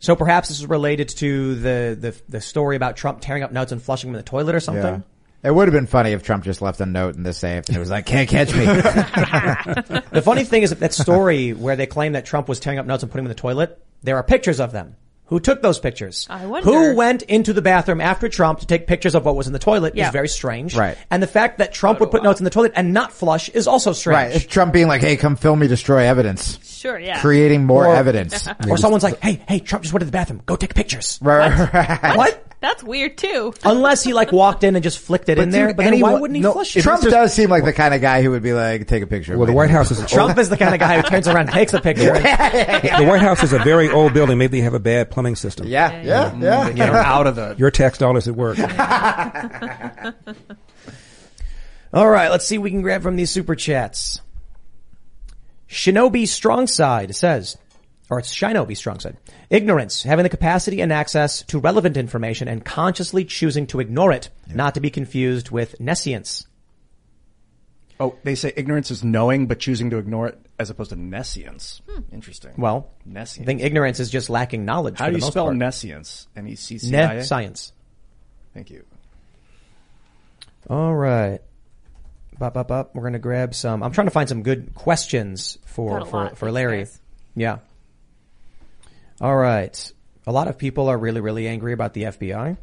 So perhaps this is related to the, the, the story about Trump tearing up notes and flushing them in the toilet or something. Yeah. It would have been funny if Trump just left a note in the safe and it was like, can't catch me. The funny thing is that, that story where they claim that Trump was tearing up notes and putting them in the toilet, there are pictures of them. Who took those pictures? I wonder. Who went into the bathroom after Trump to take pictures of what was in the toilet Yeah. is very strange. Right. And the fact that Trump would put notes in the toilet and not flush is also strange. right. strange. It's Trump being like, hey, come film me destroy evidence. Sure, yeah. Creating more Or- evidence. Or someone's like, hey, hey, Trump just went to the bathroom. Go take pictures. Right, right. What? That's weird too. Unless he like walked in and just flicked it in there. But then why wouldn't he no, flush it? Trump does seem like the kind of guy who would be like, take a picture. Well, the. White House is Trump is the kind of guy who turns around and takes a picture. the White House is a very old building. Maybe they have a bad plumbing system. Yeah, yeah, yeah. Get them out of the. Your tax dollars at work. All right, let's see what we can grab from these super chats. Shinobi Strongside says, or it's Shinobi Strongside. Ignorance, having the capacity and access to relevant information and consciously choosing to ignore it, not to be confused with nescience. Oh, they say ignorance is knowing but choosing to ignore it as opposed to nescience. Hmm. Interesting. Well, nescience. I think ignorance is just lacking knowledge. How for do the you spell part. nescience? N e c c i a. Ne science. Thank you. All right. Bop, bop, bop. We're going to grab some. I'm trying to find some good questions for, Got for, lot. for Larry. guys. Yeah. All right. A lot of people are really, really angry about the FBI.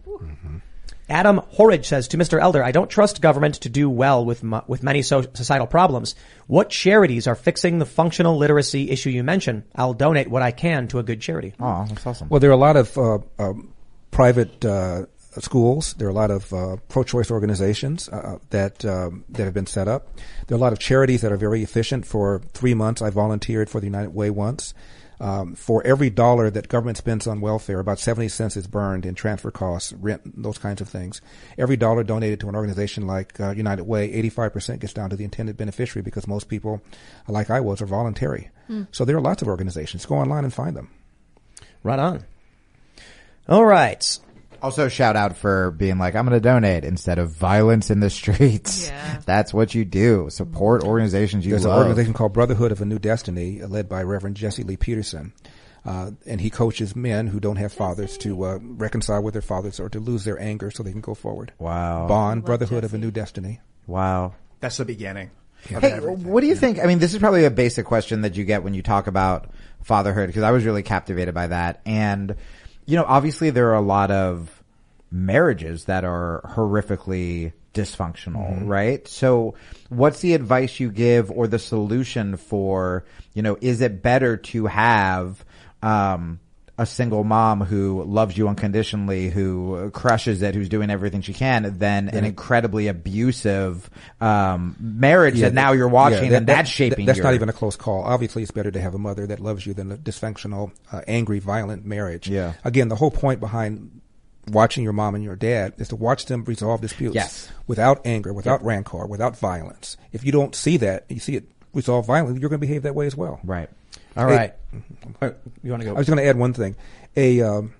Adam Horridge says to Mr. Elder, I don't trust government to do well with mu- with many so- societal problems. What charities are fixing the functional literacy issue you mentioned? I'll donate what I can to a good charity. Oh, that's awesome. Well, there are a lot of uh, um, private uh, schools. There are a lot of uh, pro-choice organizations uh, that um, that have been set up. There are a lot of charities that are very efficient. For three months, I volunteered for the United Way once. Um, for every dollar that government spends on welfare, about 70 cents is burned in transfer costs, rent, those kinds of things. Every dollar donated to an organization like uh, United Way, 85% gets down to the intended beneficiary because most people, like I was, are voluntary. So there are lots of organizations. Go online and find them. Right on. All right. Also, shout out for being like, I'm going to donate instead of violence in the streets. Yeah. That's what you do. Support organizations you There's an organization called Brotherhood of a New Destiny, uh, led by Reverend Jesse Lee Peterson. Uh, and he coaches men who don't have fathers to uh, reconcile with their fathers or to lose their anger so they can go forward. Wow. Bond, Brotherhood of a New Destiny. Wow. That's the beginning. of Hey, everything. what do you think? I mean, this is probably a basic question that you get when you talk about fatherhood because I was really captivated by that. And, you know, obviously there are a lot of marriages that are horrifically dysfunctional, right? So what's the advice you give or the solution for, you know, is it better to have, um, a single mom who loves you unconditionally, who crushes it, who's doing everything she can, than an incredibly abusive um, marriage that now you're watching Yeah, and that's that- shaping. That's your, not even a close call. Obviously, it's better to have a mother that loves you than a dysfunctional, uh, angry, violent marriage. Yeah. Again, the whole point behind watching your mom and your dad is to watch them resolve disputes. Yes. Without anger, without rancor, without violence. If you don't see that, you see it resolve violently, you're going to behave that way as well. right. All Hey, right. Uh, You want to go? I was going to add one thing. A um,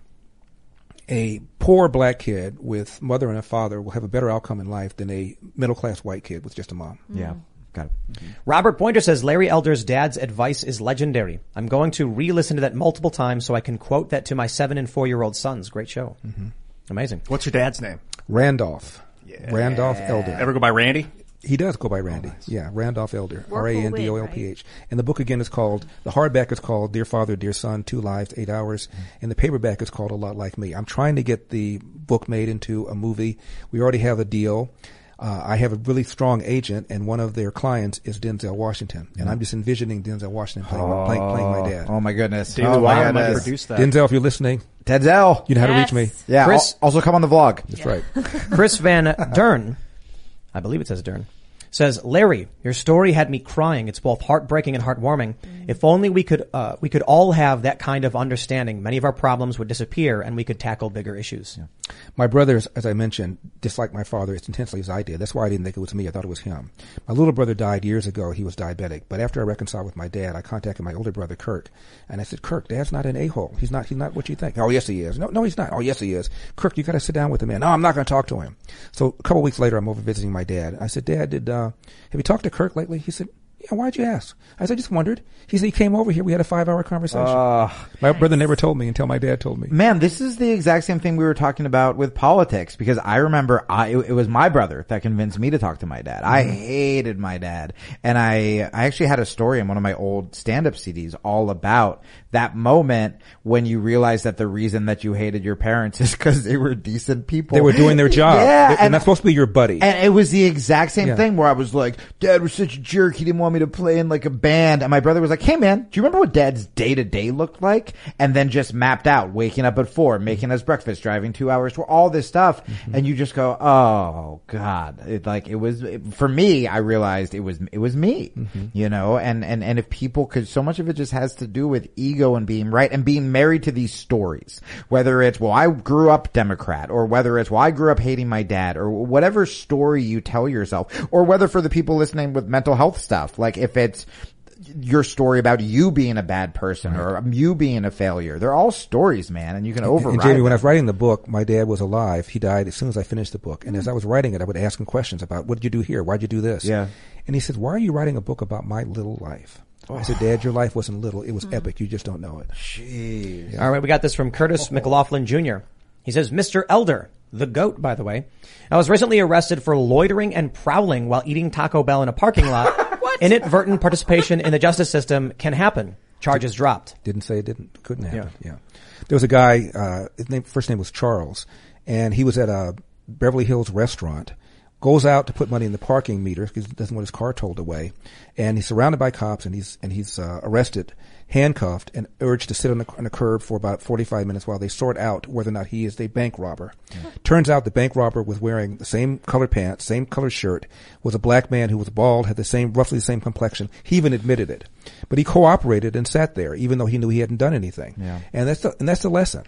a poor black kid with mother and a father will have a better outcome in life than a middle class white kid with just a mom. Yeah, got it. Robert Pointer says Larry Elder's dad's advice is legendary. I'm going to re-listen to that multiple times so I can quote that to my seven and four year old sons. Great show. Amazing. What's your dad's name? Randolph. Randolph Elder. Ever go by Randy? He does go by Randy. Yeah, Randolph Elder. Work R will A N D O L P H. And the book again is called, the hardback is called Dear Father, Dear Son, Two Lives, Eight Hours. And the paperback is called A Lot Like Me. I'm trying to get the book made into a movie. We already have a deal. Uh, I have a really strong agent, and one of their clients is Denzel Washington. And I'm just envisioning Denzel Washington playing, playing, playing my dad. Oh my goodness. David oh my Wyatt might produce that. Denzel, if you're listening, Denzel. you know how to reach me. Yeah. Chris- also come on the vlog. That's right. Chris Van Dern, I believe it says Dern, says, Larry, your story had me crying. It's both heartbreaking and heartwarming. If only we could, uh, we could all have that kind of understanding. Many of our problems would disappear and we could tackle bigger issues. My brothers, as I mentioned, dislike my father as intensely as I did. That's why I didn't think it was me. I thought it was him. My little brother died years ago. He was diabetic. But after I reconciled with my dad, I contacted my older brother, Kirk. And I said, Kirk, dad's not an a-hole. He's not, he's not what you think. Oh, yes, he is. No, no, he's not. Oh, yes, he is. Kirk, you gotta sit down with the man. No, I'm not gonna talk to him. So a couple weeks later, I'm over visiting my dad. I said, Dad, did, uh, have you talked to Kirk lately? He said, yeah, why'd you ask? I said, I just wondered. He said he came over here. We had a five hour conversation. my brother never told me until my dad told me. Man, this is the exact same thing we were talking about with politics because I remember I, it, it was my brother that convinced me to talk to my dad. I mm-hmm. hated my dad. And I, I actually had a story in one of my old stand-up CDs all about that moment when you realize that the reason that you hated your parents is because they were decent people. They were doing their job. Yeah. And, and that's supposed to be your buddy. And it was the exact same Yeah. thing where I was like, dad was such a jerk. He didn't want me to play in like a band. And my brother was like, hey man, do you remember what dad's day to day looked like? And then just mapped out waking up at four, making us breakfast, driving two hours to all this stuff. Mm-hmm. And you just go, oh God. It like, it was, it- for me, I realized it was, it was me, Mm-hmm. you know, and, and, and if people could, so much of it just has to do with ego and being right and being married to these stories. Whether it's, well, I grew up Democrat or whether it's, well, I grew up hating my dad or whatever story you tell yourself or whether for the people listening with mental health stuff, like if it's, your story about you being a bad person or you being a failure. They're all stories, man, and you can override. And Jamie, when I was writing the book, my dad was alive. He died as soon as I finished the book. And as mm. I was writing it, I would ask him questions about what did you do here? Why'd you do this? Yeah. And he said, why are you writing a book about my little life? I said, Dad, your life wasn't little. It was epic. You just don't know it. All right, we got this from Curtis McLaughlin Jr. He says, Mr. Elder, the goat, by the way. I was recently arrested for loitering and prowling while eating Taco Bell in a parking lot. Inadvertent participation in the justice system can happen. Charges dropped. Didn't say it didn't, couldn't happen. Yeah. There was a guy, uh, his name, first name was Charles, and he was at a Beverly Hills restaurant goes out to put money in the parking meter because he doesn't want his car towed away, and he's surrounded by cops and he's and he's uh, arrested, handcuffed, and urged to sit on the, on the curb for about 45 minutes while they sort out whether or not he is a bank robber. Turns out the bank robber was wearing the same color pants, same color shirt, was a black man who was bald, had the same roughly the same complexion. He even admitted it, but he cooperated and sat there even though he knew he hadn't done anything. Yeah. And that's the and that's the lesson.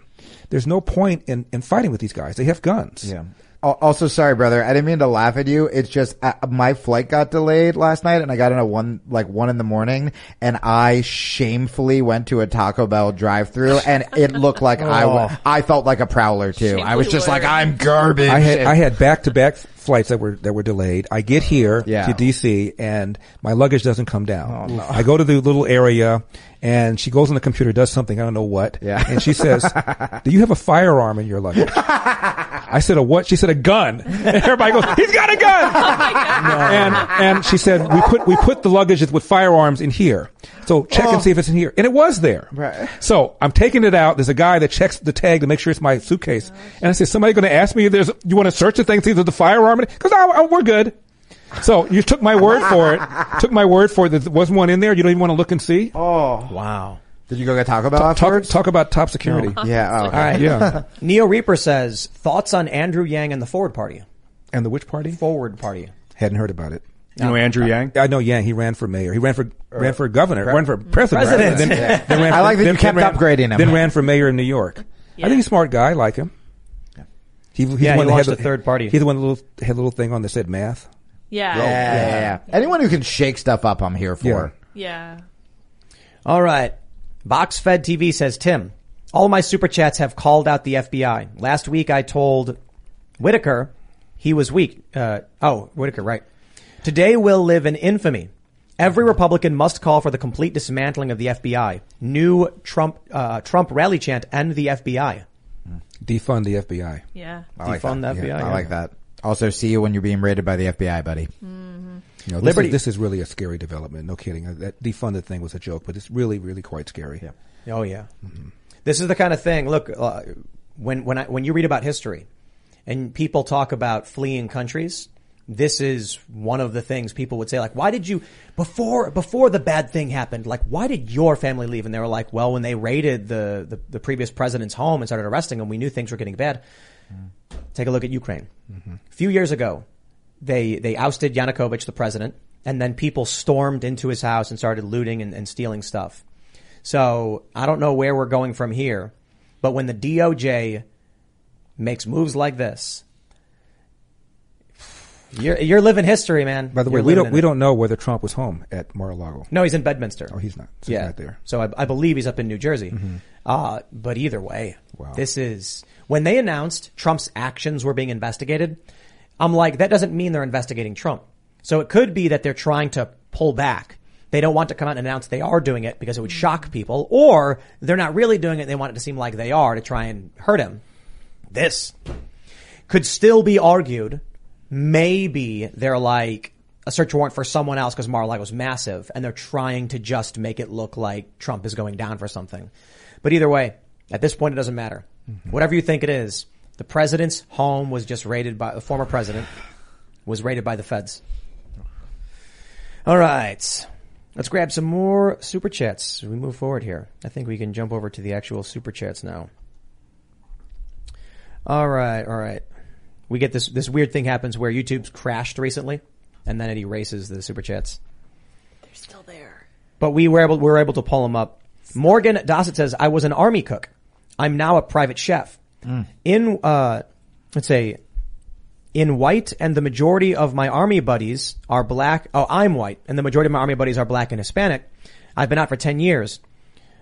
There's no point in, in fighting with these guys. They have guns. Yeah. Al- Also, sorry, brother. I didn't mean to laugh at you. It's just uh, my flight got delayed last night, and I got in at one like one in the morning, and I shamefully went to a Taco Bell drive-through, and it looked like I Oh. I felt like a prowler too. I was just like, I'm garbage. I had I had back to back flights that were that were delayed. I get here Yeah. to DC and my luggage doesn't come down. I go to the little area and she goes on the computer, does something I don't know what. Yeah. And she says, "Do you have a firearm in your luggage?" I said, "A what?" She said, "A gun." And everybody goes, "He's got a gun!" Oh and and she said, "We put we put the luggage with firearms in here, so check and oh. see if it's in here." And it was there. Right. So I'm taking it out. There's a guy that checks the tag to make sure it's my suitcase. And I said, somebody going to ask me if there's, you want to search the thing, see if there's a firearm in it? Cause I, I- we're good. So you took my word for it. Took my word for it there wasn't one in there. You don't even want to look and see. Oh, Wow. did you go get Taco Bell talk, afterwards? talk about top security. yeah. Oh, okay. All right. Yeah. Neo Reaper says thoughts on Andrew Yang and the Forward Party. And the which party? Forward Party. Hadn't heard about it. You know Andrew Yang? I know Yang. He ran for mayor. He ran for er, ran for governor. ran for president. President. Then, then ran I like that then- you kept ran- upgrading him. Then ran for mayor in New York. I think he's a smart guy. I like him. He, he's Yeah, the one he that launched had a third party. He's the one that little, had a little thing on that said math. Yeah. Yeah, yeah, yeah. Anyone who can shake stuff up, I'm here for. Yeah. All right. BoxFed TV says, Tim, all my super chats have called out the FBI. Last week I told Whitaker he was weak. Uh, oh, Whitaker, right. Today will live in infamy. Every Republican must call for the complete dismantling of the FBI. New Trump, uh, Trump rally chant, and the FBI. Defund the FBI. Yeah. I like Defund that. the FBI. I yeah. like that. Also, see you when you're being raided by the FBI, buddy. You know, this, Liberty- is, this is really a scary development. No kidding. Uh, That defunded thing was a joke, but it's really, really quite scary. Yeah. Oh yeah. This is the kind of thing. Look, uh, when when I, when you read about history, and people talk about fleeing countries, this is one of the things people would say. Like, why did you before before the bad thing happened? Like, why did your family leave? And they were like, well, when they raided the the, the previous president's home and started arresting him, we knew things were getting bad. Take a look at Ukraine. Mm-hmm. A few years ago, they they ousted Yanukovych, the president, and then people stormed into his house and started looting and, and stealing stuff. So I don't know where we're going from here, but when the DOJ makes moves like this, you're you're living history, man. By the way, You're we don't we it. don't know whether Trump was home at Mar-a-Lago. No, he's in Bedminster. Oh, he's not. So he's yeah, not there. So I, I believe he's up in New Jersey. Mm-hmm. Uh, but either way, Wow. this is when they announced Trump's actions were being investigated. I'm like, that doesn't mean they're investigating Trump. So it could be that they're trying to pull back. They don't want to come out and announce they are doing it because it would shock people, or they're not really doing it. They want it to seem like they are to try and hurt him. This could still be argued. Maybe they're like a search warrant for someone else because Mar-a-Lago's massive and they're trying to just make it look like Trump is going down for something. But either way, at this point, it doesn't matter. Mm-hmm. Whatever you think it is, the president's home was just raided by the former president was raided by the feds. All right. Let's grab some more super chats as we move forward here. I think we can jump over to the actual super chats now. All right, all right. We get this this weird thing happens where YouTube's crashed recently, and then it erases the super chats. They're still there. But we were able we were able to pull them up. Morgan Dossett says, "I was an army cook. I'm now a private chef. Hmm. In uh, let's say in white, and the majority of my army buddies are black. Oh, I'm white, and the majority of my army buddies are black and Hispanic. I've been out for ten years,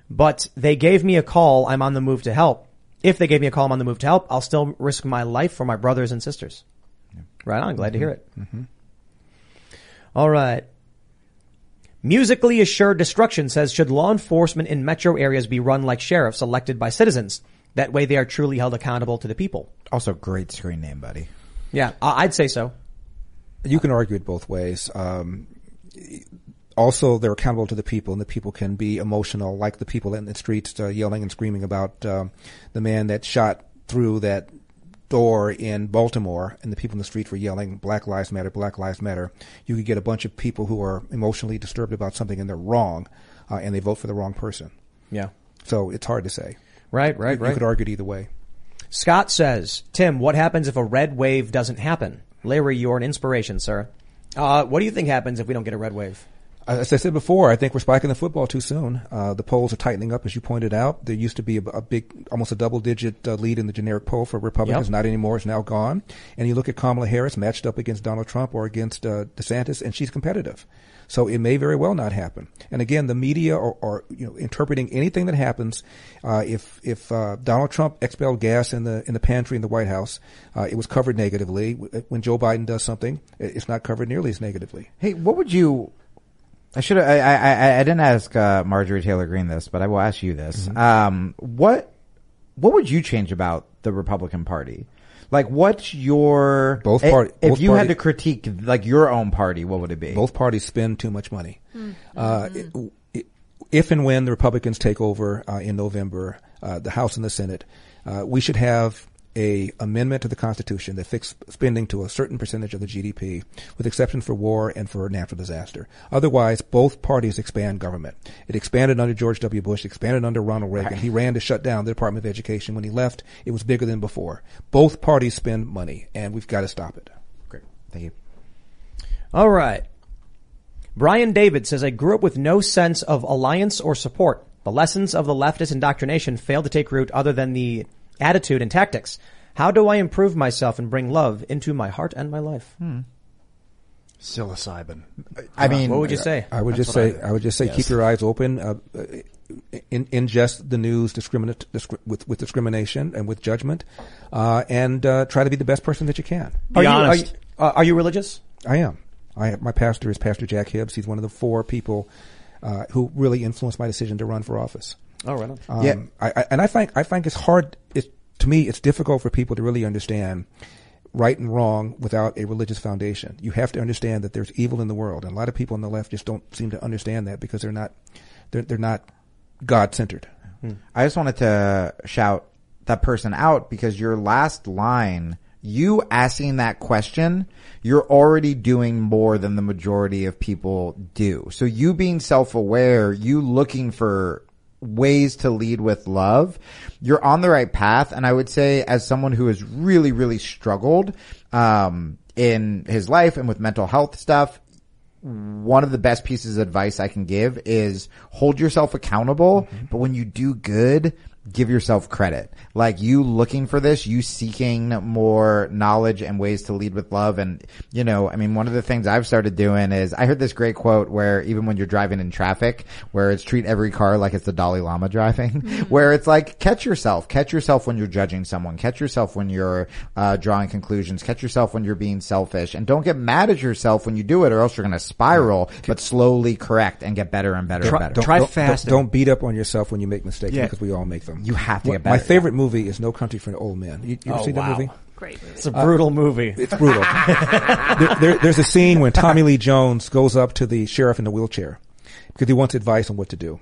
but they gave me a call. I'm on the move to help. If they gave me a call, I'm on the move to help. I'll still risk my life for my brothers and sisters. Right on. Glad to mm-hmm. hear it. Mm-hmm. All right. Musically assured destruction says should law enforcement in metro areas be run like sheriffs elected by citizens? That way they are truly held accountable to the people. Also, great screen name, buddy. Yeah, I- I'd say so. You can argue it both ways. Um, also, they're accountable to the people, and the people can be emotional, like the people in the streets uh, yelling and screaming about um, the man that shot through that store in Baltimore and the people in the street were yelling Black Lives Matter, Black Lives Matter, you could get a bunch of people who are emotionally disturbed about something and they're wrong, uh, and they vote for the wrong person. Yeah. So it's hard to say. Right, right, You, right. you could argue it either way. Scott says, Tim, what happens if a red wave doesn't happen? Larry, you're an inspiration, sir. Uh, what do you think happens if we don't get a red wave? As I said before, I think we're spiking the football too soon. Uh, the polls are tightening up, as you pointed out. There used to be a, a big, almost a double-digit uh, lead in the generic poll for Republicans. Yep. Not anymore. It's now gone. And you look at Kamala Harris matched up against Donald Trump or against uh, DeSantis, and she's competitive. So it may very well not happen. And again, the media are, are you know interpreting anything that happens. Uh, if if uh, Donald Trump expelled gas in the in the pantry in the White House, uh, it was covered negatively. When Joe Biden does something, it's not covered nearly as negatively. Hey, what would you? I should. I, I I I didn't ask uh, Marjorie Taylor Greene this, but I will ask you this. Um, what what would you change about the Republican Party? Like, what's your Both party- If both you had to critique like your own party, what would it be? Both parties spend too much money. Uh, it- it- if and when the Republicans take over uh, in November, uh, the House and the Senate, uh, we should have a amendment to the Constitution that fixed spending to a certain percentage of the GDP, with exception for war and for natural disaster. Otherwise, both parties expand government. It expanded under George W. Bush, expanded under Ronald Reagan. He ran to shut down the Department of Education. When he left, it was bigger than before. Both parties spend money, and we've got to stop it. Great, thank you. All right. Brian David says, I grew up with no sense of alliance or support. The lessons of the leftist indoctrination failed to take root other than the attitude and tactics. How do I improve myself and bring love into my heart and my life? Psilocybin. I mean, what would you say? I would That's just say, I- I, would just say, yes. keep your eyes open. Uh, uh, in, ingest the news discriminate discri- with with discrimination and with judgment, uh, and uh, try to be the best person that you can. Are Be you, are honest. you, uh, are you religious? I am. I my pastor is Pastor Jack Hibbs. He's one of the four people uh, who really influenced my decision to run for office. Oh, right on. Um, Yeah. I, I, and I think I think it's hard. It, to me, it's difficult for people to really understand right and wrong without a religious foundation. You have to understand that there's evil in the world, and a lot of people on the left just don't seem to understand that because they're not they're they're not God centered. I just wanted to shout that person out because your last line, you asking that question, you're already doing more than the majority of people do. So you being self-aware, you looking for ways to lead with love, you're on the right path. And I would say as someone who has really, really struggled, um, in his life and with mental health stuff, one of the best pieces of advice I can give is hold yourself accountable, but when you do good, give yourself credit. Like you looking for this, you seeking more knowledge and ways to lead with love. And, you know, I mean, one of the things I've started doing is I heard this great quote where even when you're driving in traffic, where it's treat every car like it's the Dalai Lama driving, where it's like catch yourself, catch yourself when you're judging someone, catch yourself when you're, uh, drawing conclusions, catch yourself when you're being selfish and don't get mad at yourself when you do it or else you're going to spiral, but slowly correct and get better and better Try- and better. try don't, fasting. Don't, don't beat up on yourself when you make mistakes Yeah. because we all make them. You have to Wha- get My better. favorite movie is No Country for Old Men. You, you ever Oh, seen wow. that movie? Great movie. It's a brutal movie. It's brutal. there, there, there's a scene when Tommy Lee Jones goes up to the sheriff in the wheelchair because he wants advice on what to do.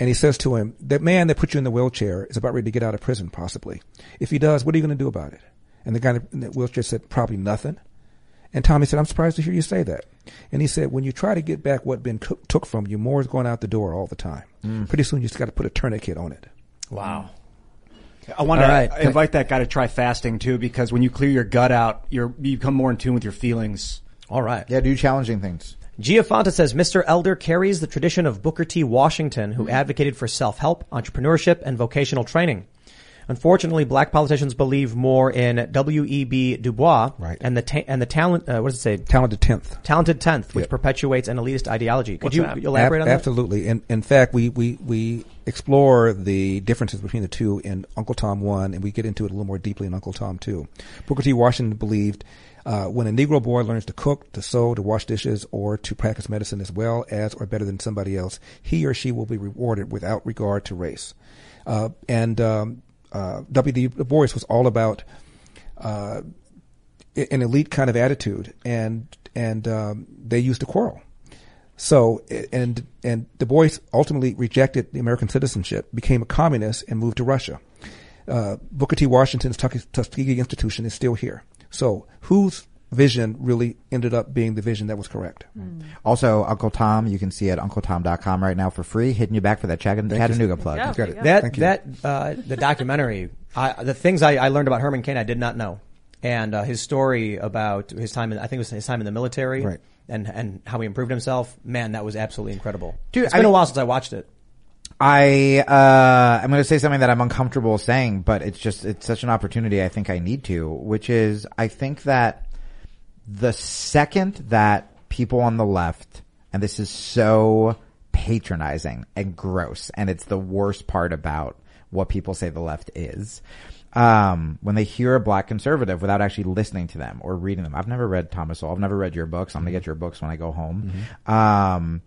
And he says to him, that man that put you in the wheelchair is about ready to get out of prison, possibly. If he does, what are you going to do about it? And the guy in the wheelchair said, probably nothing. And Tommy said, I'm surprised to hear you say that. And he said, when you try to get back what been took took from you, more is going out the door all the time. Mm. Pretty soon you just got to put a tourniquet on it. Wow. I want All to right. invite that guy to try fasting too, because when you clear your gut out, you're you become more in tune with your feelings. All right. yeah, do challenging things. Giafonta says Mr. Elder carries the tradition of Booker T. Washington, who hmm. advocated for self-help, entrepreneurship, and vocational training. Unfortunately, black politicians believe more in W.E.B. Du Bois Right. and the ta- and the talent. Uh, what does it say? Talented tenth. Talented tenth, which Yep. perpetuates an elitist ideology. Could What's you that? elaborate Ab- on that? Absolutely. In, in fact, we, we, we explore the differences between the two in Uncle Tom 1, and we get into it a little more deeply in Uncle Tom 2. Booker T. Washington believed uh, when a Negro boy learns to cook, to sew, to wash dishes, or to practice medicine as well as or better than somebody else, he or she will be rewarded without regard to race. Uh, and um, uh, W.D. Du Bois was all about uh, an elite kind of attitude, and and um, they used to quarrel. So and and Du Bois ultimately rejected the American citizenship, became a communist, and moved to Russia. uh, Booker T. Washington's Tuskegee Institution is still here. So whose vision really ended up being the vision that was correct? Also, Uncle Tom, you can see at uncletom.com right now for free, hitting you back for that Chattanooga Chattanooga plug. Yeah. Got it. That Thank you. that uh, the documentary, I, the things I, I learned about Herman Cain, I did not know, and uh, his story about his time, in, I think it was his time in the military, Right. and and how he improved himself. Man, that was absolutely incredible. Dude, it's I been a mean- while since I watched it. I uh I'm going to say something that I'm uncomfortable saying, but it's just it's such an opportunity I think I need to, which is I think that the second that people on the left and this is so patronizing and gross and it's the worst part about what people say the left is. Um, when they hear a black conservative without actually listening to them or reading them. I've never read Thomas Sowell. I've never read your books. I'm going to get your books when I go home. Um,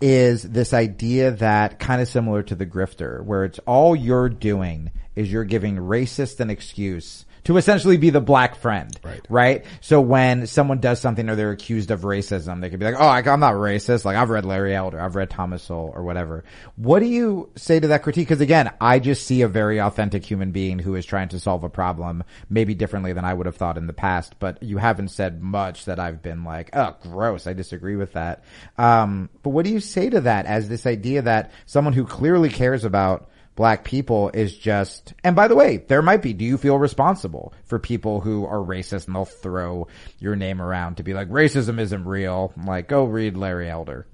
is this idea that kind of similar to the grifter, where it's all you're doing is you're giving racist an excuse to essentially be the black friend. Right. Right. So when someone does something or they're accused of racism, they could be like, Oh, I- I'm not racist. Like I've read Larry Elder. I've read Thomas Sowell or whatever. What do you say to that critique? Cause again, I just see a very authentic human being who is trying to solve a problem maybe differently than I would have thought in the past, but you haven't said much that I've been like, Oh, gross. I disagree with that. Um, but what do you say to that as this idea that someone who clearly cares about black people is just, and by the way, there might be, do you feel responsible for people who are racist and they'll throw your name around to be like, racism isn't real? I'm like, go read Larry Elder.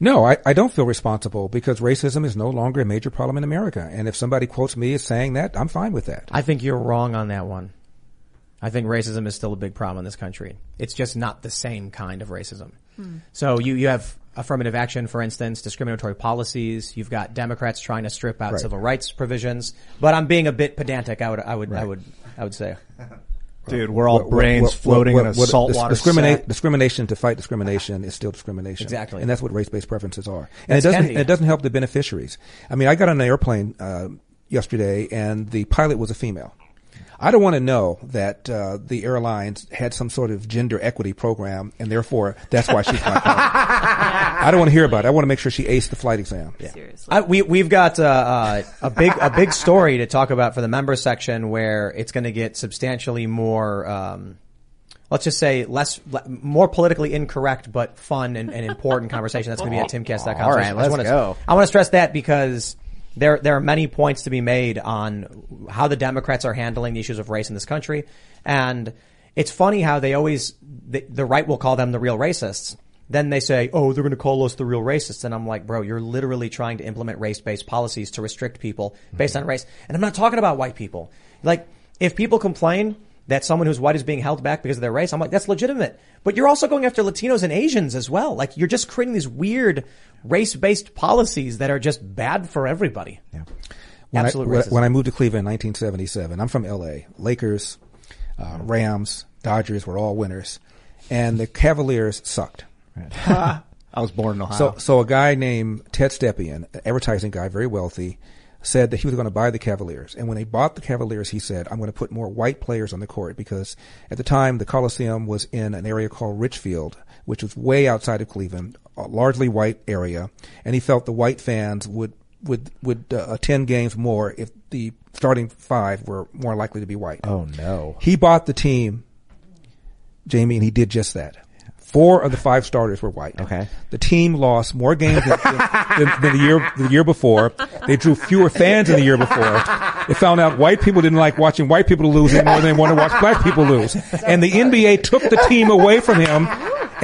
No, I, I don't feel responsible because racism is no longer a major problem in America. And if somebody quotes me as saying that, I'm fine with that. I think you're wrong on that one. I think racism is still a big problem in this country. It's just not the same kind of racism. Hmm. So you, you have affirmative action, for instance, discriminatory policies. You've got Democrats trying to strip out Right. civil rights provisions. But I'm being a bit pedantic. I would, I would, I would, I would say. Dude, we're all What- what- brains what- floating what- in a what- saltwater discriminate, discrimination to fight discrimination is still discrimination. Exactly. And that's what race-based preferences are. And That's it doesn't, Kennedy. it doesn't help the beneficiaries. I mean, I got on an airplane, uh, yesterday and the pilot was a female. I don't want to know that uh, the airlines had some sort of gender equity program, and therefore that's why she's my pilot. I don't want to hear about it. I want to make sure she aced the flight exam. Seriously. I, we we've got uh, uh, a big a big story to talk about for the member section where it's going to get substantially more. Um, let's just say less, more politically incorrect, but fun and, and important conversation. That's going to be at timcast.com. All So right, I just let's wanna- go. I want to stress that because there there are many points to be made on how the Democrats are handling the issues of race in this country, and it's funny how they always the, the right will call them the real racists. Then they say, "Oh, they're going to call us the real racists," and I'm like, "Bro, you're literally trying to implement race-based policies to restrict people based mm-hmm. on race." And I'm not talking about white people. Like, if people complain that someone who's white is being held back because of their race, I'm like, that's legitimate. But you're also going after Latinos and Asians as well. Like, you're just creating these weird race-based policies that are just bad for everybody. when Absolute I, when- racism. when I moved to Cleveland in 1977, I'm from LA. Lakers, uh, Rams, Dodgers were all winners, and the Cavaliers sucked. I was born in Ohio. So, so a guy named Ted Stepien, an advertising guy, very wealthy, said that he was going to buy the Cavaliers. And when they bought the Cavaliers, he said, I'm going to put more white players on the court because at the time the Coliseum was in an area called Richfield, which was way outside of Cleveland, a largely white area. And he felt the white fans would, would, would uh, attend games more if the starting five were more likely to be white. Oh no. He bought the team, Jamie, and he did just that. Four of the five starters were white. Okay. The team lost more games than, than, than the year the year before. They drew fewer fans than the year before. They found out white people didn't like watching white people lose any more than they wanted to watch black people lose. And the NBA took the team away from him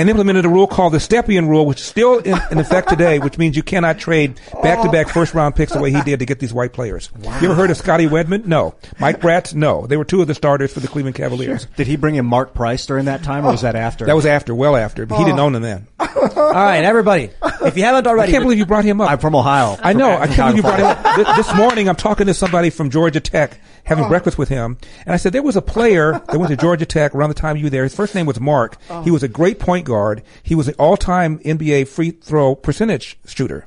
and implemented a rule called the Stepien rule, which is still in, in effect today, which means you cannot trade back-to-back oh. first-round picks the way he did to get these white players. You ever heard of Scotty Wedman? No. Mike Bratz? No. They were two of the starters for the Cleveland Cavaliers. Did he bring in Mark Price during that time, or was that after? That was after, well after, but he didn't oh. own them then. All right, everybody, if you haven't already, I can't believe you brought him up. I'm from Ohio. I know. I can't believe you brought him up. Th- This morning, I'm talking to somebody from Georgia Tech, having oh. breakfast with him, and I said there was a player that went to Georgia Tech around the time you were there. His first name was Mark. He was a great point guard. He was an all-time NBA free throw percentage shooter,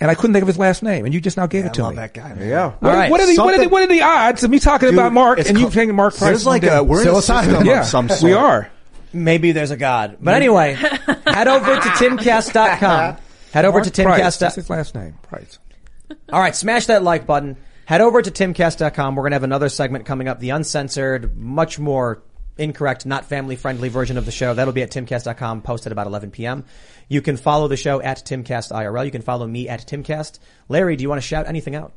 and I couldn't think of his last name. And you just now gave it to I love me. that guy. Man. Yeah. What, All right, what, are the, what, are the, what are the odds of me talking Dude, about Mark it's and you called- taking Mark Price? There's like a them? we're in a system yeah, of some sort. we are. maybe there's a God. But anyway, head over to timcast.com. Head over Mark to Price. That's his last name. Price. All right, smash that like button. Head over to timcast.com. We're going to have another segment coming up, the uncensored, much more incorrect, not family friendly version of the show. That'll be at timcast.com, posted about 11 p.m. You can follow the show at Timcast IRL. You can follow me at Timcast. Larry, do you want to shout anything out?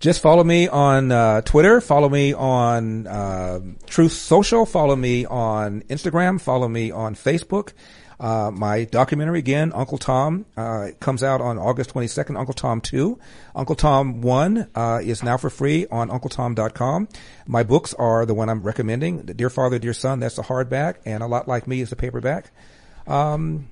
Just follow me on uh, Twitter. Follow me on uh, Truth Social. Follow me on Instagram. Follow me on Facebook. Uh, my documentary again, Uncle Tom, uh, comes out on August 22nd. Uncle Tom 2. Uncle Tom 1 uh, is now for free on UncleTom.com. My books are the one I'm recommending: the Dear Father, Dear Son. That's the hardback, and A Lot Like Me is the paperback. Um,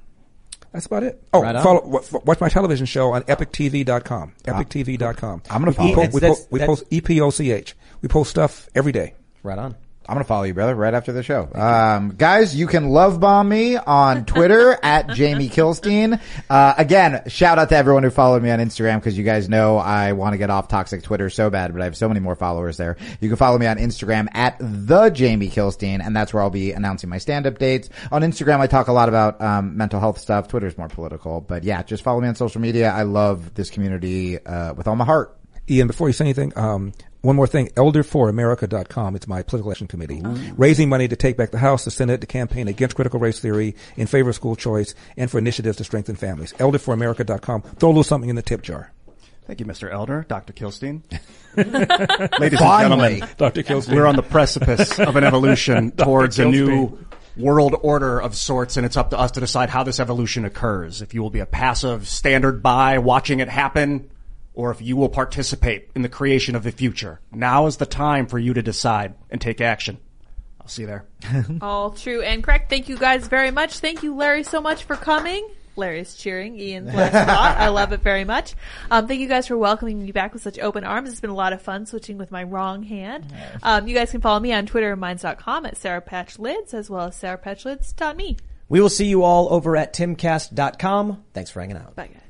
that's about it. Oh, Right follow, watch my television show on epochtv.com. Epochtv.com. I'm gonna We follow po- We, po- we post EPOCH. We post stuff every day. Right on. I'm gonna follow you, brother, right after the show. Um, guys, you can love bomb me on Twitter at Jamie Kilstein. Uh, again, shout out to everyone who followed me on Instagram because you guys know I want to get off toxic Twitter so bad, but I have so many more followers there. You can follow me on Instagram at the Jamie Kilstein, and that's where I'll be announcing my stand-up dates. On Instagram, I talk a lot about um, mental health stuff. Twitter's more political, but yeah, just follow me on social media. I love this community uh, with all my heart. Ian, before you say anything, um, one more thing. Elderforamerica.com. It's my political action committee. Raising money to take back the House, the Senate, to campaign against critical race theory, in favor of school choice, and for initiatives to strengthen families. Elderforamerica.com. Throw a little something in the tip jar. Thank you, Mr. Elder, Dr. Kilstein. Ladies Finally. and gentlemen, Dr. Kilstein. we're on the precipice of an evolution towards a new world order of sorts, and it's up to us to decide how this evolution occurs. If you will be a passive, standard by, watching it happen, or if you will participate in the creation of the future. Now is the time for you to decide and take action. I'll see you there. All true and correct. Thank you guys very much. Thank you, Larry, so much for coming. Larry's cheering. Ian's last thought. I love it very much. Um, thank you guys for welcoming me back with such open arms. It's been a lot of fun switching with my wrong hand. Um, you guys can follow me on Twitter and minds.com at Sour Patch Lyds as well as sourpatchlyds.me. We will see you all over at timcast.com. Thanks for hanging out. Bye, guys.